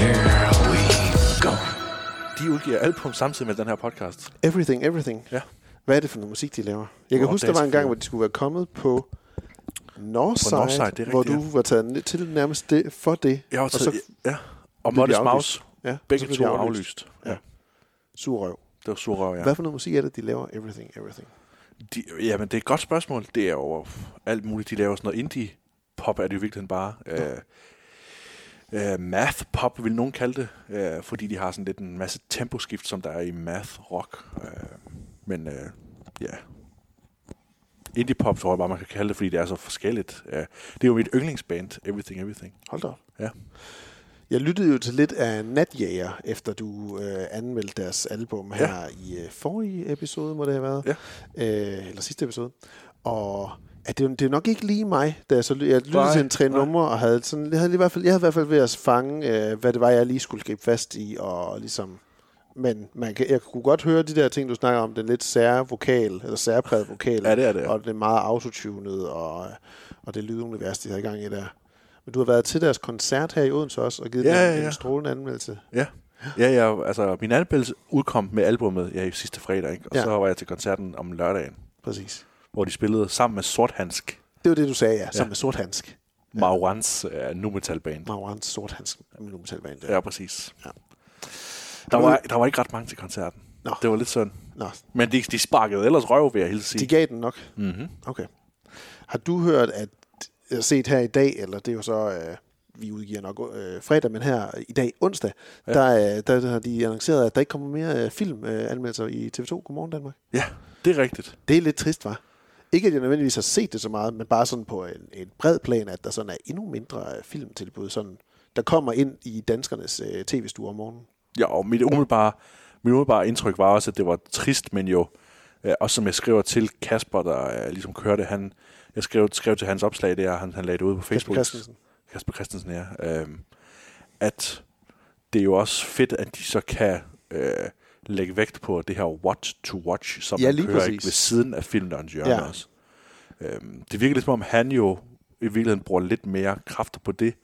Here we go. De udgiver album samtidig med den her podcast. Everything, Everything. Ja. Hvad er det for noget musik, de laver? Jeg kan Hvor huske, der var en gang, hvor de skulle være kommet på Northside, Northside, det er hvor rigtigt, du var taget ned til nærmest det, for det. Jeg og taget, så ja. Og Modest. Mouse. Ja, og Begge to aflyst. aflyst. Ja. Ja. sur røv. Det var surrøv, ja. Hvad for noget musik er det, de laver? Everything, Everything. De, jamen, det er et godt spørgsmål. Det er jo alt muligt. De laver sådan noget indie-pop, er det jo virkelig bare. Øh, øh, math-pop, vil nogen kalde det. Øh, fordi de har sådan lidt en masse temposkift, som der er i math-rock. Øh, men øh, ja, indie-pop tror jeg bare, man kan kalde det, fordi det er så forskelligt. Øh, det er jo mit yndlingsband, Everything Everything. Hold da op. Ja. Jeg lyttede jo til lidt af Natjager, efter du øh, anmeldte deres album her Ja. i øh, forrige episode, må det have været. Ja. Øh, eller sidste episode. Og at det, er det er nok ikke lige mig, da jeg, så, jeg lyttede Nej, til en tre nej. numre, og havde sådan, jeg havde i hvert fald, jeg havde i hvert fald ved at fange, øh, hvad det var, jeg lige skulle gribe fast i, og ligesom, men man kan, jeg kunne godt høre de der ting, du snakker om, den lidt sære vokal, eller særpræget vokal, Ja, det er det, ja. og det er meget autotunet, og, og det lydunivers, de har i gang i der. Men du har været til deres koncert her i Odense også, og givet Ja, dem ja, en ja. strålende anmeldelse. Ja. Ja, ja, altså min anmeldelse udkom med albummet ja, i sidste fredag, ikke? og Ja. ja. så var jeg til koncerten om lørdagen, Præcis. Hvor de spillede sammen med Sorthandsk, Det var det, du sagde, ja, sammen Ja. med Sort Handsk. ja. Marwans uh, nu metal band. Marwans Sort Handsk, min metalband. Ja, præcis. Ja. Der var, der var ikke ret mange til koncerten. Nå. Det var lidt sådan. Nå, Men de, de sparkede ellers røv, vil jeg helt sige. de gav den nok. Mm-hmm. Okay. Har du hørt, at jeg har set her i dag, eller det er jo så, øh, vi udgiver nok øh, fredag, men her i dag onsdag, ja. Ja. der, øh, der, der har de annonceret, at der ikke kommer mere øh, filmanmeldelser øh, i TV2 Godmorgen Danmark. Ja, det er rigtigt. Det er lidt trist, var. Ikke at jeg nødvendigvis har set det så meget, men bare sådan på en, en bred plan, at der sådan er endnu mindre øh, filmtilbud, sådan, der kommer ind i danskernes øh, tv-stuer om morgenen. Ja, og mit umiddelbare, mit umiddelbare indtryk var også, at det var trist, men jo, øh, også som jeg skriver til Kasper, der øh, ligesom kørte, han, jeg skrev, skrev til hans opslag der, han, han lagde det ud på Kasper Facebook. Christensen. Kasper Christensen, ja. Øhm, at det er jo også fedt, at de så kan øh, lægge vægt på det her watch to watch, som Ja, man kører præcis. ikke ved siden af filmens hjørne Ja. også. Øhm, det virker lidt som om, han jo i virkeligheden bruger lidt mere kræfter på det,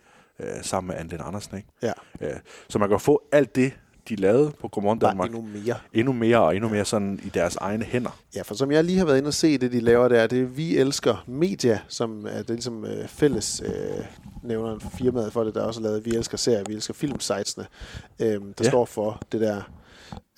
øh, sammen med Anne Andersen. Ikke? Ja, Øh, så man kan få alt det, de lavede på Godmorgen Danmark, endnu mere. endnu mere og endnu mere sådan i deres egne hænder. Ja, for som jeg lige har været inde og se, det de laver der, det er Vi Elsker Media, som er det er ligesom øh, fælles øh, nævner firmaet for det, der også har lavet Vi Elsker Serier, Vi Elsker Filmsitesene, øhm, der. Ja. står for det der,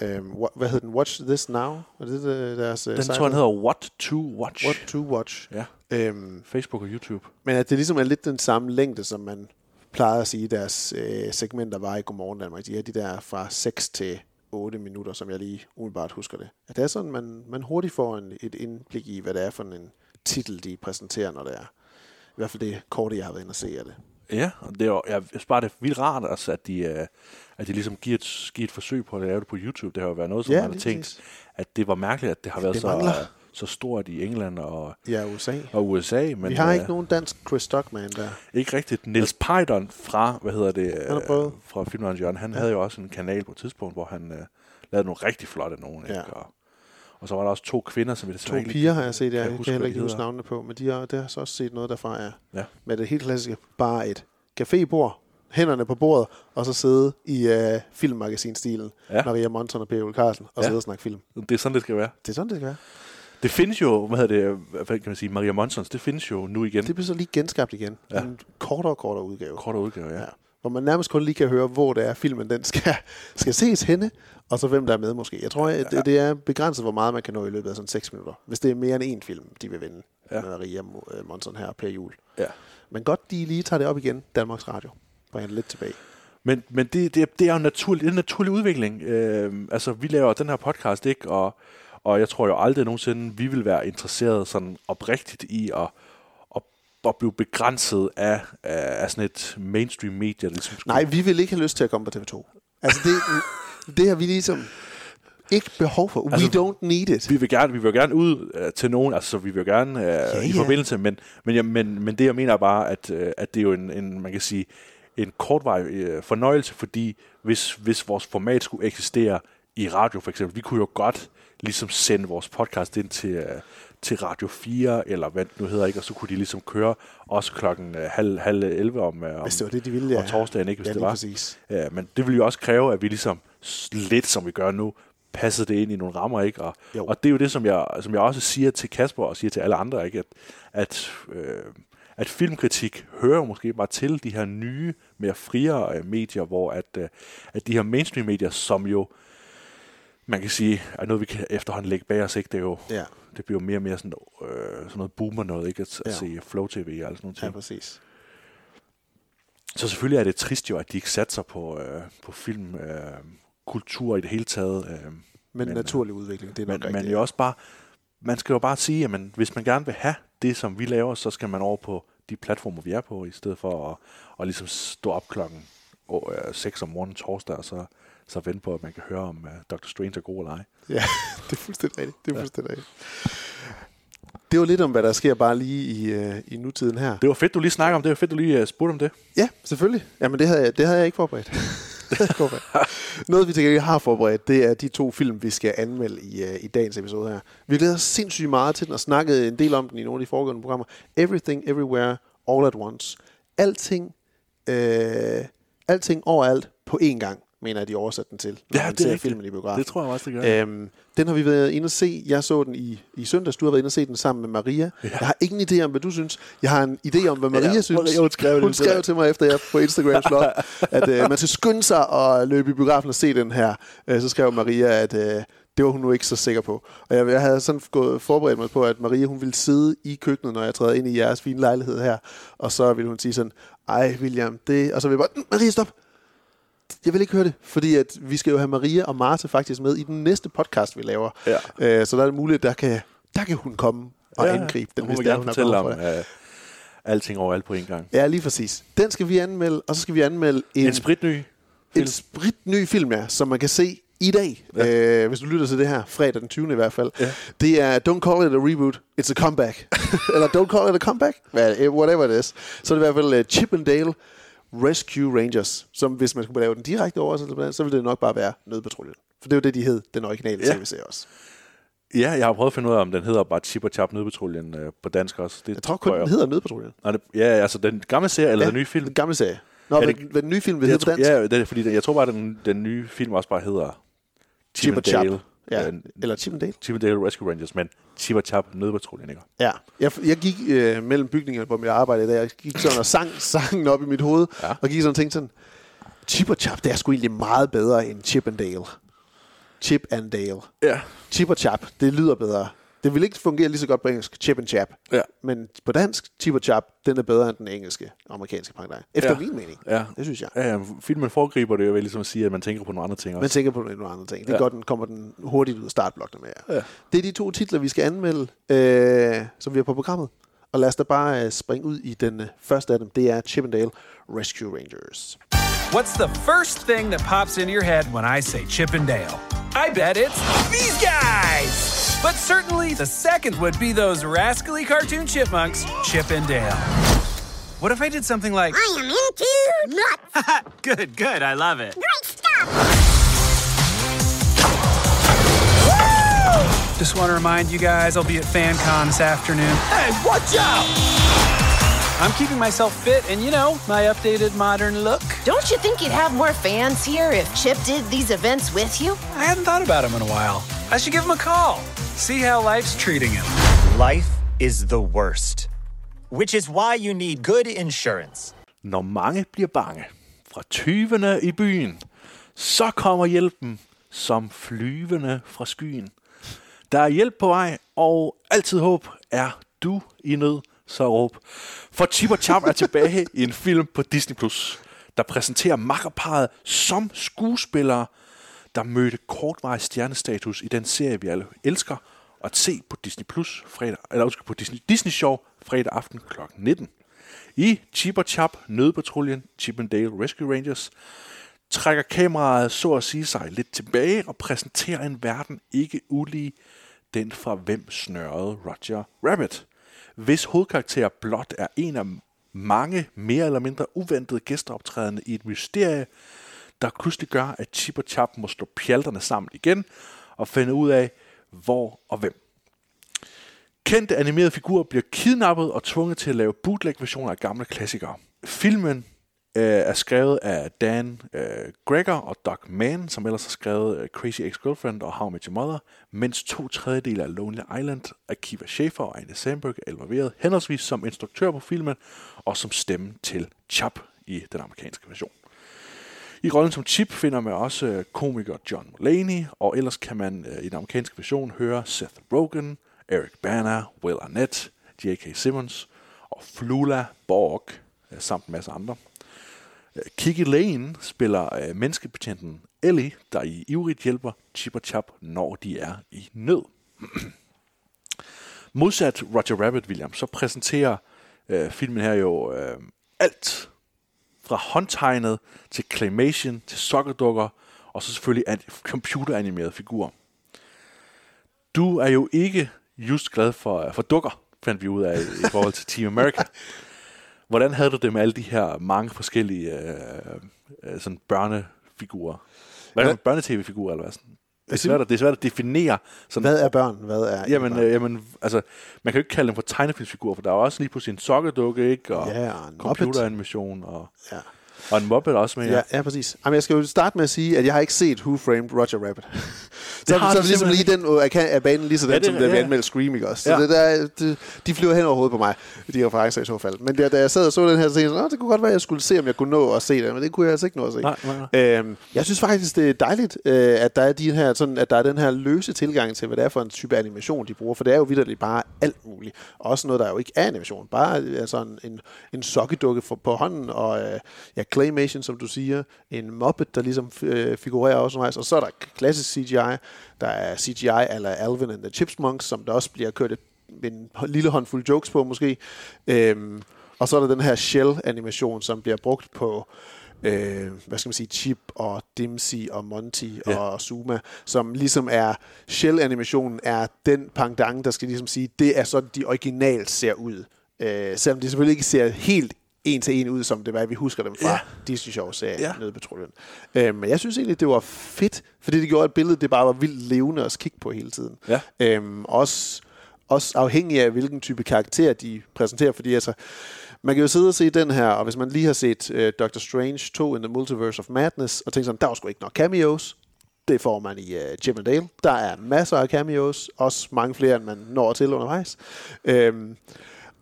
øhm, wha- hvad hedder den, Watch This Now? Er det, det deres øh, Den tror jeg, den hedder What to Watch. What to Watch. Ja, Øhm, Facebook og YouTube. men at det ligesom er lidt den samme længde, som man plejede at sige, deres øh, segmenter var i Godmorgen Danmark. De er de der fra 6 til 8 minutter, som jeg lige umiddelbart husker det. At det er sådan, man, man hurtigt får en, et indblik i, hvad det er for en titel, de præsenterer, når det er. I hvert fald det korte, jeg har været inde og se af det. Ja, og det er jo, jeg synes bare, det er vildt rart, altså, at, de, øh, at de ligesom giver et, giver et forsøg på at lave det på YouTube. Det har jo været noget, som Ja, ja, man har tænkt, præcis. at det var mærkeligt, at det har været det så, mangler. så stort i England og, Ja, USA. og USA. Men, Men, vi har øh, ikke nogen dansk Chris Stockman der. Ikke rigtigt. Niels Peidon fra, hvad hedder det, øh, fra Filmeren Jørgen, han ja. havde jo også en kanal på et tidspunkt, hvor han øh, lavede nogle rigtig flotte nogen. Ja. Ikke? Og, og så var der også to kvinder, som vi To desværre piger har jeg set, jeg, kan jeg kan heller ikke huske navnene på, men de har, det har så også set noget derfra, ja. Ja. Med det helt klassiske, bare et cafébord, hænderne på bordet, og så sidde i uh, filmmagasinstilen, ja. Ja. Maria Monson og Per Carlsen, og Ja. sidde og snakke film. Det er sådan, det skal være. Det er sådan, det skal være. Det findes jo, hvad hedder det, hvad kan man sige, Maria Monsons, det findes jo nu igen. Det bliver så lige genskabt igen. Ja. Ja. En kortere og kortere udgave. Kortere udgave, ja. Ja. Hvor man nærmest kun lige kan høre, hvor det er, filmen den skal, skal ses henne, og så hvem der er med måske. Jeg tror, at det, det er begrænset, hvor meget man kan nå i løbet af sådan 6 minutter. Hvis det er mere end én film, de vil vinde. Ja. Ja. Maria øh, Monson her og Per Jul. ja. Men godt, de lige tager det op igen, Danmarks Radio. Bringer det lidt tilbage. Men, men det, det, det er jo det er en naturlig udvikling. Øh, altså, vi laver den her podcast, ikke? Og, og jeg tror jo aldrig nogensinde, vi vil være interesseret sådan oprigtigt i at, at at blive begrænset af, af, sådan et mainstream medie. Ligesom Nej, vi vil ikke have lyst til at komme på TV2. Altså, det, det har vi ligesom ikke behov for. We Altså, don't need it. vi vil gerne, vi vil gerne ud uh, til nogen, altså vi vil gerne uh, ja, i ja. forbindelse, men, men, ja, men, men det jeg mener er bare, at, uh, at det er jo en, en, man kan sige, en kortvarig uh, fornøjelse, fordi hvis, hvis vores format skulle eksistere i radio for eksempel, vi kunne jo godt ligesom sende vores podcast ind til, uh, til Radio 4, eller hvad det nu hedder, ikke? og så kunne de ligesom køre også klokken uh, halv, halv 11 om, uh, om, det det, de ville, ja. om torsdagen, ikke, hvis Ja, det var. præcis. Ja, men det vil jo også kræve, at vi ligesom lidt som vi gør nu, passede det ind i nogle rammer, ikke? Og, Jo. og det er jo det, som jeg, som jeg også siger til Kasper og siger til alle andre, ikke? At, at, øh, at filmkritik hører måske bare til de her nye, mere friere øh, medier, hvor at, øh, at de her mainstream-medier, som jo, man kan sige, er noget, vi kan efterhånden lægge bag os, ikke? Det er jo, Ja, det bliver jo mere og mere sådan, øh, sådan noget boomer noget, ikke? At, at Ja. se Flow TV og sådan nogle ja, præcis. Så selvfølgelig er det trist jo, at de ikke satser på, øh, på film, øh, kultur i det hele taget. Øh, Men, Men, men naturlig udvikling, det er nok men, rigtigt. men jo også bare, man skal jo bare sige, at man, hvis man gerne vil have det, som vi laver, så skal man over på de platformer, vi er på, i stedet for at, at ligesom stå op klokken 6 om morgenen torsdag, og så, så vente på, at man kan høre, om uh, Dr. Strange er god eller ej. Ja, det er fuldstændig rigtigt. Det er fuldstændig rigtigt. Det var lidt om, hvad der sker bare lige i, uh, i nutiden her. Det var fedt, du lige snakker om det. Det var fedt, du lige uh, spurgte om det. Ja, selvfølgelig. Jamen, det havde jeg, det havde jeg ikke forberedt. det havde jeg ikke forberedt. Noget, vi til gengæld har forberedt, det er de to film, vi skal anmelde i, uh, i dagens episode her. Vi glæder os sindssygt meget til den, og snakkede en del om den i nogle af de foregående programmer. Everything, Everywhere, All at Once. Alting, øh, alting overalt på én gang, mener jeg, de oversat den til, når Ja, man det er ser filmen i biografen. Det tror jeg også, det gør. Øhm, den har vi været inde og se. Jeg så den i, i søndags. Du har været inde og se den sammen med Maria. Ja. Jeg har ingen idé om, hvad du synes. Jeg har en idé om, hvad Maria Ja, synes. hun skrev hun til skrev til mig, efter jeg på Instagram slog at øh, man skal skynde sig og løbe i biografen og se den her. Øh, så skrev Maria, at øh, det var hun nu ikke så sikker på. Og jeg, jeg havde sådan gået forberedt mig på, at Maria hun ville sidde i køkkenet, når jeg træder ind i jeres fine lejlighed her. Og så ville hun sige sådan, ej William, det... Og så ville jeg bare, "Mm, Maria, stop! Jeg vil ikke høre det, fordi at vi skal jo have Maria og Marte faktisk med i den næste podcast, vi laver. Ja. Øh, så der er det muligt, der kan, der kan hun komme og ja, angribe den, hvis det er, hun behov om uh, alting overalt på en gang. Ja, lige præcis. Den skal vi anmelde, og så skal vi anmelde en, En spritny en film. spritny film, ja, som man kan se i dag, ja. øh, hvis du lytter til det her, fredag den 20. i hvert fald. Ja. Det er Don't Call It a Reboot, It's a Comeback. Eller Don't Call It a Comeback, Well, whatever it is. Så er det i hvert fald uh, Chip and Dale Rescue Rangers, som hvis man skulle lave den direkte oversættelse, så ville det nok bare være Nødpatruljen. For det er jo det, de hed, den originale Ja. tv-serie også. Ja, jeg har prøvet at finde ud af, om den hedder bare Chip og Chap Nødpatruljen øh, på dansk også. Det Jeg tror kun, den hedder Nødpatruljen. Nej, det, ja, altså den gamle serie, eller ja, den nye film. Den gamle serie. Nå, Ja, det, hvad den nye film vil jeg hedde på dansk? ja, det er, fordi den, jeg tror bare, den, den nye film også bare hedder Chip og Chap. Ja, Øh, eller Chip and Dale. Chip and Dale Rescue Rangers, men Chip og Chap Nødpatruljen, ikke? Ja, jeg, jeg gik øh, mellem bygningerne på mit arbejde i dag, jeg gik sådan og sang sangen op i mit hoved, Ja. ja. og gik sådan og tænkte sådan, Chip og Chap, det er sgu egentlig meget bedre end Chip and Dale. Chip and Dale. Ja. Chip og Chap, det lyder bedre. Det vil ikke fungere lige så godt på engelsk, Chip and Chap. Ja. Men på dansk, Chip og Chap, den er bedre end den engelske, amerikanske pangdej. Efter Ja. min mening. Ja. Det synes jeg. Ja, ja, filmen foregriber det jo ligesom at sige, at man tænker på nogle andre ting også. Man tænker på nogle andre ting. Det er Ja. godt, den kommer den hurtigt ud af startblokkene med jer. Ja. Det er de to titler, vi skal anmelde, øh, som vi har på programmet. Og lad os da bare øh, springe ud i den øh, første af dem. Det er Chippendale Rescue Rangers. What's the first thing that pops into your head when I say Chip and Dale? I bet it's these guys! But certainly the second would be those rascally cartoon chipmunks, Chip and Dale. What if I did something like, I am into nuts. good, good, I love it. Great stuff. Just want to remind you guys I'll be at FanCon this afternoon. Hey, watch out! I'm keeping myself fit and, you know, my updated modern look. Don't you think you'd have more fans here if Chip did these events with you? I hadn't thought about him in a while. I should give him a call, see how life's treating him. Life is the worst, which is why you need good insurance. Når mange bliver bange fra tyvene i byen, så kommer hjælpen som flyvende fra skyen. Der er hjælp på vej, og altid håb er du i nød, så råb. For Chip og Chap er tilbage i en film på Disney+, Plus, der præsenterer makkerparet som skuespillere, der mødte kortvarig stjernestatus i den serie, vi alle elsker, og at se på Disney Plus fredag, eller undskyld, på Disney, Disney Show fredag aften kl. 19. I Chip og Chap, Nødpatruljen, Chip and Dale Rescue Rangers, trækker kameraet så at sige sig lidt tilbage og præsenterer en verden ikke ulig den fra hvem snørrede Roger Rabbit, hvis hovedkarakter blot er en af mange mere eller mindre uventede gæsteoptrædende i et mysterie, der pludselig gør, at Chip og Chap må slå pjalterne sammen igen og finde ud af, hvor og hvem. Kendte animerede figurer bliver kidnappet og tvunget til at lave bootleg-versioner af gamle klassikere. Filmen øh, er skrevet af Dan øh, Gregor og Doug Mann, som ellers har skrevet øh, Crazy Ex-Girlfriend og How I Met Your Mother, mens to tredjedele af Lonely Island, Akiva Schaffer og Anne Sandberg er involveret henholdsvis som instruktør på filmen og som stemme til Chap i den amerikanske version. I rollen som Chip finder man også øh, komiker John Mulaney, og ellers kan man øh, i den amerikanske version høre Seth Rogen, Eric Bana, Will Arnett, J.K. Simmons og Flula Borg, øh, samt en masse andre. Kiki Lane spiller menneskebetjenten Ellie, der i ivrigt hjælper Chip og Chap, når de er i nød. Modsat Roger Rabbit, William, så præsenterer øh, filmen her jo øh, alt fra håndtegnet til claymation til sokkerdukker og så selvfølgelig an- computeranimerede figurer. Du er jo ikke just glad for, for dukker, fandt vi ud af i forhold til Team America. Hvordan havde du det med alle de her mange forskellige øh, øh, sådan børnefigurer? Hvad er det, børnetv-figurer eller hvad? Sådan? Det er, svært at, det er svært at definere. Sådan, Hvad er børn? Hvad er Jamen, børn? øh, jamen, altså, man kan jo ikke kalde dem for tegnefilmsfigurer, for der er jo også lige pludselig en sokkedukke, ikke? Og Ja, og computeranimation, og, Ja. Og en Muppet også med. Ja, ja, præcis. Jamen, jeg skal jo starte med at sige, at jeg har ikke set Who Framed Roger Rabbit. så, har så er det ligesom lige den, øh, af banen lige sådan, Ja, ja, det- som der vil ja. anmelde Scream, ikke også? Så Ja. det der, det, de flyver hen over hovedet på mig, de referencer i så fald. Men da, da jeg sad og så den her, så jeg, sådan, "Nå, det kunne godt være, at jeg skulle se, om jeg kunne nå at se det, men det kunne jeg altså ikke nå at se. Nej, nej, nej. Øhm, jeg synes faktisk, det er dejligt, øh, at der er de her, sådan, at der er den her løse tilgang til, hvad det er for en type animation, de bruger, for det er jo vidderligt bare alt muligt. Også noget, der jo ikke er animation, bare altså en, en, en sokkedukke for, på hånden, og øh, ja, claymation, som du siger, en Muppet, der ligesom øh, figurerer også undervejs, og så er der klassisk CGI, der er CGI eller Alvin and the Chipmunks, som der også bliver kørt et, en lille håndfuld jokes på måske. Øhm, og så er der den her shell-animation, som bliver brugt på øh, hvad skal man sige, Chip og Dimsy og Monty Ja. og Zuma, som ligesom er, shell-animationen er den pangdang, der skal ligesom sige, det er sådan, de originalt ser ud. Øh, selvom de selvfølgelig ikke ser helt en til en ud, som det var, vi husker dem fra Ja. Disney Show serien Ja. ja. Nødpatruljen. Øh, men jeg synes egentlig, det var fedt, fordi det gjorde, at billedet det bare var vildt levende at kigge på hele tiden. Ja. Øhm, også, også afhængig af, hvilken type karakter de præsenterer, fordi altså, man kan jo sidde og se den her, og hvis man lige har set uh, Doctor Strange 2 in the Multiverse of Madness, og tænker sådan, der var sgu ikke nok cameos, det får man i uh, Chip and Dale. Der er masser af cameos, også mange flere, end man når til undervejs. Øhm,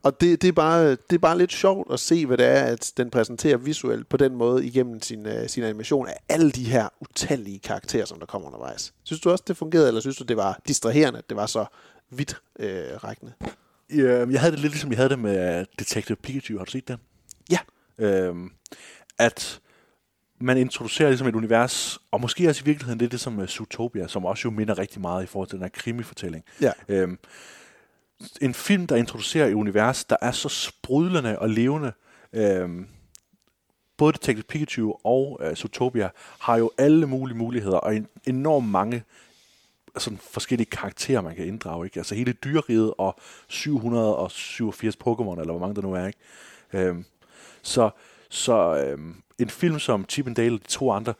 og det, det, er bare, det er bare lidt sjovt at se, hvad det er, at den præsenterer visuelt på den måde igennem sin, uh, sin animation af alle de her utallige karakterer, som der kommer undervejs. Synes du også, det fungerede, eller synes du, det var distraherende, at det var så vidt øh, rækkende? Ja, jeg havde det lidt ligesom jeg havde det med øh, Detective Pikachu. Har du set den? Ja. Øhm, at man introducerer ligesom et univers, og måske også i virkeligheden det er det som uh, Zootopia, som også jo minder rigtig meget i forhold til den her krimifortælling. Ja. Øhm, en film, der introducerer et univers, der er så sprudlende og levende. Øhm, både Detective Pikachu og øh, Zootopia har jo alle mulige muligheder, og en, enormt mange altså, sådan forskellige karakterer, man kan inddrage. Ikke? Altså hele dyreriget og 787 Pokémon, eller hvor mange der nu er. Ikke? Øhm, så så øhm, en film som Chip and Dale og de to andre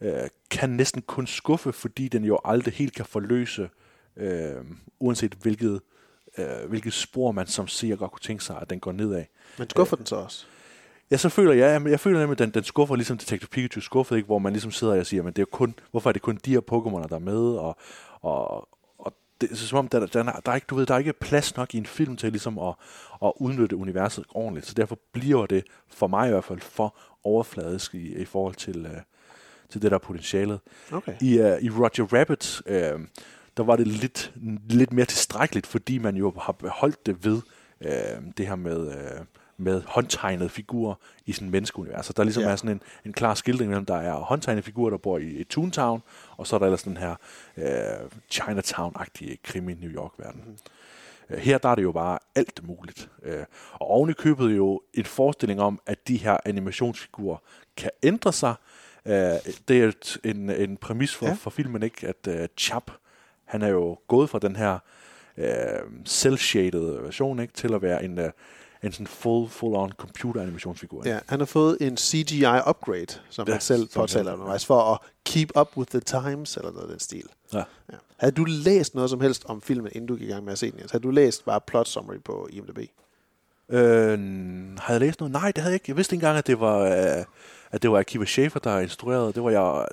øh, kan næsten kun skuffe, fordi den jo aldrig helt kan forløse, øh, uanset hvilket, øh, hvilket spor man som seer godt kunne tænke sig, at den går nedad. Men skuffer den så også? Ja, så føler jeg, jeg, jeg føler nemlig, at den, den skuffer ligesom Detective Pikachu skuffede, ikke? hvor man ligesom sidder og siger, men det er kun, hvorfor er det kun de her Pokémoner, der er med, og, og, og det er som om, der, der, der, er ikke, du ved, der er ikke plads nok i en film til ligesom at, at udnytte universet ordentligt, så derfor bliver det, for mig i hvert fald, for overfladisk i, i forhold til, uh, til det der potentialet. Okay. I, uh, I Roger Rabbit, uh, der var det lidt, lidt mere tilstrækkeligt, fordi man jo har beholdt det ved uh, det her med... Uh, med håndtegnede figurer i sådan en menneskeunivers. Så der ligesom Ja. er sådan en, en klar skildring mellem, der er håndtegnede figurer, der bor i, i Toontown, og så er der ellers den her øh, Chinatown-agtige krimi New York-verden. Øh, Her der er det jo bare alt muligt. Øh, Og oven i købet jo en forestilling om, at de her animationsfigurer kan ændre sig. Øh, Det er et- en, en præmis for, ja. for filmen, ikke? At uh, Chap, han er jo gået fra den her uh, cel-shaded version, ikke? Til at være en, uh, en sådan full, full-on computer-animationsfigur. ikke? Ja, han har fået en CGI-upgrade, som Ja, han selv påtaler han- undervejs, for at keep up with the times, eller noget af den stil. Ja. Ja. Havde du læst noget som helst om filmen, inden du gik i gang med at se den? Havde du læst bare plot summary på IMDb? Øh, har jeg læst noget? Nej, det havde jeg ikke. Jeg vidste ikke engang, at det var, øh, at det var Akiva Schäfer, der instruerede. Det var jeg,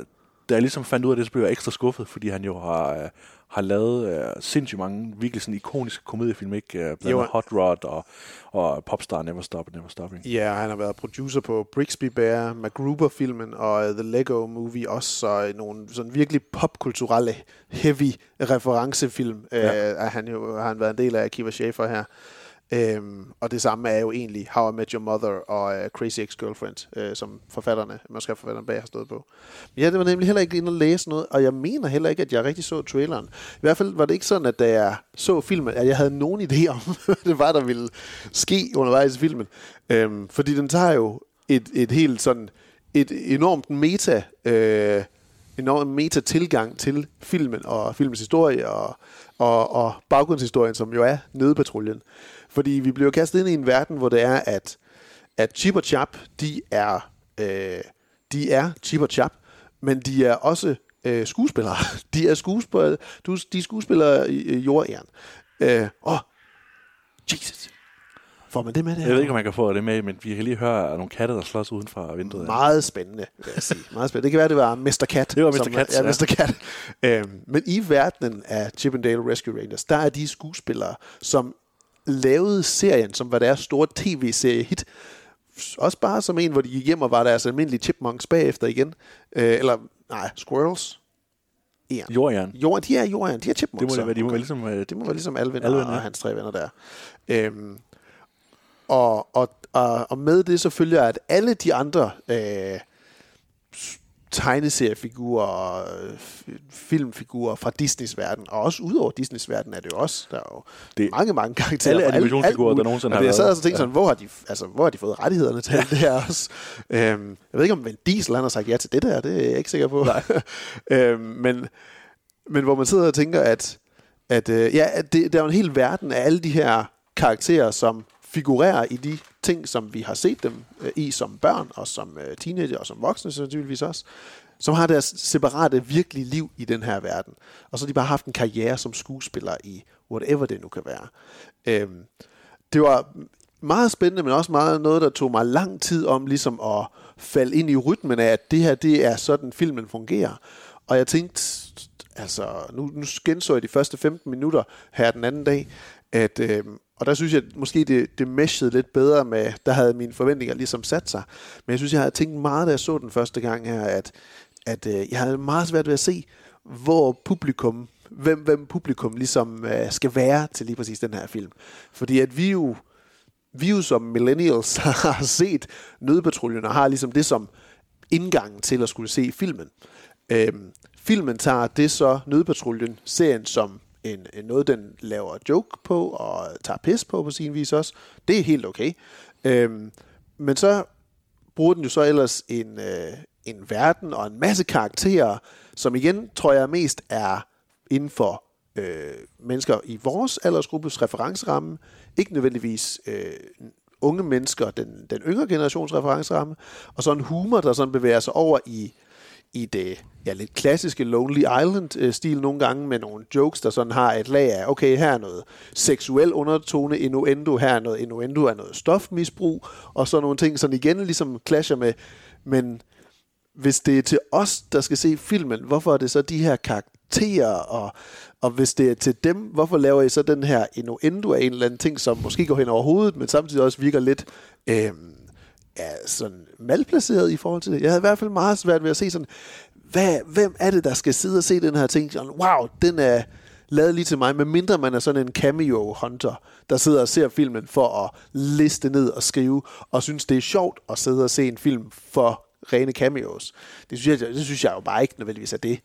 da jeg ligesom fandt ud af det, så blev jeg ekstra skuffet, fordi han jo har, øh, har lavet øh, sindssygt mange virkelig sådan ikoniske komediefilm, ikke? Øh, Blandt andet Hot Rod og, og Popstar Never Stop Never Stopping. Ja, han har været producer på Brixby Bear, MacGruber-filmen og uh, The Lego Movie, også så nogle sådan virkelig popkulturelle, heavy referencefilm, ja. Uh, er han jo har han været en del af Akiva Schäfer her. Øhm, og det samme er jo egentlig How I Met Your Mother og uh, Crazy Ex-Girlfriend, uh, som forfatterne, manuskriptforfatterne bag har stået på. Men ja, det var nemlig heller ikke inde at læse noget, og jeg mener heller ikke, at jeg rigtig så traileren. I hvert fald var det ikke sådan, at da jeg så filmen, at jeg havde nogen idé om, hvad det var, der ville ske undervejs i filmen. Øhm, fordi den tager jo et, et helt sådan, et enormt meta, øh, enorm meta-tilgang til filmen og filmens historie og, og, og baggrundshistorien, som jo er Nødepatruljen. Fordi vi bliver kastet ind i en verden, hvor det er, at, at Chip og Chap, de er, øh, de er Chip og Chap, men de er også øh, skuespillere. De er skuespillere, du, de er skuespillere i, i jordæren. Øh, åh, Jesus. Får man det med det? Jeg ved ikke, om man kan få det med, men vi kan lige høre nogle katte, der slås uden for vinduet. Meget spændende, vil jeg sige. Meget spændende. Det kan være, det var Mr. Cat. Det var Mr. som- Cat, Ja. Mr. Cat. Øhm, men i verdenen af Chippendale Rescue Rangers, der er de skuespillere, som lavede serien, som var deres store tv-serie-hit. Også bare som en, hvor de gik hjem og var deres almindelige chipmunks bagefter igen. Øh, eller, nej, squirrels. Ja. Jordjern. Jord, de er jordjern, de er chipmunks. Det må det være, de må være ligesom... Øh, Det må være ligesom Alvin, Alvin og, ja. og hans tre venner der. Øhm, og, og, og, og med det så følger, at alle de andre øh, tegneseriefigurer filmfigurer fra Disneys verden, og også ud over Disneys verden er det jo også, der er jo det, mange, mange karakterer. alle animationsfigurer, der nogensinde og har det, jeg sad været. og tænkte sådan, hvor har, de, altså, hvor har de fået rettighederne til det her også? Øhm, jeg ved ikke, om Vin Diesel han har sagt ja til det der, det er jeg ikke sikker på. øhm, men, men hvor man sidder og tænker, at, at, øh, ja, at det, der er jo en hel verden af alle de her karakterer, som figurerer i de ting, som vi har set dem øh, i som børn, og som øh, teenager, og som voksne sandsynligvis også, som har deres separate virkelige liv i den her verden. Og så har de bare haft en karriere som skuespiller i whatever det nu kan være. Øhm, det var meget spændende, men også meget noget, der tog mig lang tid om ligesom at falde ind i rytmen af, at det her, det er sådan, filmen fungerer. Og jeg tænkte, altså, nu, nu genså jeg de første 15 minutter her den anden dag, at, øh, og der synes jeg, at måske det, det meshede lidt bedre med, der havde mine forventninger ligesom sat sig. Men jeg synes, jeg havde tænkt meget, da jeg så den første gang her, at, at øh, jeg havde meget svært ved at se, hvor publikum, hvem, hvem publikum ligesom øh, skal være til lige præcis den her film. Fordi at vi jo, vi jo som millennials har set Nødpatruljen og har ligesom det som indgangen til at skulle se filmen. Øhm, filmen tager det så Nødpatruljen serien som en, en noget, den laver joke på og tager pis på på sin vis også. Det er helt okay. Øhm, men så bruger den jo så ellers en, øh, en verden og en masse karakterer, som igen, tror jeg, mest er inden for øh, mennesker i vores aldersgruppes referenceramme. Ikke nødvendigvis øh, unge mennesker, den, den yngre generations referenceramme. Og så en humor, der sådan bevæger sig over i, i det ja, lidt klassiske Lonely Island-stil nogle gange, med nogle jokes, der sådan har et lag af, okay, her er noget seksuel undertone, innuendo, her er noget innuendo af noget stofmisbrug, og så nogle ting, som igen ligesom clasher med, men hvis det er til os, der skal se filmen, hvorfor er det så de her karakterer, og, og hvis det er til dem, hvorfor laver I så den her innuendo af en eller anden ting, som måske går hen over hovedet, men samtidig også virker lidt øh, er sådan malplaceret i forhold til det. Jeg havde i hvert fald meget svært ved at se sådan, hvad, hvem er det, der skal sidde og se den her ting? Sådan, wow, den er lavet lige til mig, medmindre man er sådan en cameo-hunter, der sidder og ser filmen for at liste ned og skrive, og synes, det er sjovt at sidde og se en film for rene cameos. Det synes jeg, det synes jeg jo bare ikke nødvendigvis er det.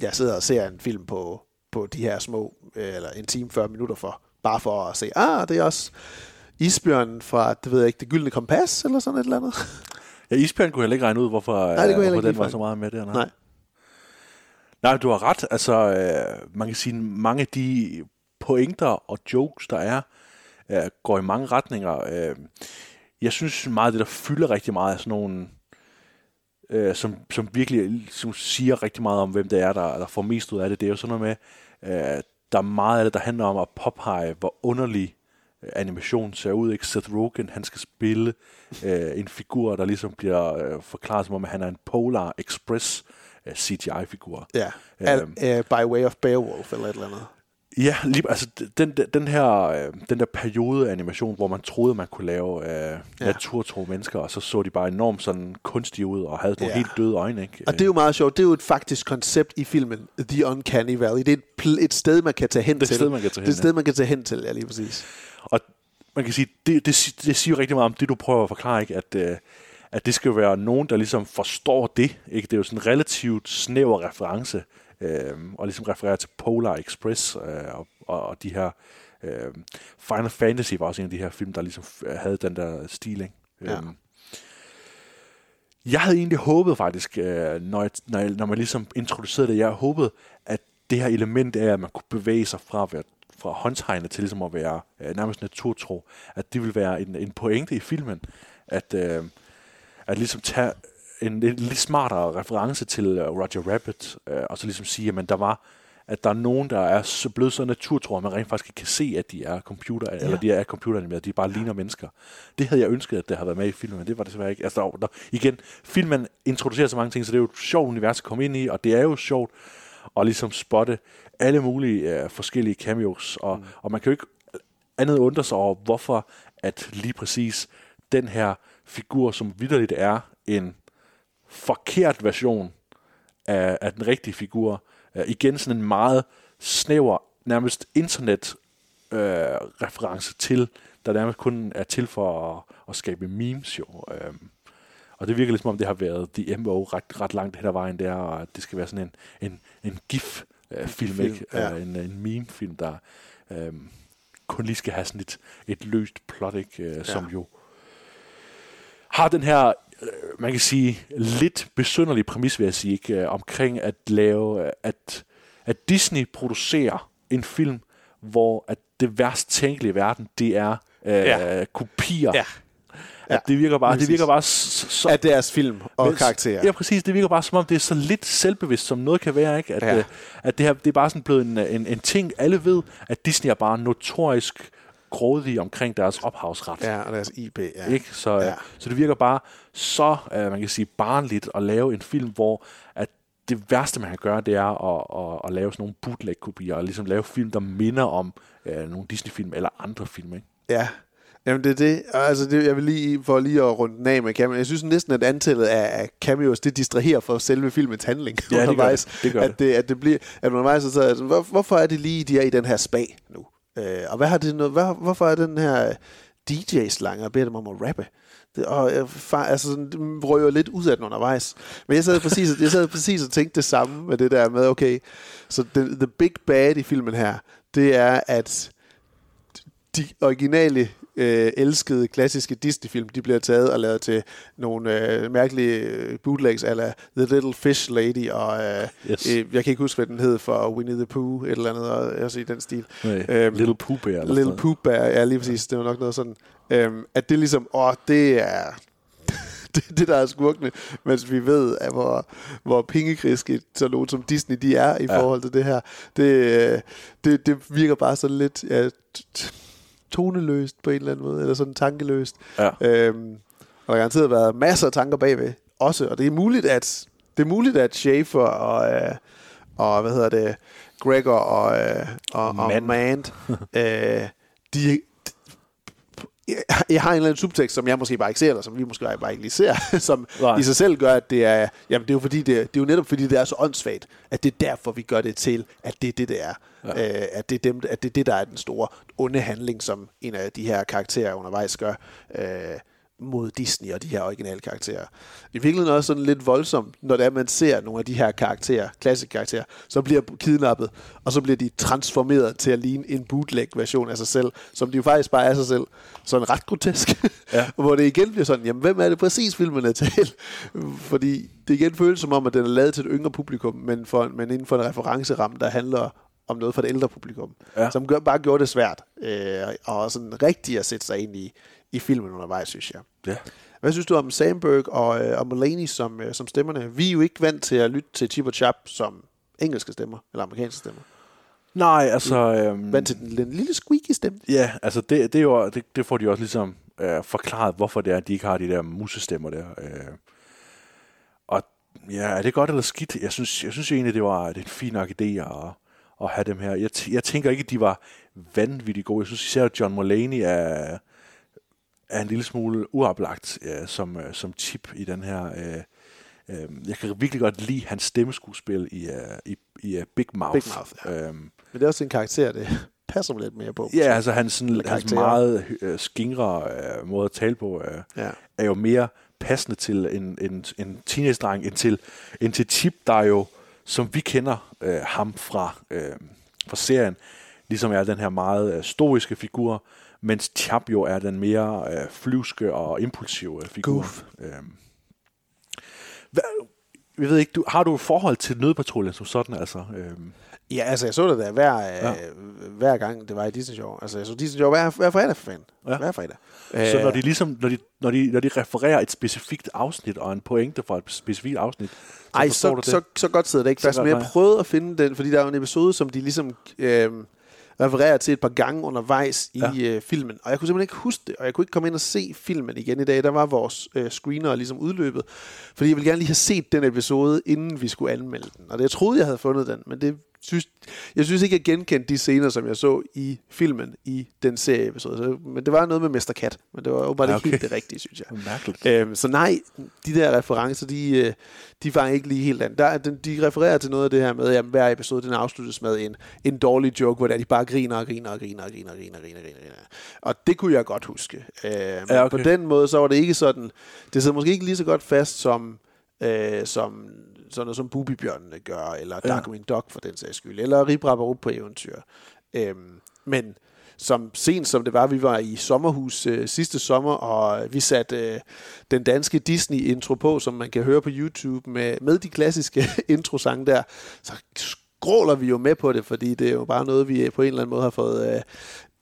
Jeg sidder og ser en film på, på de her små, øh, eller en time, 40 minutter for bare for at se, ah, det er også isbjørnen fra, det ved jeg ikke, det gyldne kompas, eller sådan et eller andet. Ja, Isbjørn kunne heller ikke regne ud, hvorfor, Nej, det kunne hvorfor den var så meget med der. Nej. Nej. Nej, du har ret. Altså, øh, man kan sige, mange af de pointer og jokes, der er, øh, går i mange retninger. Øh, jeg synes meget af det, der fylder rigtig meget, er sådan nogle, øh, som, som virkelig som siger rigtig meget om, hvem det er, der, der får mest ud af det. Det er jo sådan noget med, øh, der er meget af det, der handler om at påpege, hvor underlig animation ser ud. Ikke? Seth Rogen, han skal spille øh, en figur, der ligesom bliver øh, forklaret som om, at han er en Polar Express øh, CGI-figur. Ja, Øhm. Al, uh, by way of Beowulf, eller et eller andet. Ja, lige, altså den, den, her øh, den der periode animation, hvor man troede, man kunne lave øh, ja. naturtro mennesker, og så så de bare enormt sådan kunstige ud, og havde nogle Ja. helt døde øjne, ikke? Og det er jo meget sjovt. Det er jo et faktisk koncept i filmen, The Uncanny Valley. Det er et, pl- et sted, man kan tage hen Det er et til. sted, man kan tage Det er et hen, sted, man kan tage hen til, ja, lige præcis. Og man kan sige, det, det, det siger jo rigtig meget om det, du prøver at forklare, ikke? At, øh, at det skal være nogen, der ligesom forstår det. Ikke? Det er jo sådan en relativt snæver reference, øh, og ligesom refererer til Polar Express øh, og, og, og de her... Øh, Final Fantasy var også en af de her film, der ligesom f- havde den der stil, ikke? Ja. Øhm, jeg havde egentlig håbet faktisk, øh, når, jeg, når, jeg, når man ligesom introducerede det, jeg håbet, at det her element af, at man kunne bevæge sig fra at være fra håndtegnet til ligesom at være øh, nærmest naturtro, at det ville være en, en pointe i filmen, at, øh, at ligesom tage en, en lidt smartere reference til øh, Roger Rabbit, øh, og så ligesom sige, at der var at der er nogen, der er så blevet så naturtro, at man rent faktisk kan se, at de er computer, ja. eller de er computeranimeret, de bare ligner mennesker. Det havde jeg ønsket, at det havde været med i filmen, men det var det desværre ikke. Altså, der, der, igen, filmen introducerer så mange ting, så det er jo et sjovt univers at komme ind i, og det er jo sjovt at ligesom spotte alle mulige øh, forskellige cameos, og, mm. og man kan jo ikke andet undre sig over, hvorfor at lige præcis den her figur, som vidderligt er en forkert version af, af den rigtige figur, øh, igen sådan en meget snæver, nærmest internet øh, reference til, der nærmest kun er til for at, at skabe memes jo. Øh, og det virker ligesom om, det har været The MO ret, ret langt hen ad vejen der, og det skal være sådan en, en, en GIF-film, Film, ikke? ja. Øh, en, en meme-film, der øh, kun lige skal have sådan et, et løst plot, ikke? Øh, som jo har den her, øh, man kan sige, lidt besynderlige præmis, vil jeg sige, ikke? Øh, omkring at lave, øh, at, at Disney producerer en film, hvor at det værst tænkelige i verden, det er øh, Ja. kopier. Ja. At det virker bare, Lige det virker præcis. bare så, Af deres film og men- karakterer. Ja, præcis. Det virker bare som om, det er så lidt selvbevidst, som noget kan være. Ikke? At, Ja. ja. at det, her, det er bare sådan blevet en, en, en ting. Alle ved, at Disney er bare notorisk grådige omkring deres ophavsret. Ja, og deres IP, ja. Ikke? Så, Ja. ja. så det virker bare så, uh, man kan sige, barnligt at lave en film, hvor at det værste, man kan gøre, det er at, at, at lave sådan nogle bootleg-kopier, og ligesom lave film, der minder om uh, nogle Disney-film eller andre film. Ikke? Ja, Jamen det er det. Altså det, jeg vil lige, for lige at runde den af med cameo. Jeg synes næsten, at antallet af, cameos, det distraherer for selve filmens handling. Ja, det gør det. Det gør at, det, at det bliver, at undervejs så, hvor, hvorfor er det lige, de er i den her spa nu? Øh, og hvad har det noget, hvad, hvorfor er den her øh, DJ-slange og beder dem om at rappe? Det, og øh, jeg, far, altså, sådan, det jo lidt ud af den undervejs. Men jeg sad, præcis, jeg sad præcis og tænkte det samme med det der med, okay, så the, the big bad i filmen her, det er, at de originale øh, elskede klassiske Disney-film, de bliver taget og lavet til nogle øh, mærkelige øh, bootlegs, eller The Little Fish Lady, og øh, Yes. øh, jeg kan ikke huske, hvad den hed for Winnie the Pooh, et eller andet, og, altså i den stil. Nej, Øhm, Little Pooh Bear. Little noget. Pooh Bear, ja lige præcis, det var nok noget sådan. Øhm, at det ligesom, åh, det er det, det, der er skurkene, mens vi ved, at hvor, hvor pengekriske så nogen som Disney de er i Ja. forhold til det her. Det, øh, det, det virker bare sådan lidt ja, t- t- toneløst på en eller anden måde, eller sådan tankeløst. Ja. Øhm, og der har garanteret været masser af tanker bagved også, og det er muligt, at det er muligt, at Schaefer og, øh, og hvad hedder det, Gregor og, øh, og, og. Mand, øh, de, jeg- har en eller anden subtekst, som jeg måske bare ikke ser, eller som vi måske bare ikke lige ser, som Nej. i sig selv gør, at det er, jamen det er jo fordi, det er, det er jo netop fordi, det er så åndssvagt, at det er derfor, vi gør det til, at det er det, det er. Ja. Øh, at, det er dem, at det er det, der er den store onde handling, som en af de her karakterer undervejs gør. Øh, mod Disney og de her originale karakterer. I virkeligheden også sådan lidt voldsomt, når det er, man ser nogle af de her karakterer, klassiske karakterer, så bliver kidnappet, og så bliver de transformeret til at ligne en bootleg-version af sig selv, som de jo faktisk bare er sig selv. Sådan ret grotesk. Ja. Hvor det igen bliver sådan, jamen hvem er det præcis filmen er til? Fordi det igen føles som om, at den er lavet til et yngre publikum, men, for, men inden for en referenceramme, der handler om noget for det ældre publikum. Ja. Som gør, bare gjorde det svært. Øh, og sådan rigtigt at sætte sig ind i, i filmen undervejs, synes jeg. Ja. Hvad synes du om Sandberg og, øh, og Mulaney som, øh, som stemmerne? Vi er jo ikke vant til at lytte til Chip og Chap som engelske stemmer, eller amerikanske stemmer. Nej, altså... Øhm, Vant til den, den lille squeaky stemme. Ja, altså det, det, er jo, det, det får de også ligesom øh, forklaret, hvorfor det er, at de ikke har de der musestemmer der. Øh. Og ja, er det godt eller skidt? Jeg synes, jeg synes egentlig, det var det en fin nok idé at, at have dem her. Jeg, t- jeg tænker ikke, at de var vanvittigt gode. Jeg synes især, at John Mulaney er, er en lille smule uoplagt ja, som, øh, som chip i den her... Øh, øh, jeg kan virkelig godt lide hans stemmeskuespil i, uh, i, i uh, Big Mouth. Big Mouth, ja. Øhm, Men det er også en karakter, det passer mig lidt mere på. Ja, altså hans, sådan, hans meget øh, skingre øh, måde at tale på øh, Ja. er jo mere passende til en, en, en teenage-dreng, end til, end til Chip, der jo, som vi kender øh, ham fra, øh, fra serien, ligesom er den her meget øh, stoiske figur, mens Chap jo er den mere øh, flyvske og impulsive øh, figur. Goof. Øh, hvad, jeg ved ikke, du, har du et forhold til nødpatruljen som sådan, altså? Øh, Ja, altså jeg så det da hver, ja. Ja. øh, hver gang, det var i Disney Show. Altså jeg så Disney Show hver, hver fredag for fanden. Ja. Hver fredag. Så Øh, når de ligesom, når de, når de, når de refererer et specifikt afsnit og en pointe fra et specifikt afsnit, så Ej, så, det? så, så godt sidder det ikke Så fast, men jeg prøvede at finde den, fordi der er en episode, som de ligesom øh, refererer til et par gange undervejs i Ja. øh, filmen, og jeg kunne simpelthen ikke huske det, og jeg kunne ikke komme ind og se filmen igen i dag. Der var vores øh, screener ligesom udløbet, fordi jeg ville gerne lige have set den episode, inden vi skulle anmelde den, og det, jeg troede, jeg havde fundet den, men det synes, jeg synes ikke, jeg genkendte de scener, som jeg så i filmen i den serieepisode. Så, men det var noget med Mr. Kat, men det var åbenbart Ja, ja, okay. ikke helt det rigtige, synes jeg. Mærkeligt. Øhm, så nej, de der referencer, de, øh, de fanger ikke lige helt an. Der, er den, de refererer til noget af det her med, at hver episode den afsluttes med en, en dårlig joke, hvor der de bare griner og griner og griner og griner og griner og griner, griner, griner. Og det kunne jeg godt huske. Øh, men Ja, okay. på den måde, så var det ikke sådan, det sidder måske ikke lige så godt fast som, øh, som sådan noget som Bubibjørnene gør, eller Ja. Darkwing Duck for den sags skyld, eller Ribrabarup på eventyr. Øhm, men som sent som det var, vi var i sommerhus øh, sidste sommer, og vi satte øh, den danske Disney-intro på, som man kan høre på YouTube, med, med de klassiske introsange der, så skråler vi jo med på det, fordi det er jo bare noget, vi på en eller anden måde har fået øh,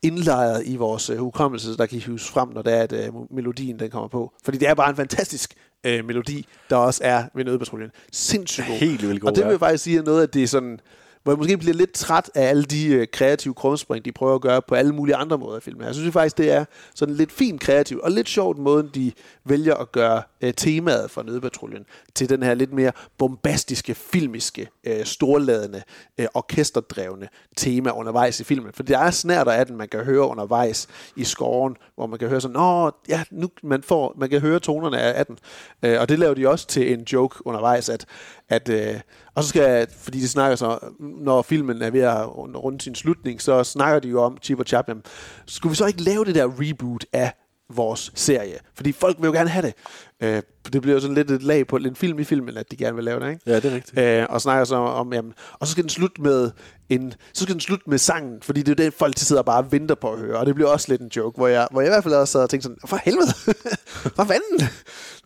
indlejret i vores øh, hukommelse, der kan hives frem, når det er, at øh, melodien den kommer på. Fordi det er bare en fantastisk øh, melodi, der også er ved Nødpatruljen. Sindssygt god. Helt vildt god, Og det vil jeg faktisk sige er noget af det er sådan, hvor jeg måske bliver lidt træt af alle de øh, kreative krumspring, de prøver at gøre på alle mulige andre måder i filmen. Jeg synes faktisk, det er sådan lidt fint kreativt, og lidt sjovt måden, de vælger at gøre øh, temaet for Nødpatruljen til den her lidt mere bombastiske, filmiske, øh, storladende, øh, orkesterdrevne tema undervejs i filmen. For der er snærter af den, man kan høre undervejs i skoven, hvor man kan høre sådan, åh, ja, nu man får, man kan høre tonerne af af den. Øh, og det laver de også til en joke undervejs, at, at øh, og så skal, fordi de snakker så, når filmen er ved at runde sin slutning, så snakker de jo om Chip og Chap, jamen, skulle vi så ikke lave det der reboot af vores serie? Fordi folk vil jo gerne have det. Øh, det bliver jo sådan lidt et lag på en film i filmen, at de gerne vil lave det, ikke? Ja, det er rigtigt. Øh, og snakker så om, jamen, og så skal den slutte med en, så skal den slutte med sangen, fordi det er jo det, folk sidder bare og venter på at høre, og det bliver også lidt en joke, hvor jeg, hvor jeg i hvert fald også sad og tænkte sådan, for helvede, for fanden,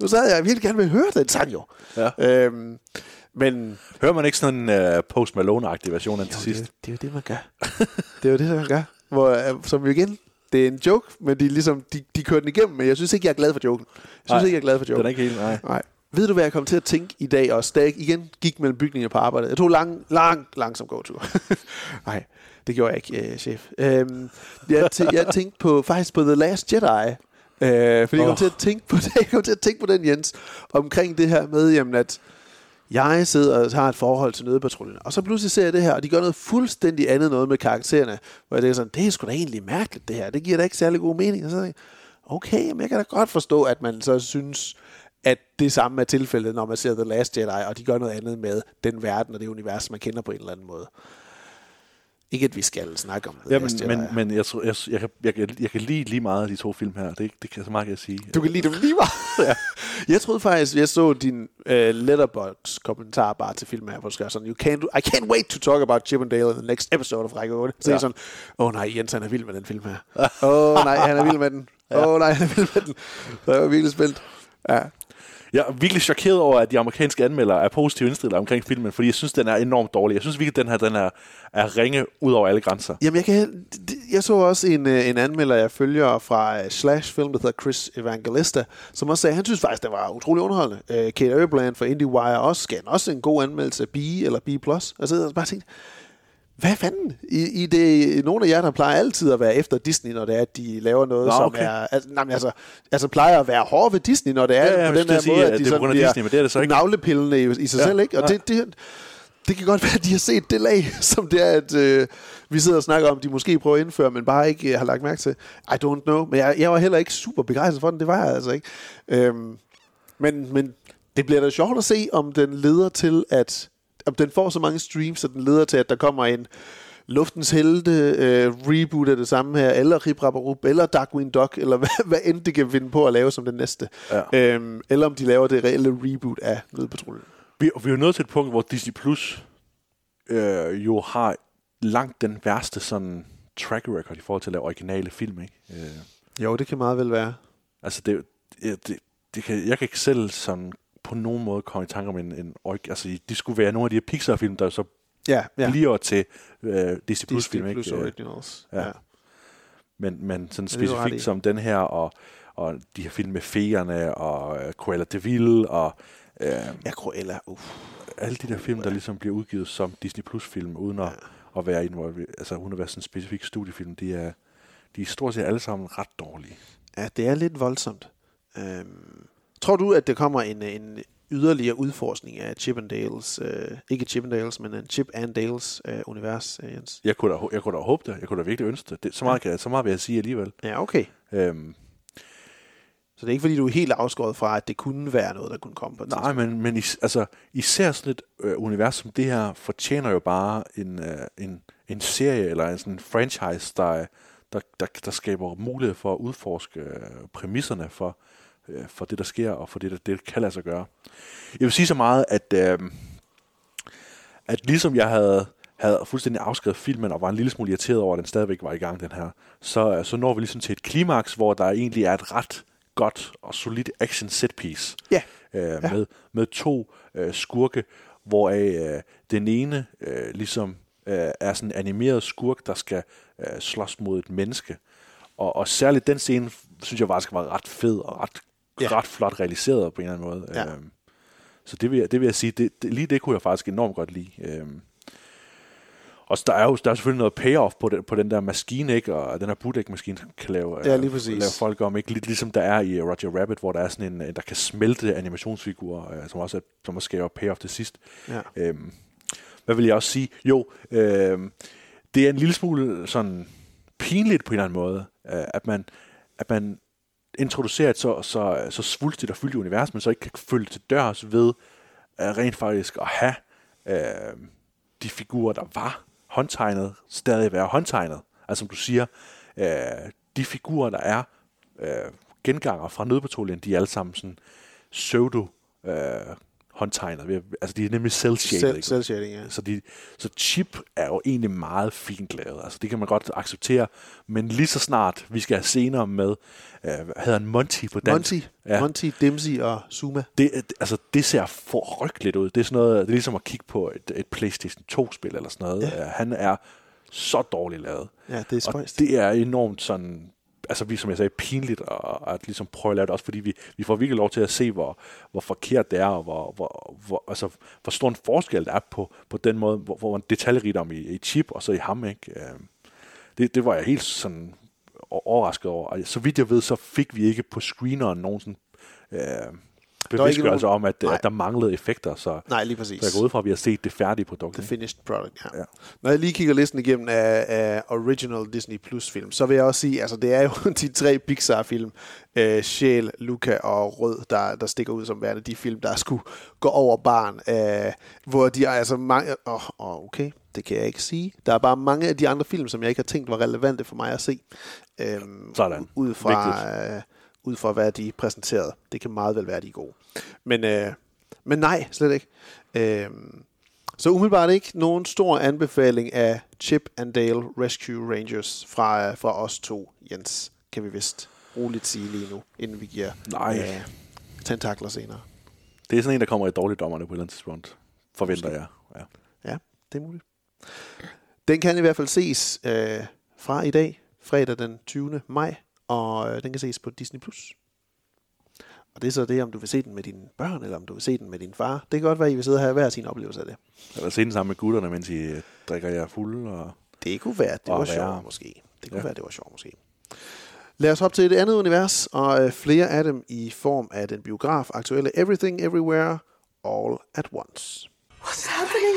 nu sad jeg virkelig gerne vil høre den sang jo. Ja. Øhm, men Hører man ikke sådan en uh, Post Malone-agtig version af til sidst? det er jo det, man gør. det er jo det, man gør. Hvor, øh, som jo igen, det er en joke, men de, er ligesom, de, de kører den igennem, men jeg synes ikke, jeg er glad for joken. Jeg synes Nej, ikke, jeg er glad for joken. Den er ikke helt, nej. Nej. Ved du, hvad jeg kom til at tænke i dag også, da jeg igen gik mellem bygninger på arbejdet? Jeg tog lang, lang, langsom gåtur. Nej, det gjorde jeg ikke, øh, chef. Øhm, jeg, tæ- jeg tænkte på, faktisk på The Last Jedi. Øh, fordi jeg kom til at tænke på det, jeg kom til at tænke på den, Jens, omkring det her med, jamen, at jeg sidder og har et forhold til nødpatruljen, og så pludselig ser jeg det her, og de gør noget fuldstændig andet noget med karaktererne, hvor jeg tænker sådan, det er sgu da egentlig mærkeligt det her, det giver da ikke særlig god mening. Og så tænker jeg, okay, men jeg kan da godt forstå, at man så synes, at det samme er tilfældet, når man ser The Last Jedi, og de gør noget andet med den verden og det univers, man kender på en eller anden måde. Ikke at vi skal snakke om det. Ja, men, men, men jeg, tror, jeg, jeg, kan, jeg, jeg kan lide lige meget af de to film her. Det, det kan så meget kan jeg sige. Du kan lide dem lige meget? ja. Jeg troede faktisk, jeg så din uh, letterbox kommentar bare til filmen her, hvor du skrev sådan, you can't, I can't wait to talk about Chip and Dale in the next episode of Række 8. Så ja. jeg sådan, åh oh, nej, Jens han er vild med den film her. Åh oh, nej, han er vild med den. Åh oh, nej, han er vild med den. Så jeg var virkelig spændt. Ja. Jeg er virkelig chokeret over, at de amerikanske anmeldere er positivt indstillet omkring filmen, fordi jeg synes, den er enormt dårlig. Jeg synes virkelig, den her den er, er ringe ud over alle grænser. Jamen, jeg, kan, jeg så også en, øh, en anmelder, jeg følger fra øh, Slash Film, der hedder Chris Evangelista, som også sagde, at han synes faktisk, det var utrolig underholdende. Øh, Kate Urban fra IndieWire også gav også en god anmeldelse af B eller B+. Altså, jeg bare tænkte, hvad fanden? I, I det, nogle af jer, der plejer altid at være efter Disney, når det er, at de laver noget, Nå, okay. som er... Altså, nej, altså, altså plejer at være hårde ved Disney, når det er ja, ja, på den her sige, måde, at, at de det sådan bliver Disney, men det er det så ikke. navlepillende i, i sig ja, selv, ikke? Og ja. det, det, det kan godt være, at de har set det lag, som det er, at øh, vi sidder og snakker om, de måske prøver at indføre, men bare ikke øh, har lagt mærke til. I don't know. Men jeg, jeg var heller ikke super begejstret for den. Det var jeg altså ikke. Øhm, men, men det bliver da sjovt at se, om den leder til, at om den får så mange streams, at den leder til, at der kommer en Luftens Helte øh, reboot af det samme her, eller Rip Rabarup, eller Darkwing Duck, eller hvad, hvad end det kan finde på at lave som den næste. Ja. Øhm, eller om de laver det reelle reboot af Nødpatruljen. Vi, vi er jo nået til et punkt, hvor Disney Plus øh, jo har langt den værste sådan track record i forhold til at lave originale film, ikke? Øh. Jo, det kan meget vel være. Altså, det, det, det, det kan, jeg kan ikke selv sådan på nogen måde komme i tanke om en, en altså, de skulle være nogle af de her Pixar-film, der så ja, ja. bliver til øh, Disney Plus film, Plus ikke? Originals. Ja. ja. Men, men sådan specifikt som den her, og, og de her film med Feerne, og uh, Cruella de Vil, og... Uh, ja, Cruella, uff. Alle de der film, der ligesom bliver udgivet som Disney Plus film, uden at, ja. at være involveret, altså uden at være sådan en specifik studiefilm, de er, de er stort set alle sammen ret dårlige. Ja, det er lidt voldsomt. Øhm, tror du, at der kommer en, en yderligere udforskning af Chip and Dales, øh, ikke Chip and Dales, men en Chip and Dales øh, univers, øh, Jens? Jeg kunne, da, jeg kunne da håbe det. Jeg kunne da virkelig ønske det. det så, meget, kan, så meget vil jeg sige alligevel. Ja, okay. Øhm, så det er ikke fordi, du er helt afskåret fra, at det kunne være noget, der kunne komme på Nej, men, men is, altså, især sådan et øh, univers som det her, fortjener jo bare en, øh, en, en serie eller en sådan franchise, der, der, der, der skaber mulighed for at udforske øh, præmisserne for, øh, for det, der sker, og for det, der det kan lade sig gøre. Jeg vil sige så meget, at, øh, at ligesom jeg havde, havde fuldstændig afskrevet filmen, og var en lille smule irriteret over, at den stadigvæk var i gang, den her, så, så når vi ligesom til et klimaks, hvor der egentlig er et ret godt og solidt action set piece. Ja. Øh, ja. Med, med to øh, skurke, hvoraf øh, den ene øh, ligesom øh, er sådan en animeret skurk, der skal øh, slås mod et menneske. Og, og særligt den scene, synes jeg faktisk var ret fed og ret ja. ret flot realiseret på en eller anden måde. Ja. Øhm, så det vil, jeg, det vil jeg sige, det, det, lige det kunne jeg faktisk enormt godt lide. Øhm, og der er jo der er selvfølgelig noget payoff på, det, på den der maskine, ikke? og den her bootleg-maskine kan lave, ja, lige præcis. lave folk om, ikke? Lidt ligesom der er i Roger Rabbit, hvor der er sådan en, der kan smelte animationsfigurer, øh, som også er, som også skaber payoff til sidst. Ja. Øhm, hvad vil jeg også sige? Jo, øhm, det er en lille smule sådan pinligt på en eller anden måde, øh, at man, at man introducere et så, så, så svulstigt og fyldt univers, men så ikke kan følge til dørs ved uh, rent faktisk at have uh, de figurer, der var håndtegnet, stadig være håndtegnet. Altså som du siger, uh, de figurer, der er uh, genganger fra nødpatruljen, de er alle sammen sådan pseudo uh, håndtegnet. Altså, de er nemlig cel-shaded. Cell, shading ja. Så, de, så chip er jo egentlig meget fint lavet. Altså, det kan man godt acceptere. Men lige så snart vi skal have senere med, hvad hedder han, Monty på dansk? Monty, ja. Monty, Dempsey og Zuma. Det, altså, det ser forrygteligt ud. Det er sådan noget, det er ligesom at kigge på et, et PlayStation 2-spil eller sådan noget. Ja. Uh, han er så dårligt lavet. Ja, det er spøjst. Og det er enormt sådan altså vi, som jeg sagde, pinligt at, at ligesom prøve at lave det, også fordi vi, vi får virkelig lov til at se, hvor, hvor forkert det er, og hvor, hvor, hvor, altså, hvor stor en forskel der er på, på den måde, hvor, hvor man detaljerigdom i, i chip, og så i ham, ikke? Øh, det, det var jeg helt sådan overrasket over. Og så vidt jeg ved, så fik vi ikke på screeneren nogen sådan, øh, bevidstgørelse nogen- om, at, Nej. at der manglede effekter, så, Nej, lige præcis. så jeg går ud fra, at vi har set det færdige produkt. The ikke? finished product, ja. Ja. Når jeg lige kigger listen igennem af, af original Disney Plus film, så vil jeg også sige, altså det er jo de tre Pixar-film, øh, Sjæl, Luca og Rød, der, der stikker ud som værende de film, der skulle gå over barn, øh, hvor de er altså mange, åh, oh, okay, det kan jeg ikke sige. Der er bare mange af de andre film, som jeg ikke har tænkt var relevante for mig at se. Øhm, Sådan. Ud fra, øh, ud fra, hvad de præsenterede. Det kan meget vel være, de er gode. Men, øh, men nej, slet ikke. Øh, så umiddelbart ikke nogen stor anbefaling af Chip and Dale Rescue Rangers fra, øh, fra os to, Jens, kan vi vist roligt sige lige nu, inden vi giver Nej. øh, tentakler senere. Det er sådan en, der kommer i dårligdommerne på et eller andet tidspunkt. Forventer jeg. Ja. Ja, det er muligt. Den kan i hvert fald ses øh, fra i dag, fredag den 20. maj, og øh, den kan ses på Disney+. Plus. Og det er så det, om du vil se den med dine børn, eller om du vil se den med din far. Det kan godt være, at I vil sidde og have hver sin oplevelse af det. Eller se den sammen med gutterne, mens I øh, drikker jer fuld. Og... Det kunne være, at det var sjovt måske. Det kunne Ja. være, at det var sjovt måske. Lad os hoppe til et andet univers, og øh, flere af dem i form af den biograf aktuelle Everything Everywhere All at Once. What's happening?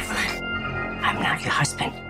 Evelyn, I'm not your husband.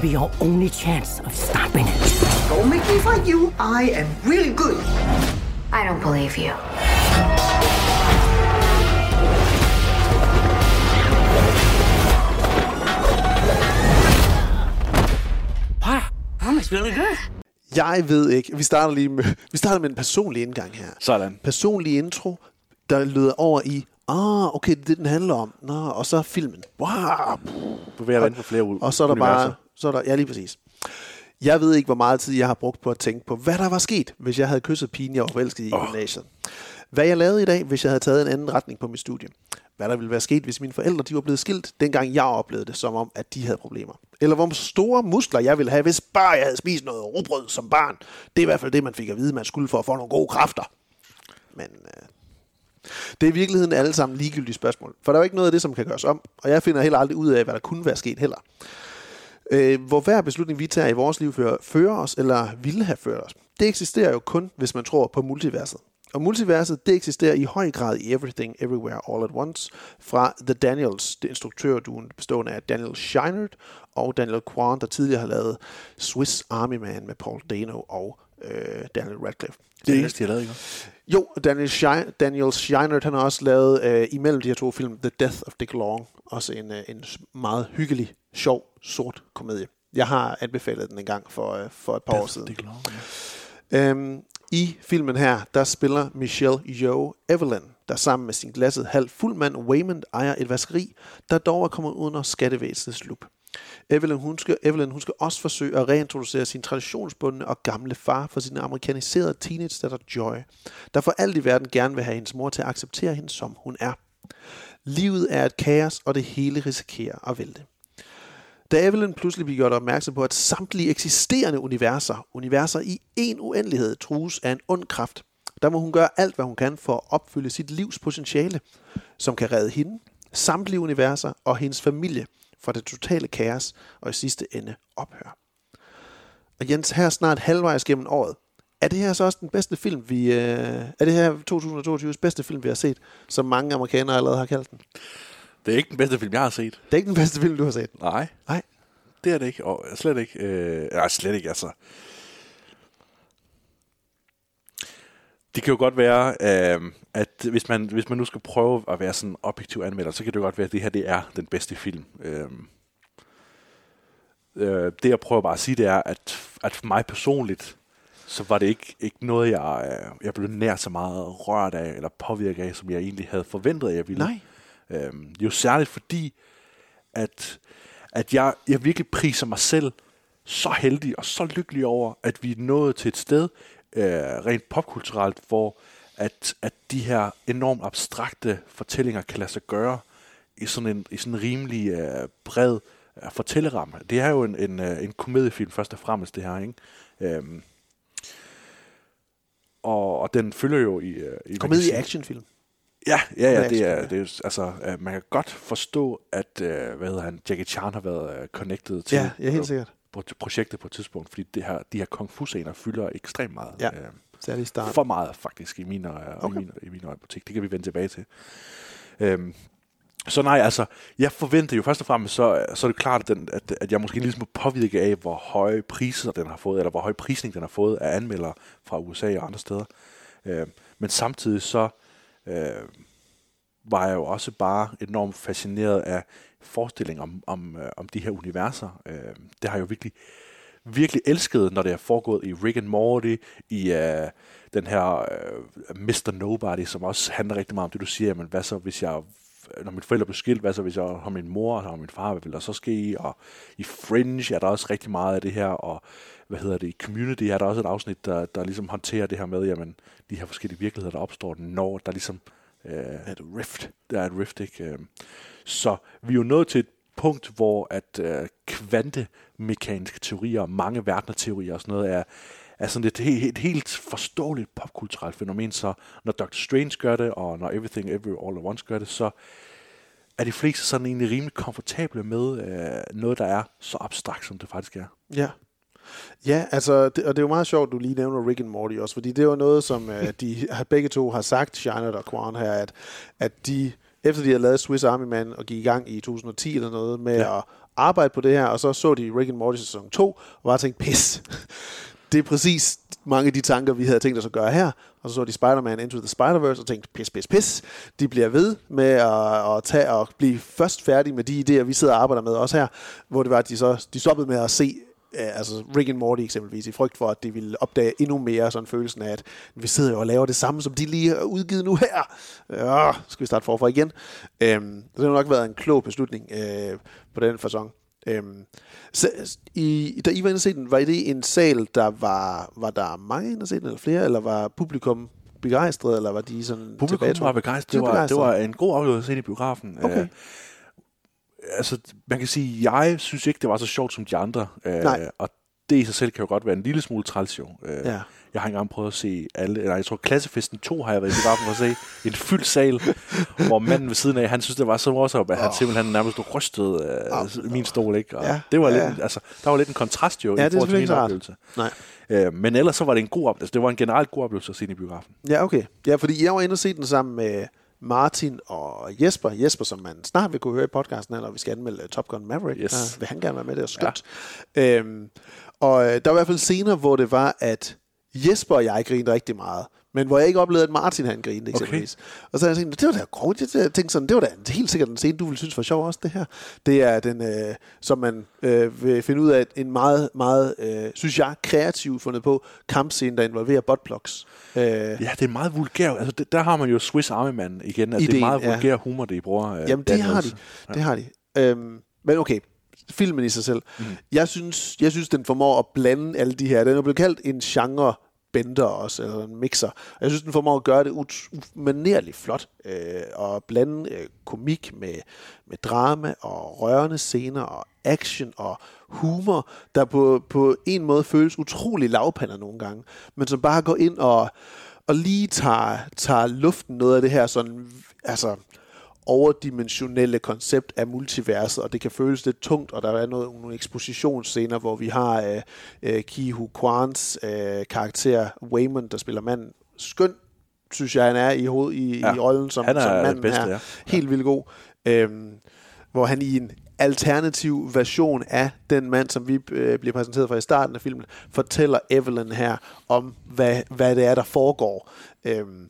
be your only chance of stopping it. Don't make me fight you. I am really good. I don't believe you. Wow, that was really good. Jeg ved ikke. Vi starter lige med, vi starter med en personlig indgang her. Sådan. Personlig intro, der lyder over i, ah, okay, det er det, den handler om. Nå, og så filmen. Wow. Bevæger dig inden for flere u- Og så er der universer. bare, så er der, ja lige præcis. Jeg ved ikke, hvor meget tid jeg har brugt på at tænke på, hvad der var sket, hvis jeg havde kysset pigen, jeg var forelsket i i gymnasiet. Hvad jeg lavede i dag, hvis jeg havde taget en anden retning på mit studie. Hvad der ville være sket, hvis mine forældre de var blevet skilt, dengang jeg oplevede det, som om, at de havde problemer. Eller hvor store muskler jeg ville have, hvis bare jeg havde spist noget rugbrød som barn. Det er i hvert fald det, man fik at vide, man skulle for at få nogle gode kræfter. Men øh, det er i virkeligheden alle sammen ligegyldige spørgsmål. For der er jo ikke noget af det, som kan gøres om. Og jeg finder heller aldrig ud af, hvad der kunne være sket heller. Øh, hvor hver beslutning, vi tager i vores liv, fører, fører os eller ville have ført os. Det eksisterer jo kun, hvis man tror på multiverset. Og multiverset, det eksisterer i høj grad i Everything Everywhere All at Once fra The Daniels, det instruktørduen bestående af Daniel Scheinert og Daniel Kwan, der tidligere har lavet Swiss Army Man med Paul Dano og øh, Daniel Radcliffe. Det er det eneste, de har lavet, ikke? Jo, Daniel, Schein, Daniel Scheinert, han har også lavet øh, imellem de her to film, The Death of Dick Long, også en, øh, en meget hyggelig, sjov, sort komedie. Jeg har anbefalet den en gang for, øh, for et par år siden. Dick Long, Øhm, I filmen her, der spiller Michelle Yeoh Evelyn, der sammen med sin glasset halv fuldmand Waymond ejer et vaskeri, der dog er kommet under skattevæsenets lup. Evelyn hun, skal, Evelyn, hun skal også forsøge at reintroducere sin traditionsbundne og gamle far for sin amerikaniserede teenage datter Joy, der for alt i verden gerne vil have hendes mor til at acceptere hende, som hun er. Livet er et kaos, og det hele risikerer at vælte. Da Evelyn pludselig bliver gjort opmærksom på, at samtlige eksisterende universer, universer i en uendelighed, trues af en ond kraft, der må hun gøre alt, hvad hun kan for at opfylde sit livs potentiale, som kan redde hende, samtlige universer og hendes familie fra det totale kaos og i sidste ende ophør. Og Jens, her snart halvvejs gennem året, er det her så også den bedste film, vi... Øh, er det her 2022's bedste film, vi har set, som mange amerikanere allerede har kaldt den? Det er ikke den bedste film, jeg har set. Det er ikke den bedste film, du har set? Nej. Nej. Det er det ikke. Og slet ikke. Øh, nej, slet ikke, altså. Det kan jo godt være, øh, at hvis man, hvis man nu skal prøve at være sådan objektiv anmelder, så kan det jo godt være, at det her det er den bedste film. Øh, øh, det jeg prøver bare at sige, det er, at, at for mig personligt, så var det ikke, ikke noget, jeg, øh, jeg blev nær så meget rørt af, eller påvirket af, som jeg egentlig havde forventet, at jeg ville. Nej. Øhm, jo særligt fordi, at, at jeg, jeg virkelig priser mig selv så heldige og så lykkelige over, at vi er nået til et sted, øh, rent popkulturelt, hvor at, at de her enormt abstrakte fortællinger kan lade sig gøre i sådan en, i sådan en rimelig øh, bred øh, fortælleramme. Det er jo en, en, øh, en komediefilm først og fremmest, det her, ikke? Øhm, og, og den følger jo i... øh, i Komedie-actionfilm. Ja, ja, ja, det er, det er altså, øh, man kan godt forstå, at, øh, hvad hedder han, Jackie Chan har været øh, connected til Ja, ja, helt sikkert. Projektet på et tidspunkt, fordi det her, de her kung fu scener fylder ekstremt meget. Ja, øh, særligt i starten. For meget faktisk i mine, øje, Okay. i mine, i butik. Det kan vi vende tilbage til. Øhm, så nej, altså, jeg forventer jo først og fremmest, så, så er det klart, at, den, at, at jeg måske ligesom må påvirke af, hvor høje priser den har fået, eller hvor høj prisning den har fået af anmeldere fra USA og andre steder. Øh, men samtidig så øh, var jeg jo også bare enormt fascineret af forestillingen om, om, øh, om de her universer. Øh, det har jeg jo virkelig, virkelig elsket, når det er foregået i Rick and Morty, i øh, den her øh, Mr. Nobody, som også handler rigtig meget om det, du siger, jamen hvad så, hvis jeg når mine forældre blev skilt, hvad så hvis jeg har min mor og min far, hvad vil der så ske? Og i Fringe er der også rigtig meget af det her, og hvad hedder det, i Community er der også et afsnit, der, der ligesom håndterer det her med, jamen, de her forskellige virkeligheder, der opstår, når der ligesom øh, et rift. Der er et rift, ikke? Øh, Så vi er jo nået til et punkt, hvor at øh, kvantemekaniske teorier, mange verdener-teorier og sådan noget, er, er sådan et, helt, et helt forståeligt popkulturelt fænomen, så når Doctor Strange gør det, og når Everything Every All at Once gør det, så er de fleste sådan egentlig rimelig komfortable med øh, noget, der er så abstrakt, som det faktisk er. Ja. Ja, altså, det, og det er jo meget sjovt, du lige nævner Rick and Morty også, fordi det var noget, som uh, de begge to har sagt, Shinert og Quan her, at, at de, efter de har lavet Swiss Army Man og gik i gang i 2010 eller noget med ja. At arbejde på det her, og så så de Rick and Morty sæson 2, og bare tænkte, pis, det er præcis mange af de tanker, vi havde tænkt os at gøre her. Og så så de Spider-Man Into the Spider-Verse og tænkte, pis, pis, pis. De bliver ved med at, at tage og blive først færdige med de idéer, vi sidder og arbejder med også her, hvor det var, at de så de stoppede med at se øh, altså Rick and Morty eksempelvis, i frygt for, at de ville opdage endnu mere sådan følelsen af, at vi sidder jo og laver det samme, som de lige har udgivet nu her. Ja, skal vi starte forfra igen? Øhm, det har nok været en klog beslutning øh, på den fasong. Øhm, så, i, da I var inde og se den, var det en sal, der var, var der mange inde og se den, eller flere, eller var publikum begejstret, eller var de sådan Publikum var begejstret. De Det var det var en god oplevelse at se det i biografen. Okay. Øh, altså, man kan sige, jeg synes ikke, det var så sjovt som de andre. Øh, Nej. Og det i sig selv kan jo godt være en lille smule træls jo. Øh, Ja. Jeg har engang prøvet at se alle, eller jeg tror Klassefesten 2 har jeg været i biografen for at se. En fyldt sal, hvor manden ved siden af, han synes, det var så morsomt, at han Åh. simpelthen nærmest rystede øh, min stol, ikke? Og Ja. det var Ja. lidt, altså, der var lidt en kontrast jo Ja, i forhold til min oplevelse. Øh, men ellers så var det en god oplevelse. Det var en generelt god oplevelse at se den i biografen. Ja, okay. Ja, fordi jeg var inde og se den sammen med Martin og Jesper. Jesper, som man snart vil kunne høre i podcasten, når vi skal anmelde uh, Top Gun Maverick. Yes. Der vil han gerne være med, det er skønt. Ja. Øhm, og øh, der var i hvert fald scener, hvor det var, at Jesper og jeg grinede rigtig meget. Men hvor jeg ikke oplevede, at Martin han grinede eksempelvis. Okay. Og så har jeg tænkt, det var da grovt. Jeg tænkte sådan, det var da helt sikkert en scene, du ville synes var sjov også, det her. Det er den, øh, som man øh, vil finde ud af, en meget, meget, øh, synes jeg, kreativ fundet på kampscene, der involverer buttplugs. Øh, Ja, det er meget vulgær. Altså, det, der har man jo Swiss Army Man igen. Det Ideen, er meget ja. vulgær humor, det I bruger. øh, Jamen, det har de. Det har de. Øhm, men okay, filmen i sig selv. Mm. Jeg, synes, jeg synes, den formår at blande alle de her. Den er blevet kaldt en genre bender også, eller en mixer. Og Jeg synes, den formår at gøre det umanerligt flot. Øh, og blande øh, komik med, med drama og rørende scener og action og humor, der på, på en måde føles utrolig lavpander nogle gange, men som bare går ind og, og lige tager, tager luften noget af det her sådan, altså overdimensionelle koncept af multiverset, og det kan føles lidt tungt, og der er noget, nogle ekspositionsscener, hvor vi har øh, øh, Ki Hu Kwans øh, karakter Waymond, der spiller manden. Skøn, synes jeg, han er i, hoved, i, ja. I rollen som, Han er som manden bedste, her. ja. Helt vildt god. Øhm, hvor han i en alternativ version af den mand, som vi øh, bliver præsenteret for i starten af filmen, fortæller Evelyn her om, hvad, hvad det er, der foregår. Øhm,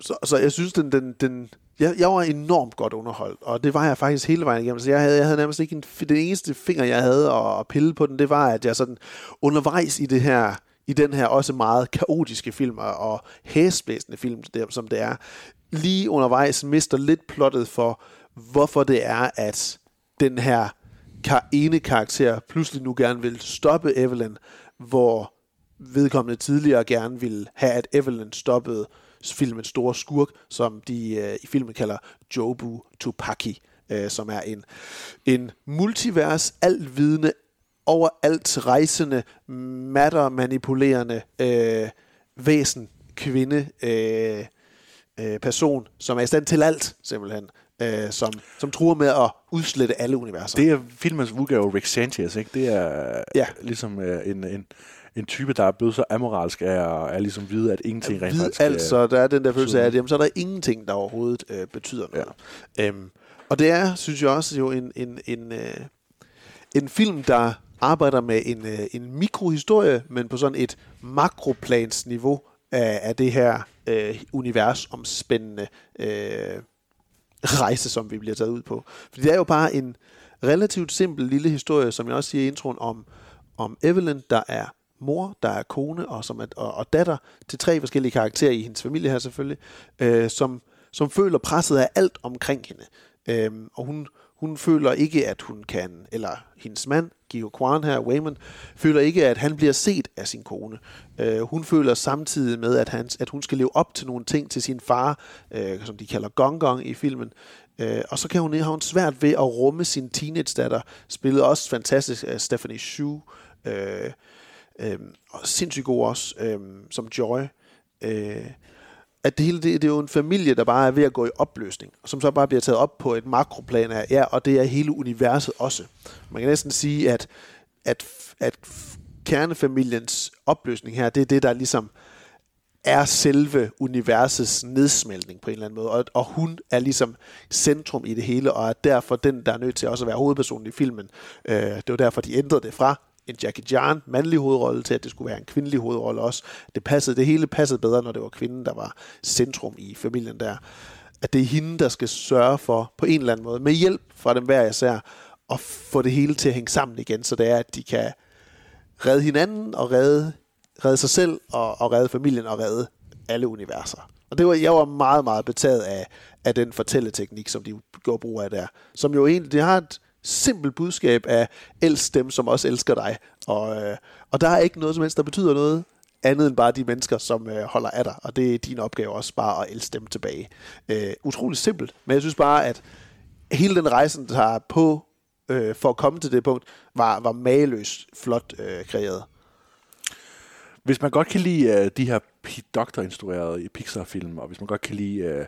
så, så jeg synes, den, den, den jeg, jeg var enormt godt underholdt, og det var jeg faktisk hele vejen igennem. Så jeg havde, jeg havde nærmest ikke en, den eneste finger, jeg havde at, at pille på den, det var, at jeg sådan undervejs i det her, i den her også meget kaotiske film og, hæsblæsende film, som det er, lige undervejs mister lidt plottet for, hvorfor det er, at den her ene karakter pludselig nu gerne vil stoppe Evelyn, hvor vedkommende tidligere gerne ville have, at Evelyn stoppede filmens store skurk, som de øh, i filmen kalder Jobu Tupaki, øh, som er en, en multivers, altvidende, overalt rejsende, matter manipulerende øh, væsen, kvinde, øh, øh, person, som er i stand til alt, simpelthen. Øh, som, som truer med at udslette alle universer. Det er filmens udgave Rick Sanchez, ikke? Det er ja. ligesom øh, en, en, en type, der er blevet så amoralsk af at, at ligesom vide, at ingenting rent Vid faktisk... alt, så der er den der følelse af, at jamen, så er der ingenting, der overhovedet øh, betyder noget. Ja. Øhm, og det er, synes jeg også, jo en, en, en, øh, en film, der arbejder med en, øh, en mikrohistorie, men på sådan et makroplansniveau af, af det her øh, universomspændende øh, rejse, som vi bliver taget ud på. For det er jo bare en relativt simpel lille historie, som jeg også siger i introen, om, om Evelyn, der er mor, der er kone og, som er, og, og datter til tre forskellige karakterer i hendes familie her selvfølgelig, øh, som, som føler presset af alt omkring hende. Øh, og hun, hun føler ikke, at hun kan, eller hendes mand, Gio Kwan her, Wayman, føler ikke, at han bliver set af sin kone. Øh, hun føler samtidig med, at, han, at hun skal leve op til nogle ting til sin far, øh, som de kalder Gong Gong i filmen. Øh, og så kan hun, har hun svært ved at rumme sin teenage-datter, spillet også fantastisk af Stephanie Shu, øh, øh, og sindssygt god også, øh, som Joy. Øh, at det hele, det, det er jo en familie, der bare er ved at gå i opløsning, og som så bare bliver taget op på et makroplan af, ja, og det er hele universet også. Man kan næsten sige, at, at, at kernefamiliens opløsning her, det er det, der ligesom er selve universets nedsmeltning på en eller anden måde, og, og hun er ligesom centrum i det hele, og er derfor den, der er nødt til også at være hovedpersonen i filmen. Øh, det var derfor, de ændrede det fra en Jackie Chan mandlig hovedrolle til, at det skulle være en kvindelig hovedrolle også. Det, passede, det hele passede bedre, når det var kvinden, der var centrum i familien der. At det er hende, der skal sørge for, på en eller anden måde, med hjælp fra dem hver især, at få det hele til at hænge sammen igen, så det er, at de kan redde hinanden og redde, redde sig selv og, og redde familien og redde alle universer. Og det var, jeg var meget, meget betaget af, af den fortælleteknik, som de gjorde brug af der. Som jo egentlig, det har et simpelt budskab af, elsk dem, som også elsker dig. Og, øh, og der er ikke noget som helst, der betyder noget andet end bare de mennesker, som øh, holder af dig. Og det er din opgave også bare at elske dem tilbage. Øh, utroligt simpelt, men jeg synes bare, at hele den rejsen, der har på øh, for at komme til det punkt, var, var mageløst flot øh, kreeret. Hvis man godt kan lide øh, de her Pete instruerede Pixar-film, og hvis man godt kan lide øh,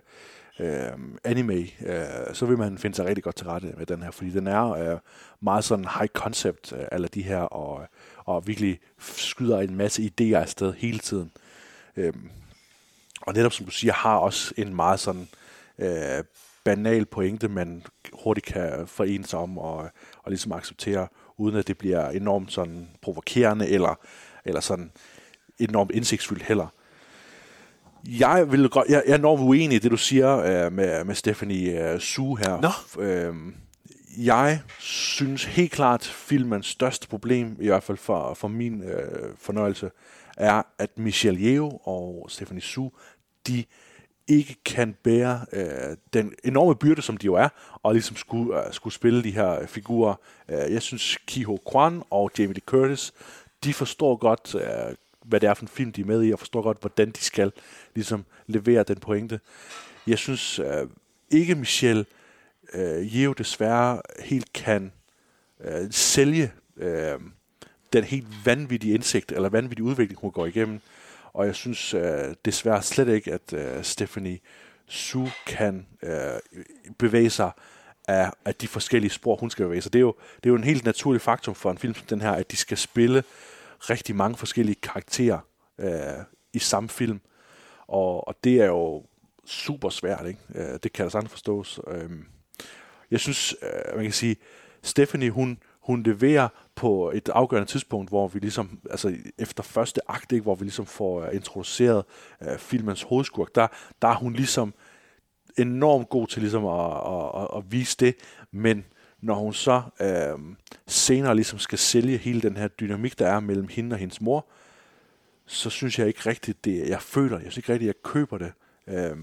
øh, anime, øh, så vil man finde sig rigtig godt til rette med den her, fordi den er øh, meget sådan high concept, øh, alle de her, og, og virkelig skyder en masse idéer afsted hele tiden. Øh, og netop som du siger, har også en meget sådan øh, banal pointe, man hurtigt kan forene sig om og, og ligesom acceptere, uden at det bliver enormt sådan provokerende eller, eller sådan enormt indsigtsfyldt heller. Jeg, vil, godt- jeg, jeg er enormt uenig i det, du siger øh, med, med Stephanie øh, Su her. Nå. Øhm, jeg synes helt klart, filmens største problem, i hvert fald for, for min øh, fornøjelse, er, at Michelle Yeoh og Stephanie Su, de ikke kan bære øh, den enorme byrde, som de jo er, og ligesom skulle, øh, skulle spille de her figurer. Øh, jeg synes, Kiho Kwan og Jamie Lee Curtis, de forstår godt, øh, hvad det er for en film, de er med i, og forstår godt, hvordan de skal ligesom levere den pointe. Jeg synes øh, ikke, Michelle øh, Yeoh desværre helt kan øh, sælge øh, den helt vanvittige indsigt, eller vanvittige udvikling, hun går igennem. Og jeg synes øh, desværre slet ikke, at øh, Stephanie Su kan øh, bevæge sig af, af de forskellige spor, hun skal bevæge sig. Det er, jo, det er jo en helt naturlig faktum for en film som den her, at de skal spille rigtig mange forskellige karakterer øh, i samme film. Og, og det er jo super svært, ikke? Øh, det kan altså da sagtens forstås. Øh, jeg synes, øh, man kan sige, Stephanie, hun, hun leverer på et afgørende tidspunkt, hvor vi ligesom, altså efter første akt, ikke, hvor vi ligesom får øh, introduceret øh, filmens hovedskurk, der, der er hun ligesom enormt god til ligesom at, at, at, at vise det, men når hun så øh, senere ligesom skal sælge hele den her dynamik, der er mellem hende og hendes mor, så synes jeg ikke rigtigt, det jeg føler, jeg synes ikke rigtigt, jeg køber det. Øh,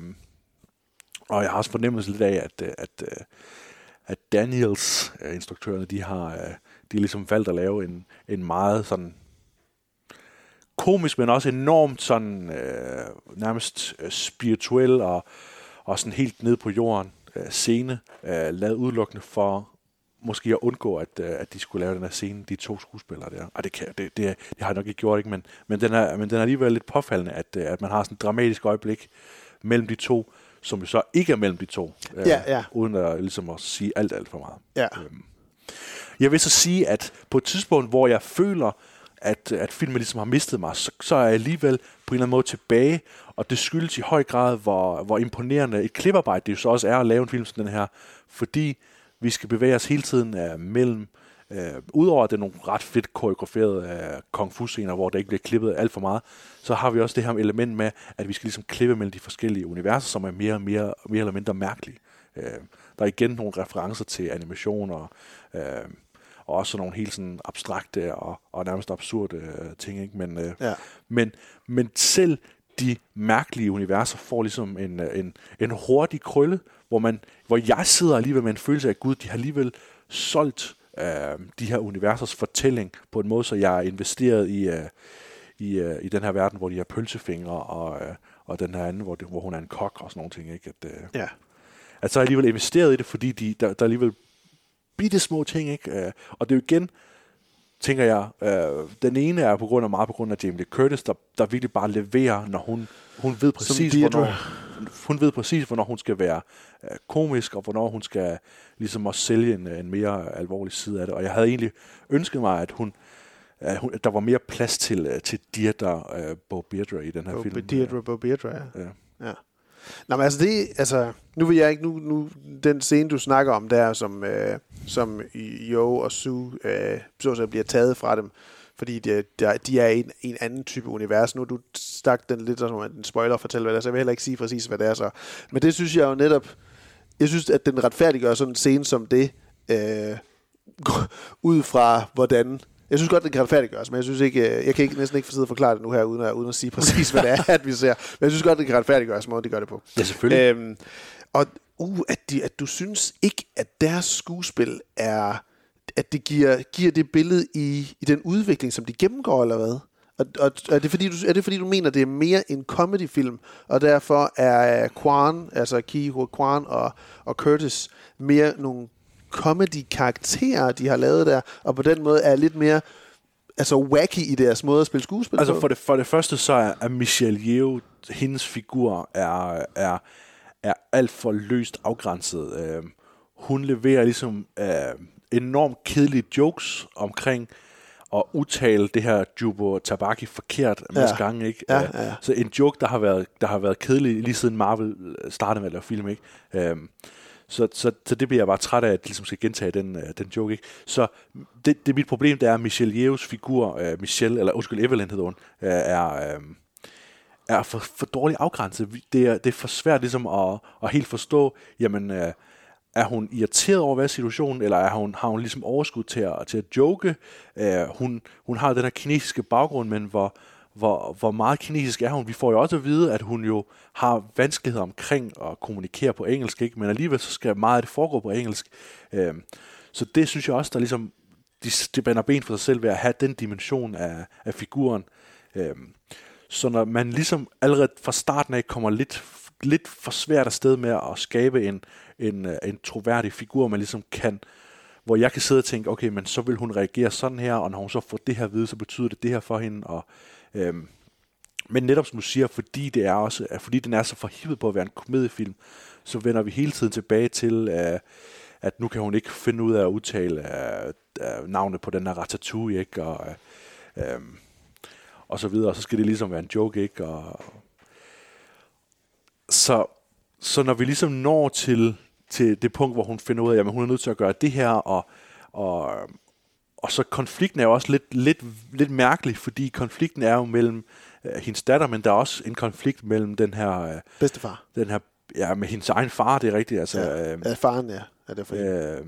og jeg har også fornemmelse lidt af, at, øh, at, øh, at Daniels, øh, instruktørerne, de har, øh, de har ligesom valgt at lave en, en meget sådan komisk, men også enormt sådan øh, nærmest øh, spirituel og, og sådan helt ned på jorden øh, scene, øh, lavet udelukkende for måske at undgå, at, øh, at de skulle lave den her scene, de to skuespillere der. Og det, kan, det, det, det har jeg nok ikke gjort, ikke? Men, men, den er, men den er alligevel lidt påfaldende, at, øh, at man har sådan et dramatisk øjeblik mellem de to, som jo så ikke er mellem de to, øh, Ja, ja. uden at, ligesom at sige alt, alt for meget. Ja. Øhm, jeg vil så sige, at på et tidspunkt, hvor jeg føler, at, at filmen ligesom har mistet mig, så, så er jeg alligevel på en eller anden måde tilbage, og det skyldes i høj grad, hvor, hvor imponerende et kliparbejde det jo så også er at lave en film som den her, fordi vi skal bevæge os hele tiden uh, mellem, uh, udover at det er nogle ret fedt koreograferede uh, kung fu scener, hvor der ikke bliver klippet alt for meget, så har vi også det her element med, at vi skal ligesom klippe mellem de forskellige universer, som er mere, mere, mere eller mindre mærkelige. Uh, der er igen nogle referencer til animation og, uh, og også nogle helt sådan abstrakte og, og nærmest absurde uh, ting, ikke? Men, uh, Ja. men, men selv de mærkelige universer får ligesom en, øh, en, en hurtig krølle, hvor, man, hvor jeg sidder alligevel med en følelse af, at gud, de har alligevel solgt øh, de her universers fortælling på en måde, så jeg er investeret i, øh, i, øh, i den her verden, hvor de har pølsefingre, og, øh, og den her anden, hvor, det, hvor hun er en kok og sådan nogle ting. Ikke? At, øh, Ja. at så er jeg alligevel investeret i det, fordi de, der, der er alligevel bitte små ting. Ikke? Øh, og det er jo igen, tænker jeg, øh, den ene er på grund af meget på grund af Jamie Curtis, der, der virkelig bare leverer, når hun, hun ved præcis, Deirdre. hvornår, hun ved præcis, hvornår hun skal være øh, komisk, og hvornår hun skal ligesom også sælge en, en mere alvorlig side af det. Og jeg havde egentlig ønsket mig, at hun, at hun at der var mere plads til, øh, til Deirdre øh, Bo Beardre i den her Bo- film. Deirdre Bo Beardre, ja. Ja. ja. Nå, men altså det, altså, nu vil jeg ikke, nu, nu den scene, du snakker om der, som, øh, som Jo og Sue, øh, så sige, bliver taget fra dem, fordi de, der, de er en, en anden type univers. Nu du stak den lidt som en spoiler og fortælle, hvad det er, så jeg vil heller ikke sige præcis, hvad det er så. Men det synes jeg jo netop, jeg synes, at den retfærdiggør sådan en scene som det, øh, ud fra hvordan jeg synes godt, det kan retfærdiggøres, men jeg synes ikke, øh, jeg kan ikke, næsten ikke sidde og forklare det nu her, uden at, uden at sige præcis, hvad det er, at vi ser. Men jeg synes godt, det kan retfærdiggøres, måde de gør det på. Ja, selvfølgelig. Øhm, og uh, at, de, at du synes ikke, at deres skuespil er, at det giver, giver det billede i, i den udvikling, som de gennemgår, eller hvad? Og, og er, det fordi, du, er det fordi, du mener, det er mere en comedyfilm, og derfor er Kwan, altså Ki Ho Kwan og, og Curtis, mere nogle comedy-karakterer, de har lavet der, og på den måde er lidt mere altså wacky i deres måde at spille skuespil Altså på. for det, for det første så er, er Michelle Yeoh, hendes figur er, er, er alt for løst afgrænset. Øh, hun leverer ligesom øh, enormt kedelige jokes omkring at udtale det her Jubo Tabaki forkert en masse Ja. gange, ikke? Ja, Øh, ja. Så en joke, der har været, der har været kedelig lige siden Marvel startede med at lave film, ikke? Øhm, så, så, så det bliver jeg bare træt af, at de ligesom skal gentage den, øh, den joke, ikke? Så det, det mit problem, det er, at Michelle Yeohs figur, øh, Michelle, eller undskyld, Evelyn hedder hun, øh, er, øh, er for, for dårligt afgrænset. Det er, det er for svært ligesom at, at helt forstå, jamen, øh, er hun irriteret over, hvad er situationen, eller er hun, har hun ligesom overskud til at, til at joke? Øh, hun, hun har den her kinesiske baggrund, men hvor, hvor, hvor meget kinesisk er hun? Vi får jo også at vide, at hun jo har vanskeligheder omkring at kommunikere på engelsk, ikke? men alligevel så skal meget af det foregå på engelsk. Øh, så det synes jeg også, der ligesom, de, de bander ben for sig selv ved at have den dimension af, af figuren. Øh, så når man ligesom allerede fra starten af kommer lidt, lidt for svært afsted med at skabe en, en, øh, en troværdig figur, man ligesom kan, hvor jeg kan sidde og tænke, okay, men så vil hun reagere sådan her, og når hun så får det her at vide, så betyder det det her for hende, og øhm, men netop som du siger, fordi det er også, fordi den er så forhippet på at være en komediefilm, så vender vi hele tiden tilbage til, øh, at nu kan hun ikke finde ud af at udtale øh, øh, navnet på den her Ratatouille, ikke? Og, øh, øh, og så videre, og så skal det ligesom være en joke, ikke? Og, så, så når vi ligesom når til, til det punkt, hvor hun finder ud af, at hun er nødt til at gøre det her, og, og, og så konflikten er jo også lidt, lidt, lidt mærkelig, fordi konflikten er jo mellem øh, hendes datter, men der er også en konflikt mellem den her... Øh, Bedstefar. Den her, ja, med hendes egen far, det er rigtigt. Altså, Ja, øh, ja, faren, ja. Er det for øh,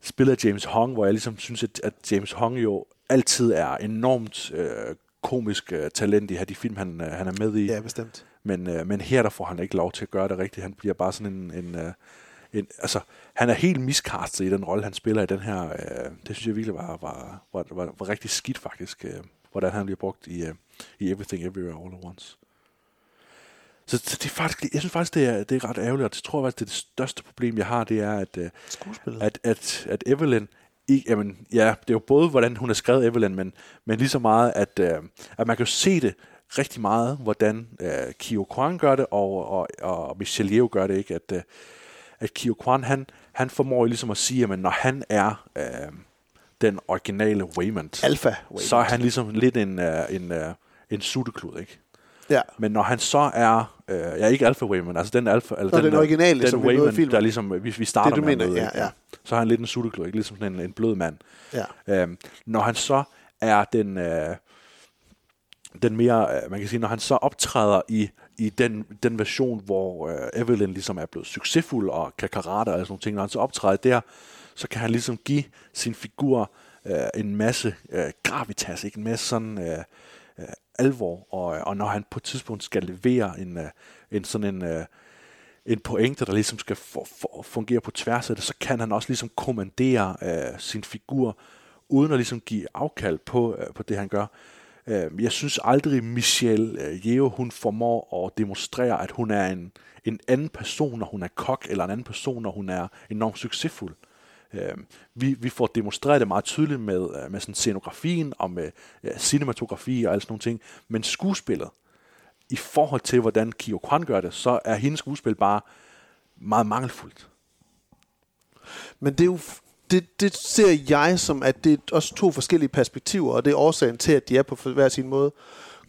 spillet af James Hong, hvor jeg ligesom synes, at, at James Hong jo altid er enormt øh, komisk øh, talent i de film, han, øh, han er med i. Ja, bestemt. Men, øh, men her der får han ikke lov til at gøre det rigtigt. Han bliver bare sådan en, en, øh, en, altså, han er helt miscastet i den rolle, han spiller i den her. Øh, det synes jeg virkelig var, var, var, var, var rigtig skidt faktisk, øh, hvordan han bliver brugt i, øh, i Everything Everywhere All at Once. Så, så det er faktisk, jeg synes faktisk, det er, det er ret ærgerligt, og det tror jeg faktisk, det er det største problem, jeg har, det er, at, øh, at, at, at Evelyn, ikke, jamen, ja, det er jo både, hvordan hun har skrevet Evelyn, men, men lige så meget, at, øh, at man kan jo se det rigtig meget, hvordan øh, Kyo Kwan gør det, og, og, og Michelle Yeoh gør det, ikke? At, øh, at Kyo Kwan, han, han formår ligesom at sige, at når han er øh, den originale Waymond, Alpha Waymond, så er han ligesom lidt en, øh, en, øh, en sutteklud, ikke? Ja. Men når han så er, øh, ja ikke Alpha Waymond, altså den Alpha, eller Nå, den originale, den som vi møder i filmen. der ligesom, vi, vi starter Det, du med, mener, med, ja, ja. så er han lidt en sutteklud, ikke? Ligesom sådan en, en blød mand. Ja. Øhm, når han så er den, øh, den mere, øh, man kan sige, når han så optræder i, i den, den version, hvor øh, Evelyn ligesom er blevet succesfuld og kan karate og sådan nogle ting, når han så optræder der, så kan han ligesom give sin figur øh, en masse øh, gravitas, ikke? en masse sådan øh, øh, alvor, og, øh, og når han på et tidspunkt skal levere en, øh, en sådan en, øh, en pointe, der ligesom skal for, for, fungere på tværs af det, så kan han også ligesom kommandere øh, sin figur, uden at ligesom give afkald på, øh, på det, han gør. Øhm, jeg synes aldrig, Michelle øh, Yeo, Yeoh, hun formår at demonstrere, at hun er en, en anden person, når hun er kok, eller en anden person, når hun er enormt succesfuld. Øhm, vi, vi får demonstreret det meget tydeligt med, øh, med sådan scenografien og med ja, cinematografi og alle sådan nogle ting, men skuespillet, i forhold til, hvordan Kyo Kwan gør det, så er hendes skuespil bare meget mangelfuldt. Men det er jo det, det ser jeg som, at det er også to forskellige perspektiver, og det er årsagen til, at de er på hver sin måde.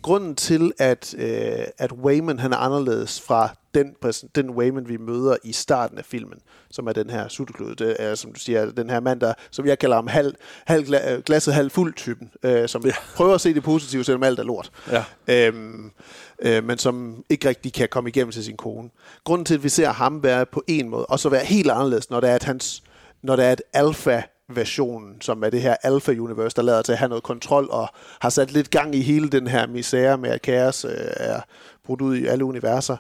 Grunden til, at, øh, at Wayman han er anderledes fra den, den Wayman, vi møder i starten af filmen, som er den her sutteklud, det er, som du siger, den her mand, der, som jeg kalder ham halv, halv gla, glasset halv fuld typen, øh, som ja. prøver at se det positive, selvom alt er lort. Ja. Øhm, øh, men som ikke rigtig kan komme igennem til sin kone. Grunden til, at vi ser ham være på en måde, og så være helt anderledes, når det er, at hans når der er et alfa versionen, som er det her alfa-universe, der lader til at have noget kontrol, og har sat lidt gang i hele den her misære med, at kaos øh, er brudt ud i alle universer,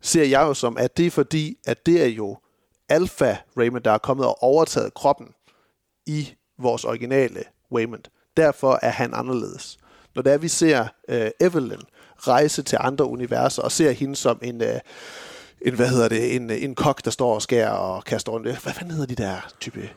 ser jeg jo som, at det er fordi, at det er jo alfa Raymond, der er kommet og overtaget kroppen i vores originale Raymond. Derfor er han anderledes. Når det er, vi ser øh, Evelyn rejse til andre universer, og ser hende som en... Øh, en, hvad hedder det, en, en kok, der står og skærer og kaster rundt. Hvad fanden hedder de der type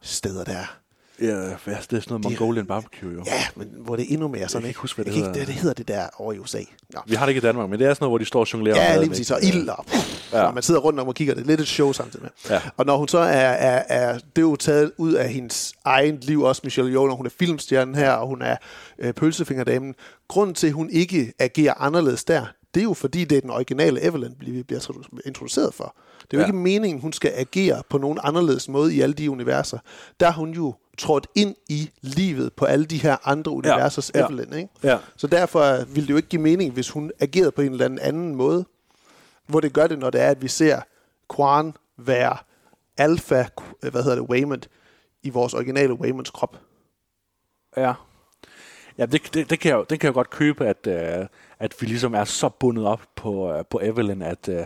steder der? Ja, det er sådan noget Mongolian barbecue, jo. Ja, men hvor det er endnu mere sådan, Jeg kan ikke huske, hvad det hedder. Ikke, det, det hedder det der over i USA. Nå. Vi har det ikke i Danmark, men det er sådan noget, hvor de står og jonglerer. Ja, lige præcis. Og ild og, ja. og man sidder rundt om og kigger. Det er lidt et show samtidig med. Ja. Og når hun så er, er, er, det er jo taget ud af hendes egen liv, også Michelle Yeoh, når hun er filmstjernen her, og hun er øh, pølsefingerdamen. Grunden til, at hun ikke agerer anderledes der, det er jo fordi, det er den originale Evelyn, vi bliver introduceret for. Det er jo Ja. ikke meningen, hun skal agere på nogen anderledes måde i alle de universer. Der er hun jo trådt ind i livet på alle de her andre universers Ja. Evelyn. Ikke? Ja. Så derfor ville det jo ikke give mening, hvis hun agerede på en eller anden anden måde. Hvor det gør det, når det er, at vi ser Quan være alfa, hvad hedder det, Waymond, i vores originale Waymonds krop. Ja. Ja, det, det, det, kan jeg, jo- det kan jeg godt købe, at, øh, at vi ligesom er så bundet op på, øh, på Evelyn, at, øh,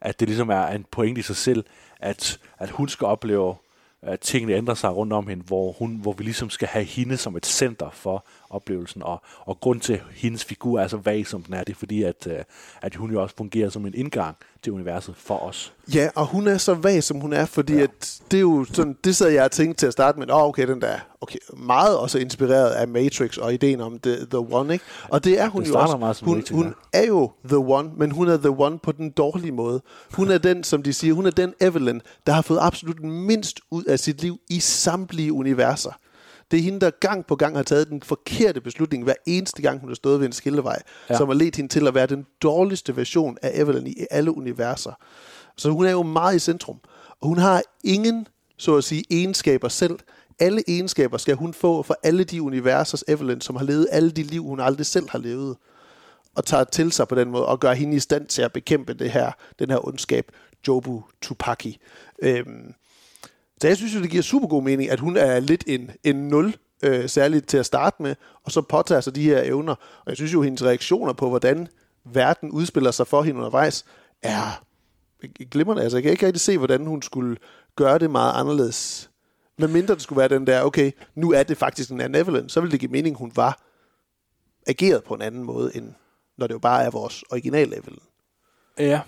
at det ligesom er en point i sig selv, at, at hun skal opleve, at tingene ændrer sig rundt om hende, hvor, hun, hvor vi ligesom skal have hende som et center for oplevelsen. Og, og grund til, at hendes figur er så vag, som den er, det er fordi, at, øh, at hun jo også fungerer som en indgang til universet for os. Ja, og hun er så vag, som hun er, fordi ja. at det er jo sådan, det sad jeg og tænkte til at starte med, åh, oh, okay, den der, okay, meget også inspireret af Matrix og ideen om The, the One, ikke? Og det er hun Det jo også. meget hun, Matrix, ja. hun er jo The One, men hun er The One på den dårlige måde. Hun er den, som de siger, hun er den Evelyn, der har fået absolut mindst ud af sit liv i samtlige universer. Det er hende, der gang på gang har taget den forkerte beslutning, hver eneste gang, hun har stået ved en skillevej, ja. Som har ledt hende til at være den dårligste version af Evelyn i alle universer. Så hun er jo meget i centrum. Og hun har ingen, så at sige, egenskaber selv. Alle egenskaber skal hun få for alle de universers Evelyn, som har levet alle de liv, hun aldrig selv har levet. Og tager til sig på den måde, og gør hende i stand til at bekæmpe det her, den her ondskab, Jobu Tupaki. Øhm, så jeg synes jo, det giver super god mening, at hun er lidt en, en nul, øh, særligt til at starte med, og så påtager sig de her evner. Og jeg synes jo, hendes reaktioner på, hvordan verden udspiller sig for hende undervejs, er glimrende. Altså, jeg kan ikke rigtig se, hvordan hun skulle gøre det meget anderledes. Men mindre det skulle være den der, okay, nu er det faktisk en anden Evelyn, så ville det give mening, hun var ageret på en anden måde, end når det jo bare er vores original Evelyn. Ja.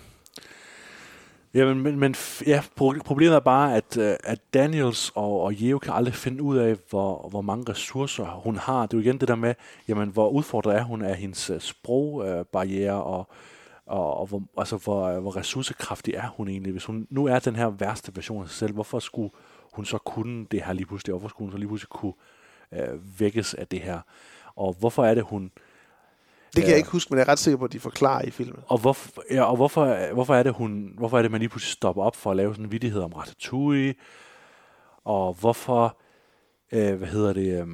Ja, men, men, men ja, problemet er bare, at, øh, at Daniels og, og Yeo kan aldrig finde ud af, hvor, hvor mange ressourcer hun har. Det er jo igen det der med, jamen, hvor udfordret er hun af hendes øh, sprogbarriere, og, og, og hvor, altså, hvor, øh, hvor ressourcekraftig er hun egentlig. Hvis hun nu er den her værste version af sig selv, hvorfor skulle hun så kunne det her lige pludselig? Hvorfor skulle hun så lige pludselig kunne øh, vækkes af det her? Og hvorfor er det, hun... Øh, kan jeg ikke huske, men jeg er ret sikker på, at de forklarer i filmen. Og, hvorfor, ja, og hvorfor, hvorfor, er det, hun, hvorfor er det, man lige pludselig stopper op for at lave sådan en vidighed om Ratatouille? Og hvorfor, øh, hvad hedder det, øh,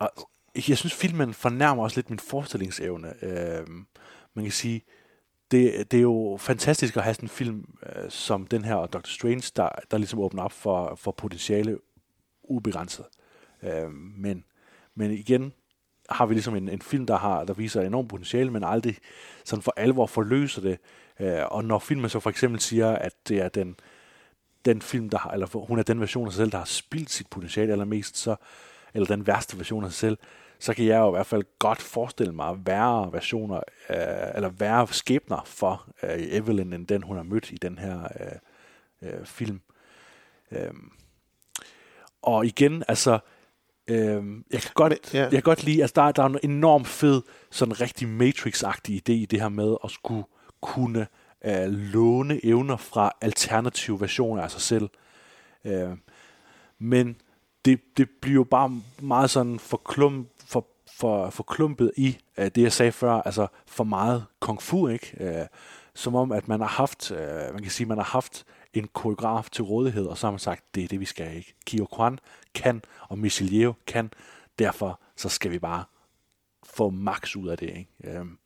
og jeg synes, filmen fornærmer også lidt min forestillingsevne. Øh, man kan sige, det, det er jo fantastisk at have sådan en film øh, som den her, og Doctor Strange, der, der ligesom åbner op for, for potentiale ubegrænset. Øh, men, men igen, har vi ligesom en, en film, der har der viser enormt potentiale, men aldrig sådan for alvor forløser det. Øh, og når filmen så for eksempel siger, at det er den, den film, der har, eller hun er den version af sig selv, der har spildt sit potentiale allermest, så, eller den værste version af sig selv, så kan jeg jo i hvert fald godt forestille mig værre versioner, øh, eller værre skæbner for øh, Evelyn, end den hun har mødt i den her øh, øh, film. Øh, og igen, altså, Øhm, jeg kan godt, ja. jeg kan godt lide, altså der, der er en enorm fed, sådan rigtig Matrix-agtig idé i det her med at skulle kunne øh, låne evner fra alternative versioner af sig selv. Øh, men det, det bliver jo bare meget sådan forklum, for, for, forklumpet i øh, det, jeg sagde før, altså for meget kung fu, ikke? Øh, som om, at man har haft, øh, man kan sige, man har haft en koreograf til rådighed, og så har man sagt, det er det, vi skal ikke. Kio Kwan kan, og Michelieu kan, derfor så skal vi bare få max ud af det. Ikke? Øhm,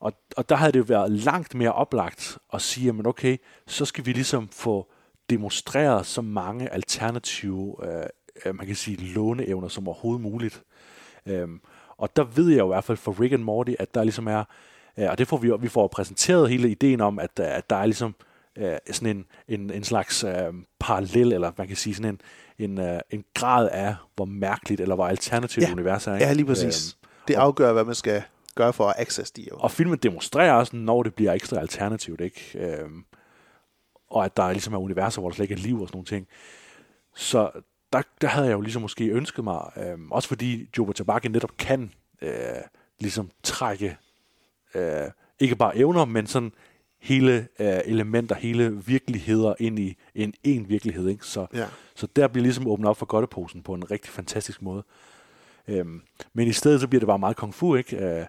og, og der havde det jo været langt mere oplagt at sige, at okay, så skal vi ligesom få demonstreret så mange alternative, øh, øh, man kan sige, låneevner som overhovedet muligt. Øhm, og der ved jeg jo i hvert fald for Rick and Morty, at der ligesom er, øh, og det får vi, vi får præsenteret hele ideen om, at, at der er ligesom øh, sådan en, en, en slags øh, parallel, eller man kan sige sådan en, en, øh, en grad af, hvor mærkeligt eller hvor alternativt Ja. universet er. Ikke? Ja, lige præcis. Det afgør, hvad man skal gøre for at access de evner. Og filmen demonstrerer også, når det bliver ekstra alternativt, ikke? Øhm, og at der ligesom er universer, hvor der slet ikke er liv og sådan nogle ting. Så der, der havde jeg jo ligesom måske ønsket mig, øhm, også fordi Joe Tabaki netop kan øh, ligesom trække øh, ikke bare evner, men sådan hele øh, elementer, hele virkeligheder ind i en en virkelighed. Ikke? Så, Ja. så der bliver ligesom åbnet op for godteposen på en rigtig fantastisk måde. Øhm, men i stedet så bliver det bare meget kung fu, ikke? Øh,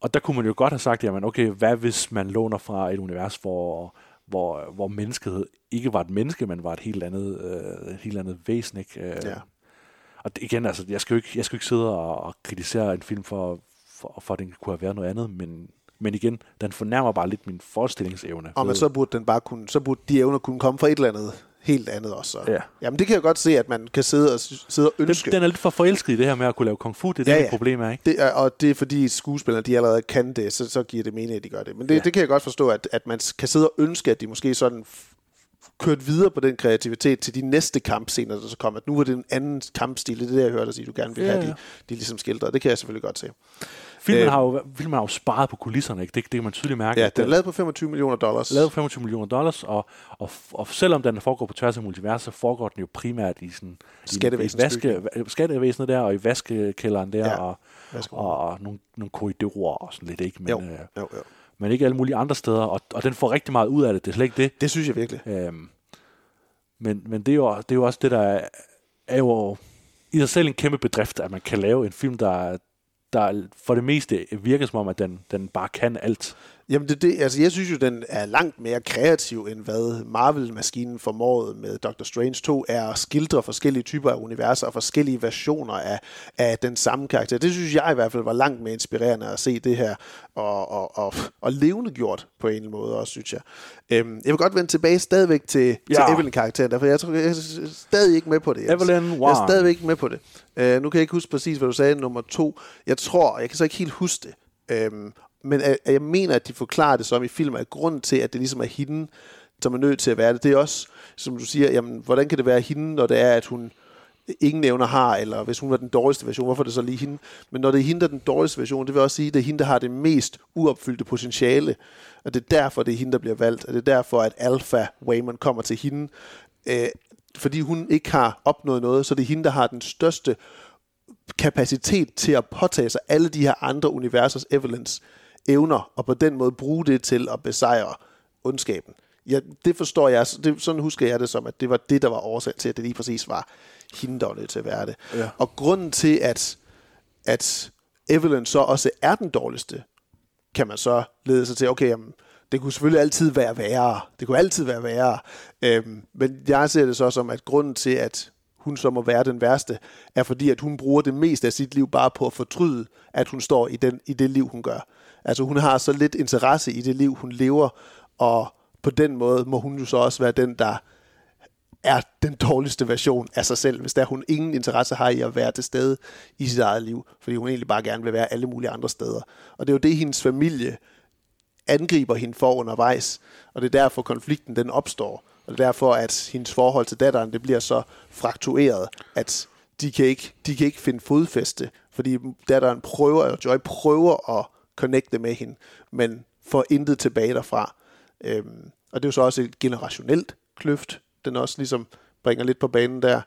og der kunne man jo godt have sagt, jamen okay, hvad hvis man låner fra et univers, hvor, hvor, hvor mennesket ikke var et menneske, men var et helt andet, øh, et helt andet væsen, ikke? Øh, Ja. Og det, igen, altså, jeg skal jo ikke, jeg skal jo ikke sidde og, og kritisere en film for, for, for, at den kunne have været noget andet, men, men igen, den fornærmer bare lidt min forestillingsevne. Og men så burde den bare kunne, så burde de evner kunne komme fra et eller andet helt andet også. Så. Ja. Jamen det kan jeg godt se, at man kan sidde og, sidde og ønske. Den, den er lidt for forelsket i det her med at kunne lave kung fu, det er det, Ja, ja, ja. problem er, ikke? Det er, og det er fordi skuespillerne, de allerede kan det, så, så giver det mening, at de gør det. Men det, ja. Det kan jeg godt forstå, at, at man kan sidde og ønske, at de måske sådan kørt videre på den kreativitet til de næste kampscener, der så kommer. At nu er det en anden kampstil, det er det, jeg hørte dig sige, du gerne vil Ja, have, de, ja. de ligesom skildret. Det kan jeg selvfølgelig godt se. Filmen, Øh, har jo, filmen har jo sparet på kulisserne, ikke? Det, det kan man tydeligt mærke. Ja, den er lavet på 25 millioner dollars. lavet for 25 millioner dollars, og, og, og selvom den foregår på tværs af multivers, så foregår den jo primært i sådan i, i Skattevæsenets vaske, skattevæsenet der, og i vaskekælderen der, Ja, og, og, og nogle, nogle korridorer og sådan lidt, ikke? Men, Jo, øh, jo, jo. men ikke alle mulige andre steder, og, og den får rigtig meget ud af det, det er slet ikke det. Det synes jeg virkelig. Øhm, men men det, er jo, det er jo også det, der er, er jo i sig selv en kæmpe bedrift, at man kan lave en film, der, der for det meste virker som om, at den, den bare kan alt. Jamen, det, det, altså, jeg synes jo, den er langt mere kreativ, end hvad Marvel-maskinen formåede med Doctor Strange 2, er at skildre forskellige typer af universer og forskellige versioner af, af den samme karakter. Det synes jeg i hvert fald var langt mere inspirerende at se det her, og, og, og, og levende gjort på en eller anden måde også, synes jeg. Øhm, jeg vil godt vende tilbage stadigvæk til, ja. Til Evelyn-karakteren, derfor jeg, tror, jeg er stadig ikke med på det. Jens. Evelyn Jeg er stadigvæk ikke med på det. Uh, nu kan jeg ikke huske præcis, hvad du sagde, nummer to. Jeg tror, jeg kan så ikke helt huske det. Øhm, men at, at jeg mener, at de forklarer det som i filmen, at grunden til, at det ligesom er hende, som er nødt til at være det, det er også, som du siger, jamen, hvordan kan det være hende, når det er, at hun ingen evner har, eller hvis hun var den dårligste version, hvorfor er det så lige hende? Men når det er hende, der er den dårligste version, det vil også sige, at det er hende, der har det mest uopfyldte potentiale, og det er derfor, det er hende, der bliver valgt, og det er derfor, at Alpha Wayman kommer til hende, øh, fordi hun ikke har opnået noget, så det er hende, der har den største kapacitet til at påtage sig alle de her andre universers Evelyns evner, og på den måde bruge det til at besejre ondskaben. Ja, det forstår jeg, det, sådan husker jeg det som, at det var det, der var årsag til, at det lige præcis var hende, der var nødt til at være det. Ja. Og grunden til, at, at Evelyn så også er den dårligste, kan man så lede sig til, okay, jamen, det kunne selvfølgelig altid være værre. Det kunne altid være værre. Øhm, men jeg ser det så som, at grunden til, at hun så må være den værste, er fordi, at hun bruger det meste af sit liv bare på at fortryde, at hun står i, den, i det liv, hun gør. Altså hun har så lidt interesse i det liv, hun lever, og på den måde må hun jo så også være den, der er den dårligste version af sig selv, hvis der hun ingen interesse har i at være til stede i sit eget liv, fordi hun egentlig bare gerne vil være alle mulige andre steder. Og det er jo det, hendes familie angriber hende for undervejs, og det er derfor konflikten den opstår. Og det er derfor, at hendes forhold til datteren, det bliver så fraktueret, at de kan ikke, de kan ikke finde fodfæste, fordi datteren prøver, eller Joy prøver at connecte med hende, men får intet tilbage derfra. Øhm, og det er jo så også et generationelt kløft, den også ligesom bringer lidt på banen der,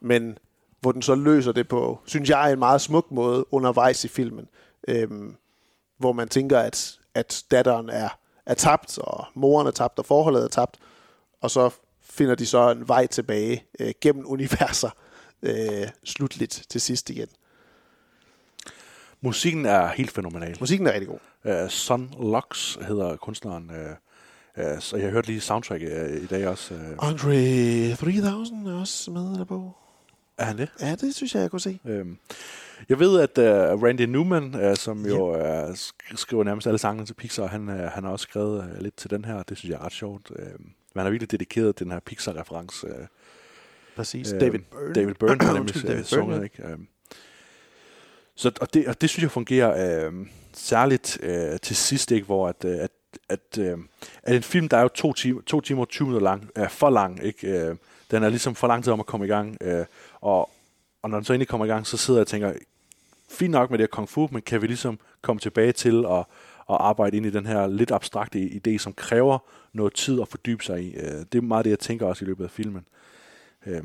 men hvor den så løser det på, synes jeg, en meget smuk måde undervejs i filmen, øhm, hvor man tænker, at, at datteren er, er tabt, og moren er tabt, og forholdet er tabt, og så finder de så en vej tilbage øh, gennem universer øh, slutligt til sidst igen. Musikken er helt fænomenal. Musikken er rigtig god. Uh, Son Lux hedder kunstneren. Uh, uh, så jeg hørte lige soundtracket uh, i dag også. Uh. Andre 3000 er også med der på. Er han det? Ja, det synes jeg, jeg kunne se. Øhm, jeg ved, at uh, Randy Newman, uh, som jo uh, sk- skriver nærmest alle sangene til Pixar, han, uh, han har også skrevet uh, lidt til den her. Det synes jeg er ret sjovt. Uh, man har virkelig dedikeret den her Pixar-reference. Uh, Præcis. Uh, David Byrne. David Byrne har nemlig David uh, sunget, Byrne, ikke? Um, så, og, det, og det synes jeg fungerer øh, særligt øh, til sidst, ikke? hvor at, uh, at, at, øh, at en film, der er jo to, timer, to timer og 20 minutter lang, er for lang. Ikke? Øh, den er ligesom for lang tid om at komme i gang. Øh, og, og når den så endelig kommer i gang, så sidder jeg og tænker, fint nok med det her kung fu, men kan vi ligesom komme tilbage til at, at arbejde ind i den her lidt abstrakte idé, som kræver noget tid at fordybe sig i. Øh, det er meget det, jeg tænker også i løbet af filmen. Øh,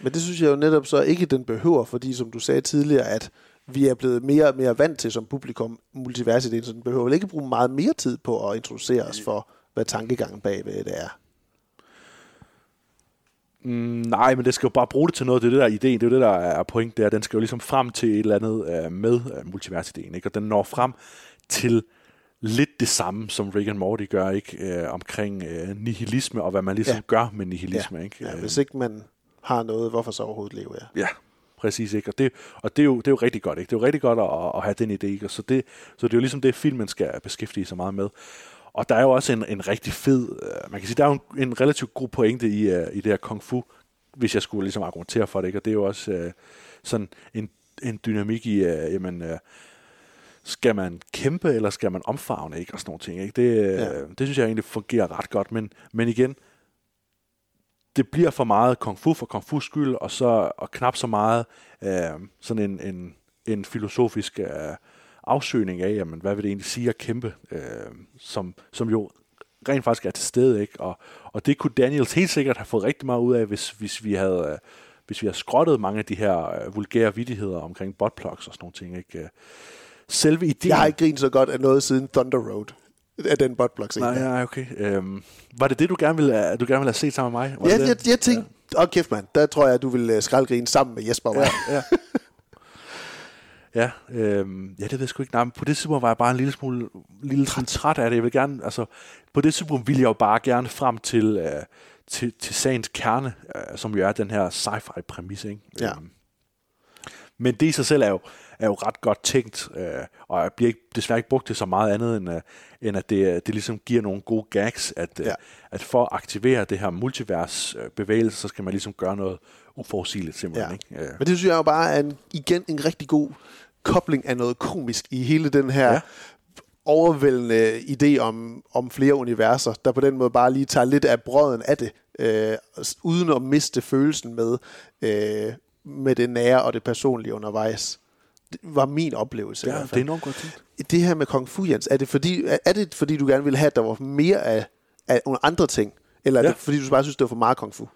men det synes jeg jo netop så ikke, den behøver, fordi som du sagde tidligere, at vi er blevet mere og mere vant til som publikum multiversideen, så den behøver vel ikke bruge meget mere tid på at introducere os for, hvad tankegangen bagved det er. Mm, nej, men det skal jo bare bruge det til noget. Det er det der idé, det er det der er point, det er, den skal jo ligesom frem til et eller andet uh, med uh, multiversideen, ikke? Og den når frem til lidt det samme, som Rick and Morty gør, ikke? Uh, omkring uh, nihilisme, og hvad man ligesom Ja. gør med nihilisme, ja. ikke? Ja, Øh, hvis ikke man har noget, hvorfor så overhovedet leve jeg? Ja, præcis. Ikke? Og, det, og det, er jo, det er jo rigtig godt. Ikke? Det er jo rigtig godt at, at have den idé. Ikke? Og så, det, så det er jo ligesom det, filmen skal beskæftige sig meget med. Og der er jo også en, en rigtig fed... øh, Man kan sige, der er jo en, en relativt god pointe i, uh, i det her kung fu, hvis jeg skulle ligesom argumentere for det. Ikke? Og det er jo også uh, sådan en, en dynamik i, uh, jamen... Uh, skal man kæmpe, eller skal man omfavne, ikke? Og sådan nogle ting, ikke? Det, ja. det synes jeg egentlig fungerer ret godt. Men, men igen, det bliver for meget kung fu for kung fu skyld, og, så, og knap så meget øh, sådan en, en, en filosofisk øh, afsøgning af, jamen, hvad vil det egentlig sige at kæmpe, øh, som, som jo rent faktisk er til stede. Ikke? Og, og det kunne Daniels helt sikkert have fået rigtig meget ud af, hvis, hvis vi havde... Øh, hvis vi har skrottet mange af de her øh, vulgære vidtigheder omkring botplugs og sådan nogle ting. Ikke? Øh, selve ideen... Jeg har ikke grinet så godt af noget siden Thunder Road. Af den botblok Nej, ja, okay. Øhm, var det det, du gerne ville, du gerne ville have set sammen med mig? Var Ja, det jeg, jeg tænkte, åh kæft mand, der tror jeg, du vil uh, skraldgrine sammen med Jesper. Ja, ja. Ja, øhm, ja, det ved jeg sgu ikke. Nej, men på det tidspunkt var jeg bare en lille smule lille træt. træt af det. Jeg vil gerne, altså, på det tidspunkt ville jeg jo bare gerne frem til, øh, til, til sagens kerne, øh, som jo er den her sci-fi præmis, ikke? Ja. Øhm, men det i sig selv er jo, er jo ret godt tænkt, øh, og jeg bliver ikke, desværre ikke brugt til så meget andet, end, øh, end at det, øh, det ligesom giver nogle gode gags, at, øh, Ja. at for at aktivere det her multivers øh, bevægelse, så skal man ligesom gøre noget uforudsigeligt simpelthen. Ja. Ikke? Øh, Men det synes jeg jo bare er en, igen en rigtig god kobling af noget komisk i hele den her Ja. overvældende idé om, om flere universer, der på den måde bare lige tager lidt af brøden af det, øh, uden at miste følelsen med, øh, med det nære og det personlige undervejs. Det var min oplevelse. i Ja, hvert det fald. er enormt godt tænkt. Det her med Kung Fu, Jens, er det fordi, er- er det fordi du gerne ville have, at der var mere af, af nogle andre ting? Eller er Ja. det fordi, du bare synes, det var for meget Kung Fu?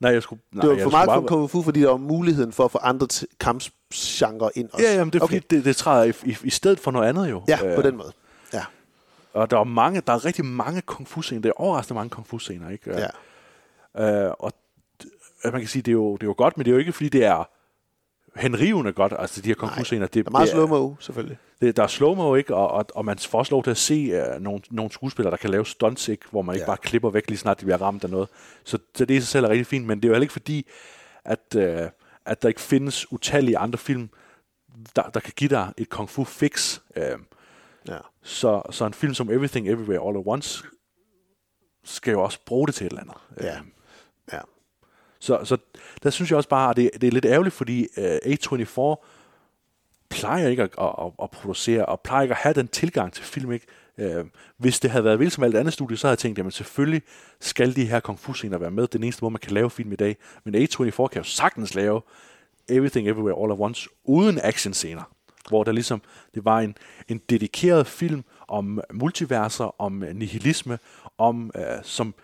Nej, jeg skulle... Nej, det var for meget bare-. Kung Fu, fordi der var muligheden for at få andre t- kampgenre ind også. Ja, jamen, det er fordi, det, det træder i, i, i stedet for noget andet jo. Ja, på den måde. Ja. Og der er mange, der er rigtig mange kung fu scener. Det er overraskende mange kung fu scener, ikke? Ja. Øh, og d- man kan sige, det er, jo, det er jo godt, men det er jo ikke, fordi det er henrivende godt, altså de her kung fu scener. Det, Der er meget slow-mo, selvfølgelig. Det, der er slow-mo, ikke? Og, og, og man får også lov til at se uh, nogle, nogle skuespillere, der kan lave stunts, ikke? Hvor man ikke Ja. bare klipper væk, lige snart de bliver ramt af noget. Så, så det i sig selv er rigtig fint, men det er jo heller ikke fordi, at, uh, at der ikke findes utallige andre film, der, der kan give dig et kung fu fix. Uh, Ja. så, så en film som Everything Everywhere All at Once skal jo også bruge det til et eller andet. Ja. Ja. Så, så der synes jeg også bare, at det, det er lidt ærgerligt, fordi øh, uh, A24 plejer ikke at, at, at, at producere, og plejer ikke at have den tilgang til film. Ikke? Uh, hvis det havde været vildt som alt andet studie, så havde jeg tænkt, at selvfølgelig skal de her kung fu scener være med. Det er den eneste måde, man kan lave film i dag. Men A24 kan jo sagtens lave Everything Everywhere All at Once uden actionscener. Hvor der ligesom, det var en, en dedikeret film om multiverser, om nihilisme, om, øh, som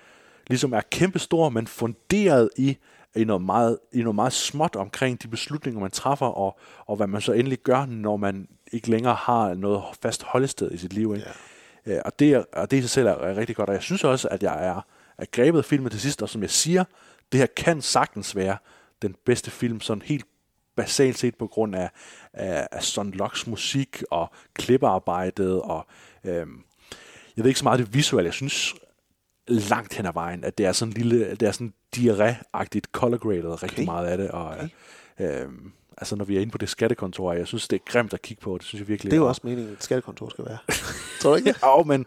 ligesom er kæmpestor, men funderet i, i, noget meget, i noget meget småt omkring de beslutninger, man træffer, og, og hvad man så endelig gør, når man ikke længere har noget fast holdested i sit liv. Ikke? Ja. Og, det, er- og det i sig selv er, er rigtig godt, og jeg synes også, at jeg er, er grebet af filmen til sidst, og som jeg siger, det her kan sagtens være den bedste film, sådan helt basalt set på grund af, af, af Son Locks musik og klippearbejdet og øhm, jeg ved ikke så meget det visuelle. Jeg synes langt hen ad vejen, at det er sådan en lille, det er sådan diarré-agtigt color graded rigtig Okay. meget af det. Og, okay. øhm, altså når vi er inde på det skattekontor, jeg synes, det er grimt at kigge på. Det synes jeg virkelig Det er jo og- også meningen, at et skattekontor skal være. Tror du ikke det? Ja, men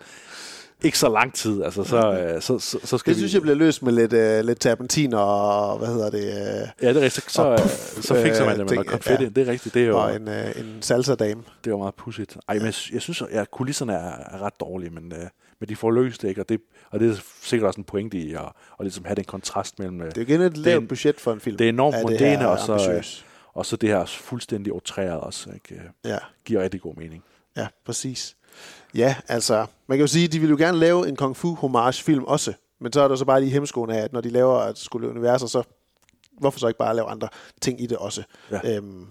ikke så lang tid. Altså, så, øh, så, så, så skal Det vi... synes jeg bliver løst med lidt, uh, lidt terpentin og, hvad hedder det? Uh, Ja, det er rigtigt. Så, og så, puff, så fikser man øh, det med noget konfetti. ja. Det er rigtigt. Det er jo, Og en, uh, en salsa-dame. Det var meget pudsigt. Ej, men jeg, jeg synes, at kulisserne er, er ret dårlige, men, øh, men de får løst det, ikke? Og det, og det er sikkert også en pointe i at, at ligesom have den kontrast mellem... Det er igen et lavt budget for en film. Det er enormt Er moderne, og så, ambitiøs. og så det her fuldstændig outræret også, ikke? Ja. Giver rigtig god mening. Ja, præcis. Ja, altså, man kan jo sige, at de vil jo gerne lave en kung fu homage film også, men så er der så bare lige hemskoen af, at når de laver at skulle universer, så hvorfor så ikke bare lave andre ting i det også? Ja. Øhm,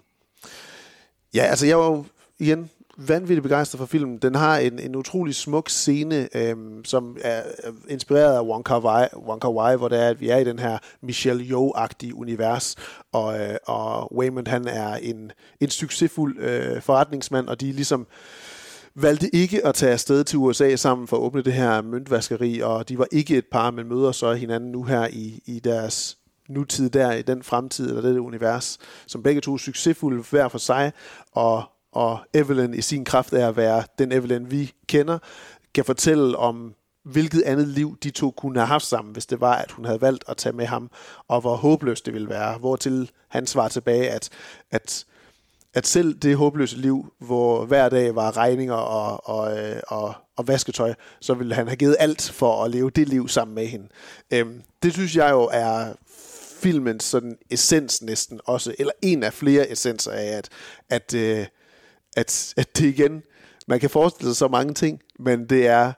ja, altså jeg var jo igen vanvittigt begejstret for filmen. Den har en, en utrolig smuk scene, øhm, som er inspireret af Wong Kar Wai, Wong Kar Wai hvor det er, at vi er i den her Michelle Yeoh-agtige univers, og, øh, og Waymond han er en, en succesfuld øh, forretningsmand, og de er ligesom valgte ikke at tage afsted til USA sammen for at åbne det her møntvaskeri, og de var ikke et par, men møder så hinanden nu her i, i deres nutid der, i den fremtid, eller det univers, som begge to er succesfulde hver for sig, og, og Evelyn i sin kraft af at være den Evelyn, vi kender, kan fortælle om, hvilket andet liv de to kunne have haft sammen, hvis det var, at hun havde valgt at tage med ham, og hvor håbløst det ville være. Hvortil han svarer tilbage, at, at at selv det håbløse liv, hvor hver dag var regninger og, og, øh, og, og vasketøj, så ville han have givet alt for at leve det liv sammen med hende. Øhm, det synes jeg jo er filmens sådan essens næsten også, eller en af flere essenser af, at, at, øh, at, at det igen, man kan forestille sig så mange ting, men det er,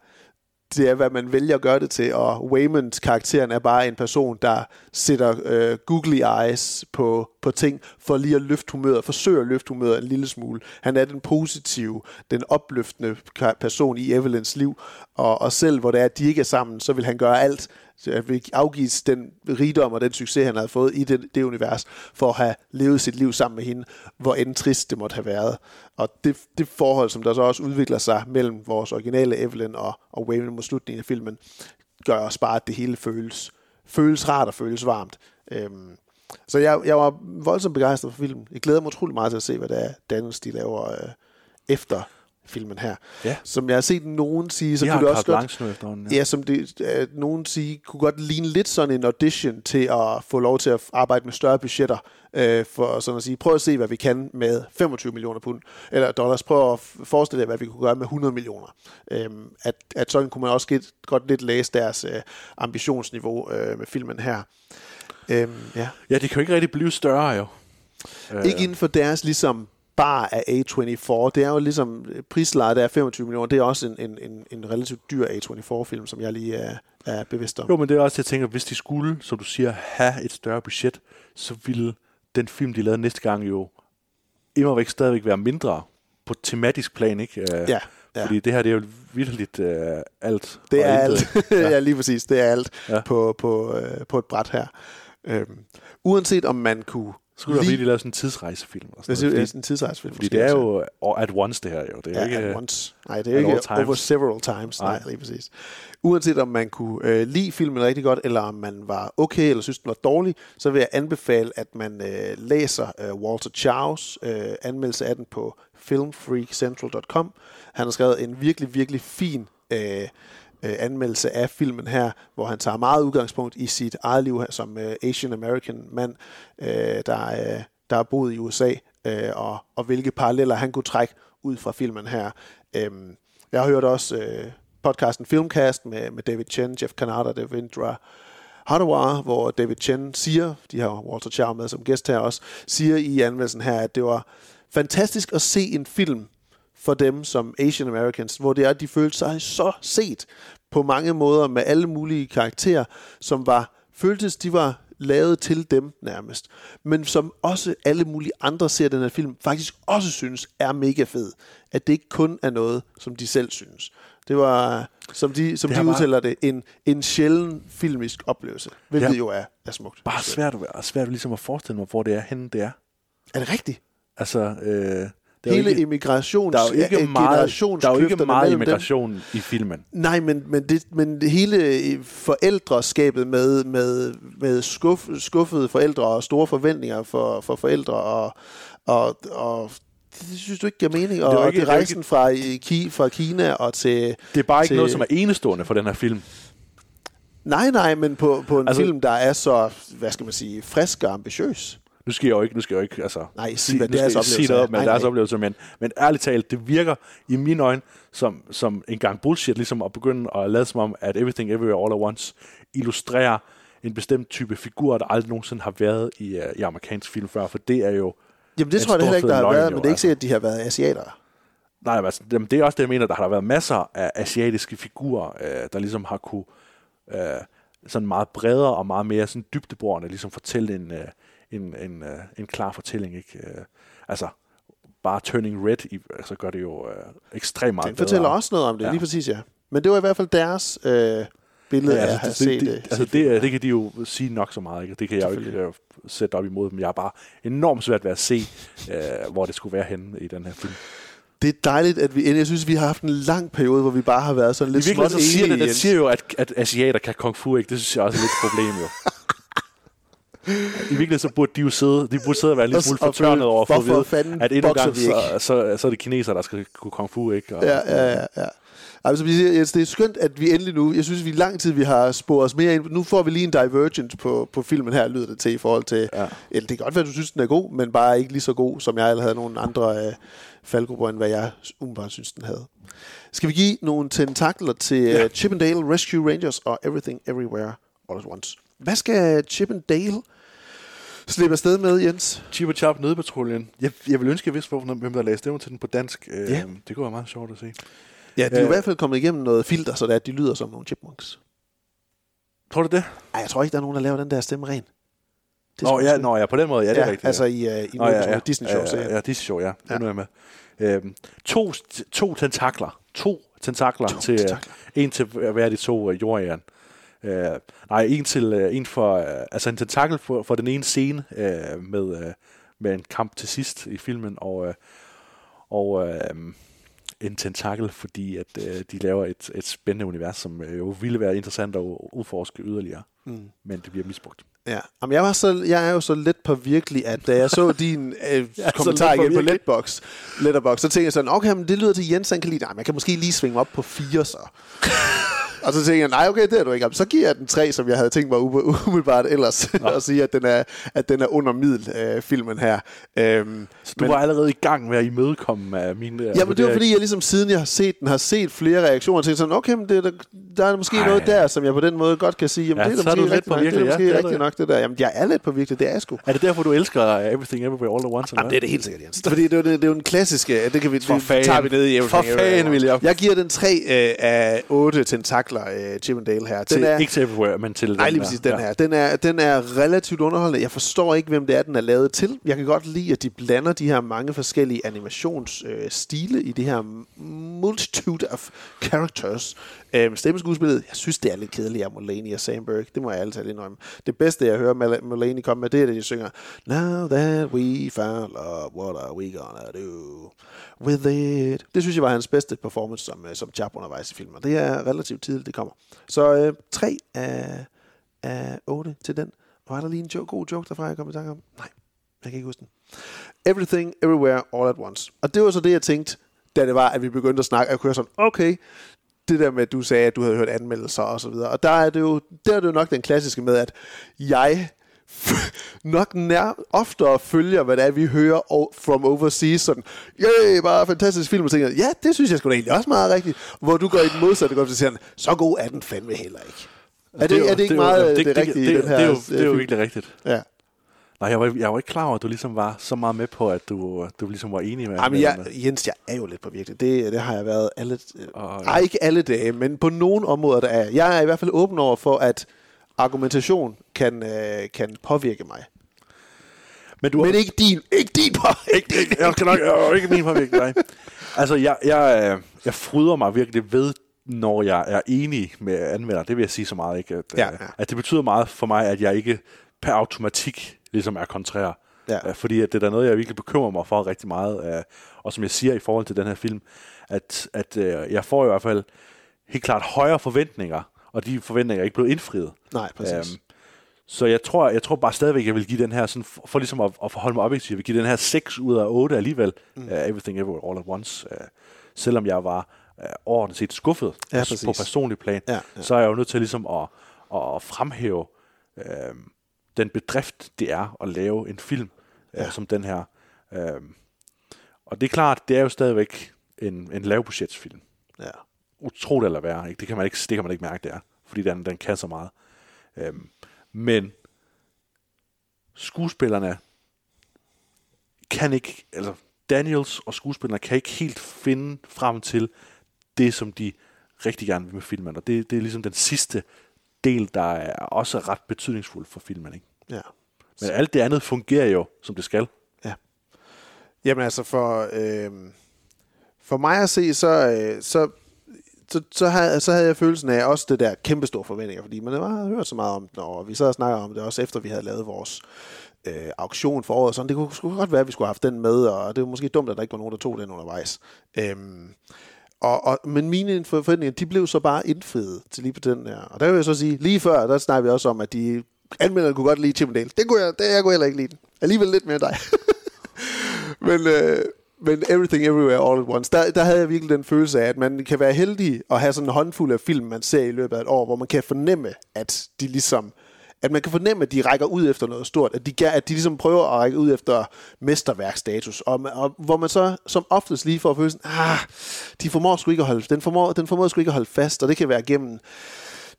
det er, hvad man vælger at gøre det til, og Waymond karakteren er bare en person, der sætter øh, googly eyes på, på ting, for lige at løfte humøret, forsøger at løfte humøret en lille smule. Han er den positive, den opløftende person i Evelyns liv, og, og selv hvor det er, at de ikke er sammen, så vil han gøre alt, at vi afgives den rigdom og den succes, han havde fået i det, det univers, for at have levet sit liv sammen med hende, hvor end trist det måtte have været. Og det, det forhold, som der så også udvikler sig mellem vores originale Evelyn og, og Waymond mod slutningen af filmen, gør også bare, at det hele føles, føles rart og føles varmt. Øhm, så jeg, jeg var voldsomt begejstret for filmen. Jeg glæder mig utrolig meget til at se, hvad det er, Daniels de laver øh, efter filmen her. Ja. Som jeg har set nogen sige, så De kunne det også godt... nu ja. ja. som det, øh, nogen sige, kunne godt ligne lidt sådan en audition til at få lov til at arbejde med større budgetter, øh, for sådan at sige, prøv at se, hvad vi kan med 25 millioner pund, eller dollars, prøv at forestille dig, hvad vi kunne gøre med 100 millioner. Øhm, at, at sådan kunne man også get, godt lidt læse deres øh, ambitionsniveau øh, med filmen her. Øhm, ja. Ja, det kan jo ikke rigtig blive større, jo. Øh. Ikke inden for deres ligesom bar af A24. Det er jo ligesom prislejet, der er 25 millioner. Det er også en, en, en, en relativt dyr A24-film, som jeg lige er, er bevidst om. Jo, men det er også, jeg tænker, hvis de skulle, som du siger, have et større budget, så ville den film, de lavede næste gang jo immer væk stadigvæk være mindre på tematisk plan, ikke? Øh, Ja, ja. Fordi det her, det er jo vidderligt øh, alt. Det er alt. ja. ja, lige præcis. Det er alt ja. på, på, øh, på et bræt her. Øhm, uanset om man kunne Skulle der virkelig lave sådan en tidsrejsefilm? Og Jeg sådan synes, noget, det er sådan en tidsrejsefilm. Fordi det er jo at once, det her jo. Det er ja, ikke, at once. Nej, det er ikke over several times. Nej, Nej. lige præcis. Uanset om man kunne øh, lide filmen rigtig godt, eller om man var okay, eller synes, den var dårlig, så vil jeg anbefale, at man øh, læser øh, Walter Chows øh, anmeldelse af den på filmfreakcentral.com. Han har skrevet en virkelig, virkelig fin øh, øh, anmeldelse af filmen her, hvor han tager meget udgangspunkt i sit eget liv her som øh, Asian American mand, øh, der, øh, der har boet i USA, øh, og, og hvilke paralleller han kunne trække ud fra filmen her. Øh, jeg har hørt også øh, podcasten Filmcast med, med David Chen, Jeff Canada, Devendra Hardawar, hvor David Chen siger, de har Walter Chow med som gæst her også, siger i anmeldelsen her, at det var fantastisk at se en film for dem som Asian Americans, hvor det er, at de følte sig så set på mange måder med alle mulige karakterer, som var, føltes, de var lavet til dem nærmest, men som også alle mulige andre ser den her film, faktisk også synes er mega fed. At det ikke kun er noget, som de selv synes. Det var, som de, som Det de har bare- udtaler det, en, en sjælden filmisk oplevelse, hvilket Ja. jo er, er smukt. bare svært, at- svært ligesom at forestille mig, hvor det er henne, det er. Er det rigtigt? Altså, øh, det er Hele ikke, immigrations, der er jo ikke meget, der er jo ikke meget mellem dem. immigration i filmen. Nej, men, men, det, men det hele øh, forældreskabet med, med, med skuff, skuffede forældre og store forventninger for, for forældre, og, og, og det synes du ikke giver mening? Det Og det, ikke- det det er jo rejsen fra, Ki, fra Kina og til... Det er bare ikke til, noget, som er enestående for den her film. Nej, nej, men på, på en altså, film, der er så, hvad skal man sige, frisk og ambitiøs. Nu skal jeg jo ikke, nu skal jeg jo ikke altså, Nej, sig, hvad deres jeg sige oplevelse noget men Nej, deres nej. oplevelser, men, men ærligt talt, det virker i mine øjne som, som en gang bullshit, ligesom at begynde at lade som om, at Everything Everywhere All at Once illustrerer en bestemt type figur, der aldrig nogensinde har været i, uh, i amerikansk film før, for det er jo Jamen det tror jeg heller ikke, der har været, jo, men det er ikke altså. sikkert, at de har været asiater. Nej, altså, det er også det, jeg mener, der har der været masser af asiatiske figurer, øh, der ligesom har kunne øh, sådan meget bredere og meget mere sådan dybdeborende ligesom fortælle en, øh, en, en, øh, en klar fortælling. Ikke? Øh, altså, bare Turning Red, i, altså gør det jo øh, ekstremt meget Den fortæller bedre. også noget om det, Ja. lige præcis, ja. Men det var i hvert fald deres øh, billede Ja, af at altså, have det, set det, det. det, altså det, øh, det kan de jo sige nok så meget, ikke? Det kan jeg jo ikke øh, sætte op imod dem. Jeg er bare enormt svært ved at se, øh, hvor det skulle være henne i den her film. Det er dejligt, at vi. Jeg synes, vi har haft en lang periode, hvor vi bare har været sådan lidt småt siger det, enige, det Jens. siger jo, at, at asiater kan kung fu, ikke? Det synes jeg også er lidt et problem, jo. I virkeligheden så burde de jo sidde, de burde sidde og være lidt smule fortørnet over for at vide, at endnu gang, ikke? så, så, så, er det kinesere, der skal kunne kung fu, ikke? Og, Ja, ja, ja. ja. Altså, vi siger, Jens, det er skønt, at vi endelig nu, jeg synes, vi i lang tid, vi har sporet os mere ind. Nu får vi lige en divergence på, på filmen her, lyder det til, i forhold til, ja. eller det kan godt være, du synes, den er god, men bare ikke lige så god, som jeg eller havde nogle andre øh, faldgrupper, end hvad jeg umiddelbart synes, den havde. Skal vi give nogle tentakler til ja. uh, Chippendale Rescue Rangers og Everything Everywhere All at Once? Hvad skal Chippendale slippe afsted med, Jens? Chip og Chap Nødpatruljen. Jeg, jeg vil ønske, jeg vidste, hvorfor- hvem der lagde stemmer til den på dansk. Øh, Ja. Det kunne være meget sjovt at se. Ja, de er jo i Øh, hvert fald kommet igennem noget filter, så det er, at de lyder som nogle chipmunks. Tror du det? Ej, jeg tror ikke, der er nogen, der laver den der stemme ren. Det Nå ja, nå, ja, på den måde, ja, det er Ja, rigtigt. altså i, uh, i Nå, ja, ja. Disney-show, ja, ja, ja. Disney-show, ja. ja. Nu er jeg med. Øhm, to, to tentakler. To tentakler To til øh, tentakler. en til hver af de to uh, jordjern. Uh, nej, en til uh, en for uh, altså en tentakel for, for den ene scene uh, med uh, med en kamp til sidst i filmen og uh, og uh, en tentakel, fordi at uh, de laver et, et spændende univers, som uh, jo ville være interessant at udforske yderligere. Mm. Men det bliver misbrugt. Ja, Jamen, jeg, var så, jeg er jo så lidt på virkelig, at da jeg så din øh, kommentar igen på. Letbox, Letterbox, så tænkte jeg sådan, okay, men det lyder til Jens, han kan lide det. Ej, man kan måske lige svinge op på fire så. og så tænkte jeg, nej, okay, det er du ikke. Jamen, så giver jeg den tre, som jeg havde tænkt mig umiddelbart ellers, og sige, at den er, at den er under middel, øh, filmen her. Øhm, Så du var allerede i gang med at imødekomme af mine... Ja, men det var fordi, jeg ligesom siden jeg har set den, har set flere reaktioner, og tænkt sådan, okay, men det, er der, der er måske Ej. noget der, som jeg på den måde godt kan sige, jamen Ja, det er er da måske lidt rigtigt på nok, det er da virkelig, ja, måske det er rigtigt nok, det der. Jamen, jeg er lidt på virkelig, det er jeg sgu. Er det derfor, du elsker Everything Everywhere All at Once? eller Jamen, det er det helt sikkert, Jens. Fordi det er, det, det er jo en klassiske, det kan vi, For det tager vi ned i. For fanden, William. Jeg giver den 3 øh, af 8 tentakler, øh, Dale her. Den Til, er, ikke til Everywhere, men til Nej, den lige præcis den her. Den er, den er relativt underholdende. Jeg forstår ikke, hvem det er, den er lavet til. Jeg kan godt lide, at de blander de her mange forskellige animationsstile øh, i det her multitude of characters. Øhm, stemmeskuespillet, jeg synes, det er lidt kedeligt af Mulaney og Sandberg. Det må jeg altid indrømme. Det bedste, jeg hører Mal- Mulaney komme med, det er, at de synger Now that we found love, what are we gonna do with it? Det synes jeg var hans bedste performance som, øh, som Chap undervejs i filmen. Og Det er relativt tidligt, det kommer. Så øh, tre af af 8 til den. Var der lige en joke, god joke derfra, jeg kom i tanke om? Nej, jeg kan ikke huske den. Everything, Everywhere, All at Once. Og det var så det, jeg tænkte, da det var, at vi begyndte at snakke. Jeg kunne høre sådan, okay, det der med, at du sagde, at du havde hørt anmeldelser og så videre. Og der er det jo, der er det jo nok den klassiske med, at jeg nok nær oftere følger, hvad det er, vi hører from overseas, sådan, yeah, bare fantastisk film, og tænker, ja, det synes jeg sgu da egentlig også meget rigtigt, hvor du går i den modsatte, og siger, så god er den fandme heller ikke. Er det, er det, ikke jo- meget det, det, rigtige det, i den her Det er jo, det er jo virkelig rigtigt. Ja. Nej, jeg var, jeg var ikke klar over, at du ligesom var så meget med på, at du, du ligesom var enig med Jamen, jeg, Jens, jeg er jo lidt på virkelig. Det, det har jeg været alle... Og- Ej, ikke alle dage, men på nogle områder, der er jeg. Er i hvert fald åben over for, at argumentation kan, øh, kan påvirke mig. Men, du, Men ikke din, ikke din påvirkning. jeg skal nok, jeg ikke min påvirkning, nej. Altså, jeg, jeg, øh, jeg fryder mig virkelig ved, når jeg er enig med anmelder. Det vil jeg sige så meget, ikke? At, Ja, ja, ja. ja. at det betyder meget for mig, at jeg ikke per automatik ligesom er kontrær. Ja. Øh, Fordi at det er da noget, jeg virkelig bekymrer mig for rigtig meget. øh, Og som jeg siger i forhold til den her film, at, at øh, jeg får i hvert fald helt klart højere forventninger, og de forventninger er ikke blevet indfriet. Nej, præcis. Øhm, så jeg tror, jeg tror bare stadigvæk, jeg vil give den her, sådan, for, ligesom at, at forholde mig objektivt, jeg vil give den her 6 ud af 8 alligevel, mm. uh, Everything Everywhere All at Once, uh, selvom jeg var uh, overordnet set skuffet Ja, præcis. på personlig plan, ja. ja. så er jeg jo nødt til ligesom at, at fremhæve uh, den bedrift, det er at lave en film uh, Ja. som den her. Uh, og det er klart, det er jo stadigvæk en, en lavbudgetsfilm. Ja. Utroligt eller være, ikke? Det, kan man ikke, det kan man ikke mærke, det er. Fordi den, den kan så meget. Øhm, men skuespillerne kan ikke, altså Daniels og skuespillerne kan ikke helt finde frem til det, som de rigtig gerne vil med filmen. Og det, det er ligesom den sidste del, der er også ret betydningsfuld for filmen. Ikke? Ja. Men alt det andet fungerer jo, som det skal. Jamen altså, for, øh, for mig at se, så, øh, så, så, så, havde, så havde jeg følelsen af også det der kæmpe store forventninger, fordi man har hørt så meget om den, og vi sad og snakkede om det også efter, vi havde lavet vores øh, auktion for året. Sådan. Det kunne, skulle godt være, at vi skulle have haft den med, og det var måske dumt, at der ikke var nogen, der tog den undervejs. Øhm, og, og, men mine forventninger, de blev så bare indfriet til lige på den her. Og der vil jeg så sige, lige før, der snakkede vi også om, at de anmelderne kunne godt lide Chip Dale. Det kunne jeg, det, jeg kunne heller ikke lide den. Alligevel lidt mere dig. men, øh, men Everything Everywhere All at Once, der, der havde jeg virkelig den følelse af, at man kan være heldig at have sådan en håndfuld af film, man ser i løbet af et år, hvor man kan fornemme, at de ligesom at man kan fornemme, at de rækker ud efter noget stort, at de, gør- at de ligesom prøver at række ud efter mesterværkstatus, og, og hvor man så som oftest lige får følelsen, ah, de formår sgu ikke at holde, den formår, den formår sgu ikke at holde fast, og det kan være gennem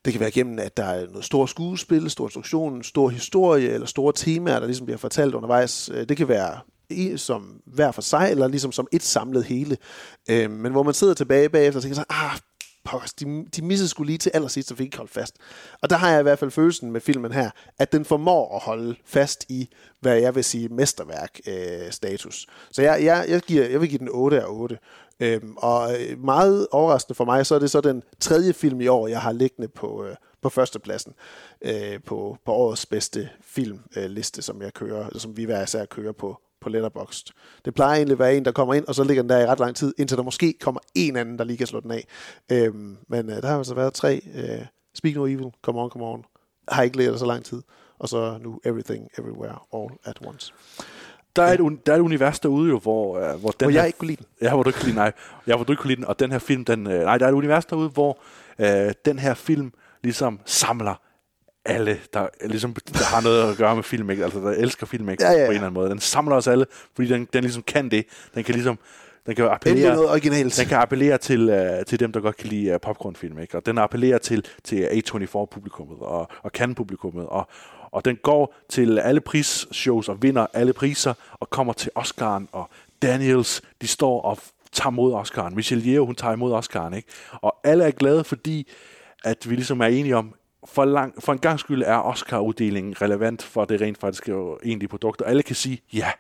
det kan være gennem, at der er noget stort skuespil, stor instruktion, stor historie eller store temaer, der ligesom bliver fortalt undervejs. Øh, det kan være i, som hver for sig, eller ligesom som et samlet hele. Øh, men hvor man sidder tilbage bagefter og tænker så, ah, pokkers, de, de missede skulle lige til allersidst, og fik ikke holdt fast. Og der har jeg i hvert fald følelsen med filmen her, at den formår at holde fast i, hvad jeg vil sige, mesterværk øh, status. Så jeg, jeg, jeg, giver, jeg vil give den 8 af 8. Øhm, og øh, meget overraskende for mig, så er det så den tredje film i år, jeg har liggende på, øh, på førstepladsen øh, på, på årets bedste filmliste, øh, liste, som jeg kører, som vi hver især kører på, på Letterboxd. Det plejer egentlig at være en, der kommer ind, og så ligger den der i ret lang tid, indtil der måske kommer en anden, der lige kan slå den af. Øhm, men øh, der har altså været tre. Øh, Speak No Evil, Come On, Come On, har ikke ligget der så lang tid. og så nu Everything Everywhere All at Once. Der er, et, der er et univers derude jo, hvor, uh, hvor den Hvor her, jeg ikke kunne lide den. Ja, hvor du ikke kunne lide nej. Ja, hvor du ikke kunne lide den. Og den her film, den, øh, nej, der er et univers derude, hvor øh, den her film ligesom samler alle, der, ligesom, der har noget at gøre med film, ikke? altså der elsker film ikke? Ja, ja, ja. på en eller anden måde. Den samler os alle, fordi den, den ligesom kan det. Den kan ligesom den kan appellere, noget originalt. den kan appellere til, uh, til dem, der godt kan lide uh, popcornfilm. Ikke? Og den appellerer til, til A24-publikummet og, og Cannes-publikummet. Og, og den går til alle prisshows og vinder alle priser og kommer til Oscar'en. Og Daniels, de står og tager mod Oscar'en. Michelle Yeoh, hun tager imod Oscar'en. Ikke? Og alle er glade, fordi at vi ligesom er enige om, for, lang, for en gang skyld er Oscar-uddelingen relevant for det rent faktisk jo egentlige produkt. Og alle kan sige, ja,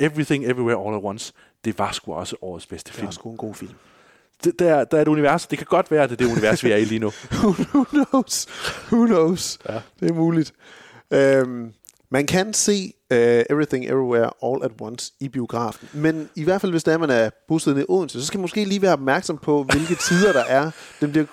Everything Everywhere All at Once, det var sgu også årets bedste Det film. er sgu en god film. Det, der, der er et univers. Det kan godt være, at det er det univers, vi er i lige nu. Who knows? Who knows? Ja. Det er muligt. Øhm, man kan se uh, Everything Everywhere All at Once i biografen. Men i hvert fald, hvis der man er bosiddende i Odense, så skal man måske lige være opmærksom på, hvilke tider der er. Den bliver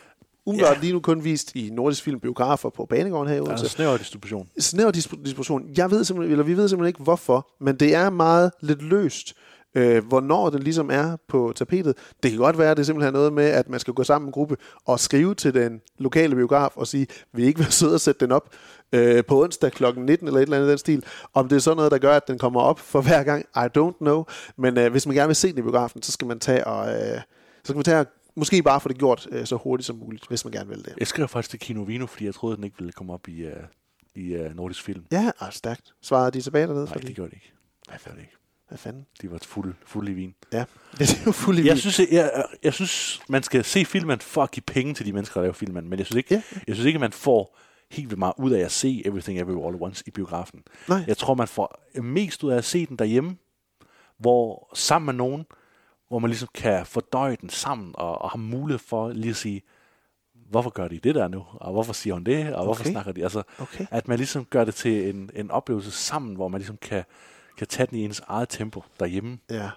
umiddelbart Ja. lige nu kun vist i Nordisk Film Biografer på Banegården her i Der er snæver distribution. snæver distribution. Jeg ved simpelthen, eller vi ved simpelthen ikke hvorfor, men det er meget lidt løst, øh, hvornår den ligesom er på tapetet. Det kan godt være, at det simpelthen er noget med, at man skal gå sammen med en gruppe og skrive til den lokale biograf og sige, vil I ikke være søde at sætte den op øh, på onsdag kl. 19 eller et eller andet den stil. Om det er sådan noget, der gør, at den kommer op for hver gang, I don't know. Men øh, hvis man gerne vil se den i biografen, så skal man tage og... Øh, så skal man tage og måske bare få det gjort øh, så hurtigt som muligt, hvis man gerne vil det. Jeg skrev faktisk til Kino Vino, fordi jeg troede, at den ikke ville komme op i, uh, i uh, Nordisk Film. Ja, ah, stærkt. Svarede de tilbage dernede? Nej, fordi- det gjorde det ikke. Hvad det ikke. Hvad fanden? De var fuld, fuld i vin. Ja, det er jo fuldt i Jeg vin. synes, jeg, jeg, jeg synes, man skal se filmen for at give penge til de mennesker, der laver filmen. Men jeg synes ikke, Ja. jeg synes ikke man får helt vildt meget ud af at se Everything Everywhere All at Once i biografen. Nej. Jeg tror, man får mest ud af at se den derhjemme, hvor sammen med nogen, hvor man ligesom kan fordøje den sammen, og, og har mulighed for lige at sige, hvorfor gør de det der nu? Og hvorfor siger hun det? Og hvorfor Okay. snakker de? Altså, Okay. at man ligesom gør det til en, en oplevelse sammen, hvor man ligesom kan, kan tage den i ens eget tempo derhjemme. Ja.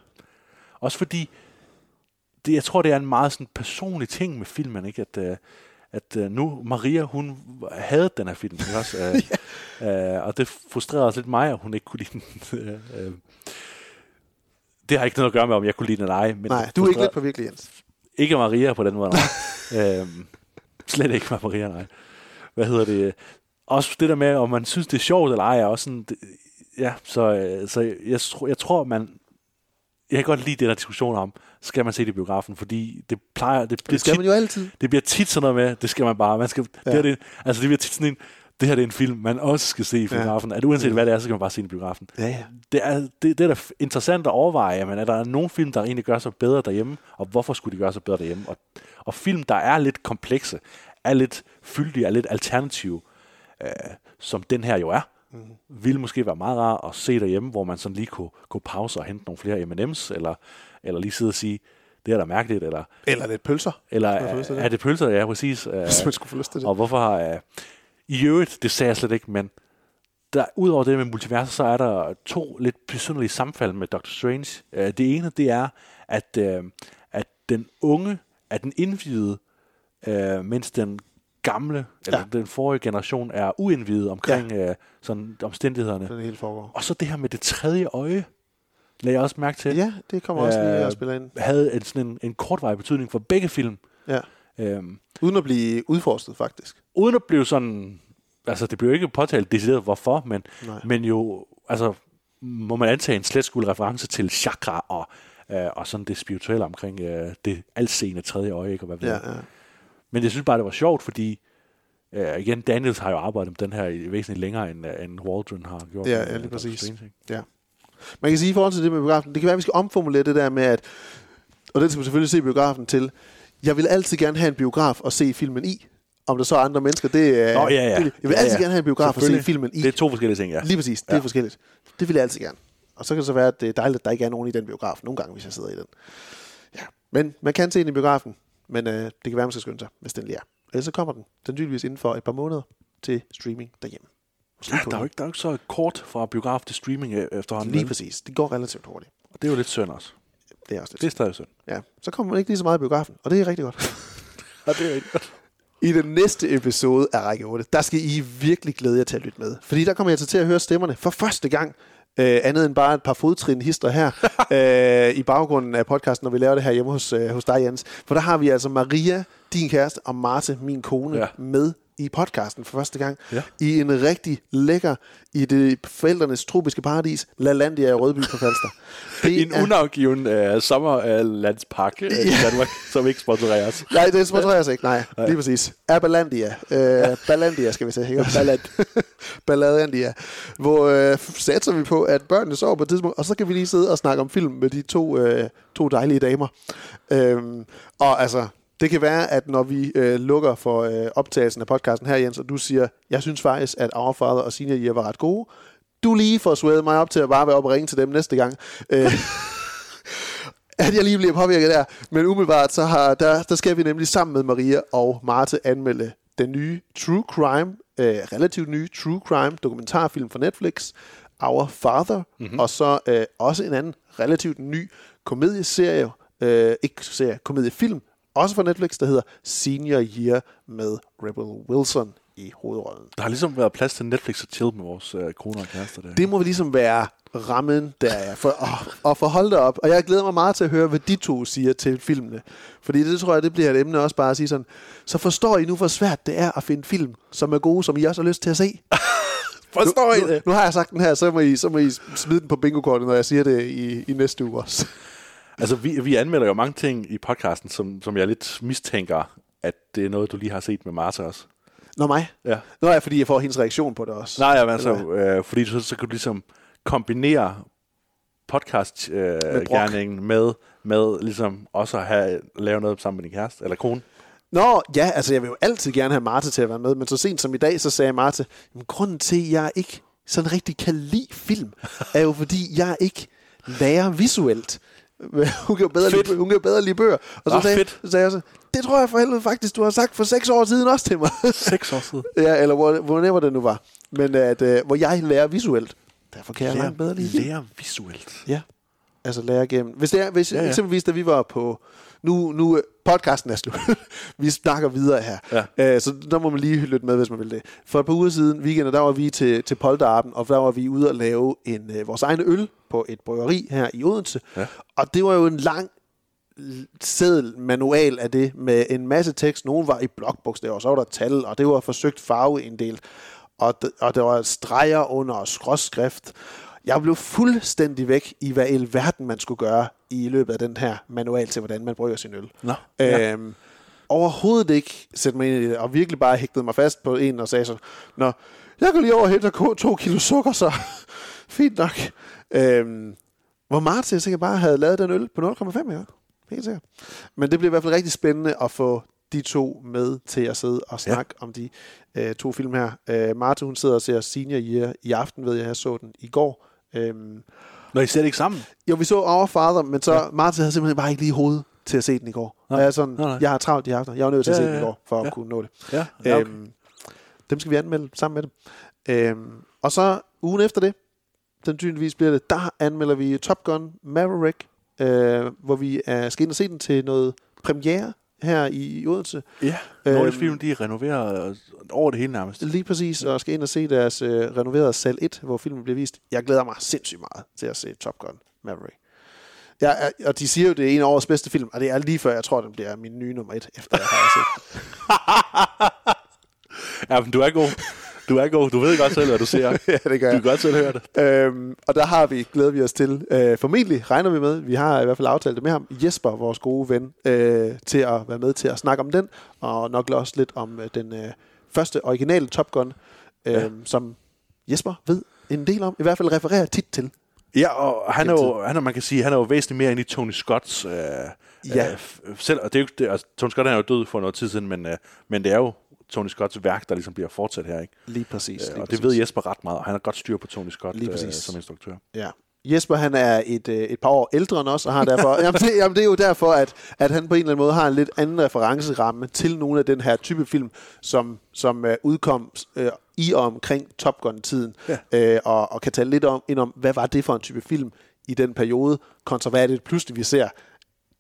Også fordi, det, jeg tror, det er en meget sådan personlig ting med filmen, ikke? At, øh, at øh, nu, Maria, hun havde den her film, ikke også? Øh, øh, og det frustrerede også lidt mig, at hun ikke kunne lide den. øh, det har ikke noget at gøre med, om jeg kunne lide den eller ej. Men Nej, det du er ikke lidt på virkelig, Jens. ikke Maria på den måde, nej. øhm, slet ikke Maria, nej. Hvad hedder det? Også det der med, om man synes, det er sjovt eller ej, er også sådan, det, ja, så, øh, så jeg, tror, jeg tror, man, jeg kan godt lide den her diskussion om, skal man se det i biografen, fordi det plejer, det, Det skal tit, man jo altid. det bliver tit sådan noget med, det skal man bare, man skal, ja. det, her, det, altså det bliver tit sådan en, det her det er en film, man også skal se i biografen. Ja. At uanset hvad det er, så skal man bare se den i biografen. Ja, ja. Det er, det, det er da interessant at overveje, men er der nogle film, der egentlig gør sig bedre derhjemme, og hvorfor skulle de gøre sig bedre derhjemme? Og, og film, der er lidt komplekse, er lidt fyldige, er lidt alternative, øh, som den her jo er, mm. ville måske være meget rart at se derhjemme, hvor man sådan lige kunne, kunne pause og hente nogle flere M&M's, eller, eller lige sidde og sige, det er da mærkeligt, eller, Eller lidt pølser. eller er, er det pølser? Ja, præcis. Øh, Hvis man skulle få lyst til det. og hvorfor har... Øh, I øvrigt, det sagde jeg slet ikke, men der, udover det med multiverser, så er der to lidt besynderlige sammenfald med Doctor Strange. Øh, det ene, det er, at, øh, at den unge, at den indvidede, øh, mens den gamle, eller Ja. den forrige generation, er uindvidet omkring øh, sådan omstændighederne. Så det hele foregår. Og så det her med det tredje øje, lagde jeg også mærke til. Ja, det kommer også lige at spille ind. Havde en, sådan en, en kortvarig betydning for begge film. Ja. Øhm, Uden at blive udforsket, faktisk. uden at blive sådan... Altså, det blev jo ikke påtalt decideret, hvorfor, men, Nej. men jo, altså, må man antage en slet skuld reference til chakra og, øh, og sådan det spirituelle omkring øh, det altseende tredje øje, ikke? Og hvad ved Ja, ja. Men jeg synes bare, det var sjovt, fordi øh, igen, Daniels har jo arbejdet med den her i væsentligt længere, end, øh, end Waldron har gjort. Ja, ja, øh, lige præcis. Strange? Ja. Man kan sige i forhold til det med biografen, det kan være, at vi skal omformulere det der med, at, og den skal man selvfølgelig se biografen til, jeg vil altid gerne have en biograf og se filmen i. Om der så er andre mennesker, det er... Nå, ja, ja. Det, jeg vil altid ja. gerne have en biograf og se filmen i. Det er to forskellige ting, ja. Lige præcis, det Ja. er forskelligt. Det vil jeg altid gerne. Og så kan det så være, at det er dejligt, at der ikke er nogen i den biograf nogle gange, hvis jeg sidder i den. Ja. Men man kan se den i biografen, men øh, det kan være, man skal skynde sig, hvis den lige er. Ellers så kommer den sandsynligvis inden for et par måneder til streaming derhjemme. Ja, der er jo ikke, der er ikke så kort fra biograf til streaming øh, efterhånden. Lige præcis. Det går relativt hurtigt. Og det er jo lidt synd også. Det er også lidt. Det er stadig synd. Ja, så kommer man ikke lige så meget i biografen, og det er rigtig godt. Og det er rigtig godt. I den næste episode af Række 8, der skal I virkelig glæde jer til at lytte med. Fordi der kommer jeg altså til at høre stemmerne for første gang. Øh, andet end bare et par fodtrin hister her øh, i baggrunden af podcasten, når vi laver det her hjemme hos, øh, hos dig, Jens. For der har vi altså Maria, din kæreste, og Marte, min kone, ja. med i podcasten for første gang. Ja. I en rigtig lækker, i det forældrenes tropiske paradis, LaLandia i Rødby på Falster. Det en unafgiven uh, sommerlandspark uh, i Danmark, som ikke sponsoreres. Nej, det sponsoreres ikke, nej. nej. Lige præcis. Abalandia. Uh, Ballandia skal vi sige. Ikke? Ballad. Balladandia. Hvor uh, satser vi på, at børnene sover på et tidspunkt, og så kan vi lige sidde og snakke om film med de to, uh, to dejlige damer. Um, og altså, det kan være, at når vi øh, lukker for øh, optagelsen af podcasten her, Jens, og du siger, jeg synes faktisk, at Our Father og Senior Year var ret gode, du lige får sweatet mig op til at bare være op og ringe til dem næste gang. Øh, at jeg lige bliver påvirket der. Men umiddelbart, så har, der, der skal vi nemlig sammen med Maria og Marte anmelde den nye True Crime, øh, relativt nye True Crime dokumentarfilm fra Netflix, Our Father, mm-hmm. og så øh, også en anden relativt ny komedieserie, øh, ikke serie, komediefilm, også fra Netflix, der hedder Senior Year med Rebel Wilson i hovedrollen. Der har ligesom været plads til Netflix og chill med vores øh, koner og kærester. Der. Det må vi ligesom være rammen, der er for, og, og for hold det op. Og jeg glæder mig meget til at høre, hvad de to siger til filmene. Fordi det tror jeg, det bliver et emne også bare at sige sådan, så forstår I nu, hvor svært det er at finde film, som er gode, som I også har lyst til at se. forstår nu, I det? Nu, nu har jeg sagt den her, så må I, så må I smide den på bingo-kortet, når jeg siger det i, i næste uge også. Altså, vi, vi anmelder jo mange ting i podcasten, som, som jeg lidt mistænker, at det er noget, du lige har set med Martha også. Nå mig? Ja. Nå er fordi jeg får hendes reaktion på det også. Nej, ja, altså, øh, fordi så, så kan du ligesom kombinere podcast-gerningen øh, med, med ligesom også at have, lave noget sammen med din kæreste, eller kone. Nå, ja, altså jeg vil jo altid gerne have Marte til at være med, men så sent som i dag, så sagde Marte, grunden til, at jeg ikke sådan rigtig kan lide film, er jo fordi, jeg ikke lærer visuelt. hun, kan jo bedre lide, hun kan bedre lide bøger. Og så, Ah, sagde, fedt. så sagde jeg så, det tror jeg for helvede faktisk, du har sagt for seks år siden også til mig. Seks år siden? ja, eller hvor, hvornår det nu var. Men at, uh, hvor jeg lærer visuelt. Derfor kan jeg Lære- langt bedre lide film. lære visuelt. Ja, altså lære gennem. Hvis, det er, hvis ja. ja. eksempelvis, da vi var på... Nu, nu øh, podcasten er slut. vi snakker videre her. Ja. Uh, så der må man lige lytte med, hvis man vil det. For et par uger siden, weekenden, der var vi til, til Polterappen, og der var vi ude og lave en, uh, vores egen øl på et bryggeri her i Odense. Ja. Og det var jo en lang seddel manual af det med en masse tekst. Nogle var i blokbogstaver, så var der tal, og det var forsøgt farveinddelt. Og, d- og der var streger under og skråskrift. Jeg blev fuldstændig væk i, hvad i verden man skulle gøre i løbet af den her manual til, hvordan man brygger sin øl. Nå, ja. Øhm, overhovedet ikke sætte mig ind i det, og virkelig bare hægtede mig fast på en og sagde så, Nå, jeg går lige over og henter to kilo sukker, så fint nok. Øhm, hvor Martin sikkert bare havde lavet den øl på 0,5 ja. Helt sikkert. Men det bliver i hvert fald rigtig spændende at få de to med til at sidde og snakke ja. om de øh, to film her. Øh, Martin, hun sidder og ser Senior Year i aften, ved jeg, jeg så den i går. Øhm, Når I ser det ikke sammen? jo, vi så Our Father, men så ja. Martin havde simpelthen bare ikke lige hoved til at se den i går. Nej. Jeg, er sådan, Nej, nej. jeg har travlt i aften. Jeg var nødt til at Ja, se ja, den i går, for at Ja. kunne nå det. Ja, ja, okay. øhm, dem skal vi anmelde sammen med dem. Øhm, og så ugen efter det, den tydeligvis bliver det, der anmelder vi Top Gun Maverick, øh, hvor vi er, skal ind og se den til noget premiere her i, Odense. Ja, Øhm, Nordisk Film, de er renoveret øh, over det hele nærmest. Lige præcis, og skal ind og se deres øh, renoverede sal 1, hvor filmen bliver vist. Jeg glæder mig sindssygt meget til at se Top Gun Maverick. Ja, er- og de siger jo, det er en af årets bedste film, og det er lige før, jeg tror, den bliver min nye nummer et, efter jeg har set. Ja, men du er god. Du er god. Du ved godt selv, hvad du ser. ja, det gør Du jeg. kan godt selv høre det. Øhm, og der har vi, glæder vi os til, øh, formentlig regner vi med, vi har i hvert fald aftalt det med ham, Jesper, vores gode ven, øh, til at være med til at snakke om den, og nok også lidt om øh, den øh, første originale Top Gun, øh, Ja. ja. som Jesper ved en del om, i hvert fald refererer tit til. Ja, og han er jo, han er, man kan sige, han er jo væsentligt mere inde i Tony Scotts... Øh, Ja. øh, selv, og det er jo, det, altså, Tony Scott er jo død for noget tid siden, men, øh, men det er jo Tony Scotts værk, der ligesom bliver fortsat her, ikke? Lige præcis. Øh, lige og præcis. det ved Jesper ret meget, og han har godt styr på Tony Scott Lige øh, præcis. som instruktør. Ja. Jesper han er et, øh, et par år ældre end os, og har derfor, jamen, det, jamen, det er jo derfor, at, at han på en eller anden måde har en lidt anden referenceramme til nogle af den her type film, som, som øh, udkom øh, i og omkring Top Gun-tiden, Ja. øh, og, og kan tale lidt om, ind om, hvad var det for en type film i den periode, kontra hvad er det pludselig, vi ser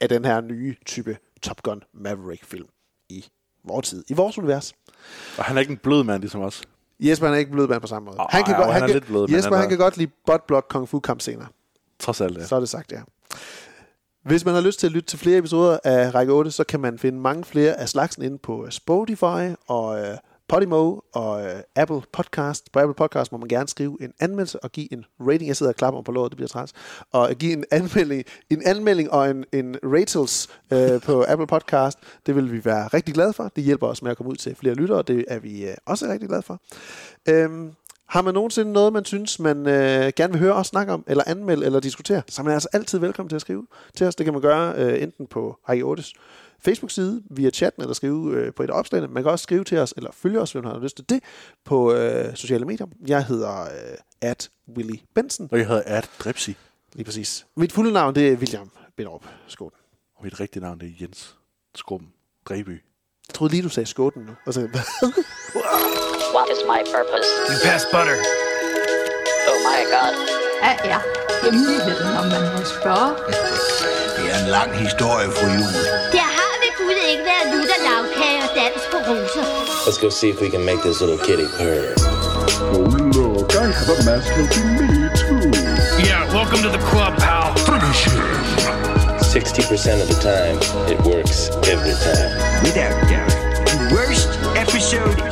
af den her nye type Top Gun Maverick-film i vores tid, i vores univers. Og han er ikke en blød mand ligesom os. Jesper han er ikke blød mand på samme måde. Åh, han kan jo, godt, han han er kan, lidt blød, Jesper han han, er- kan godt lide butt block kung fu kamp senere. Trods alt, ja. Så er det sagt, ja. Hvis man har lyst til at lytte til flere episoder af Række 8, så kan man finde mange flere af slagsen inde på Spotify og uh, Podimo og uh, Apple Podcast. På Apple Podcast må man gerne skrive en anmeldelse og give en rating. Jeg sidder og klapper på låret, det bliver træt. Og give en anmelding, en anmelding og en, en ratels uh, på Apple Podcast. Det vil vi være rigtig glade for. Det hjælper os med at komme ud til flere lyttere, det er vi uh, også rigtig glade for. Um, har man nogensinde noget, man synes, man øh, gerne vil høre os snakke om, eller anmelde, eller diskutere, så er man altså altid velkommen til at skrive til os. Det kan man gøre øh, enten på High8's Facebook-side, via chatten, eller skrive øh, på et af opslagene. Man kan også skrive til os, eller følge os, hvis man har lyst til det, på øh, sociale medier. Jeg hedder øh, at Willy Benson. Og jeg hedder Ad Dripsy. Lige præcis. Mit fulde navn, det er William Binderup Skåden. Og mit rigtige navn, det er Jens Skrummen Dreby. Jeg troede lige, du sagde Skåden nu. Og så, What is my purpose? You pass butter. Oh my god. Hvad er hemmeligheden, om man må spørge? Det er en lang historie, fru Jul. Let's go see if we can make this little kitty purr. Oh, look, I have a mask helping me, too. Yeah, welcome to the club, pal. Finish him. 60% of the time, it works every time. Without doubt. Worst episode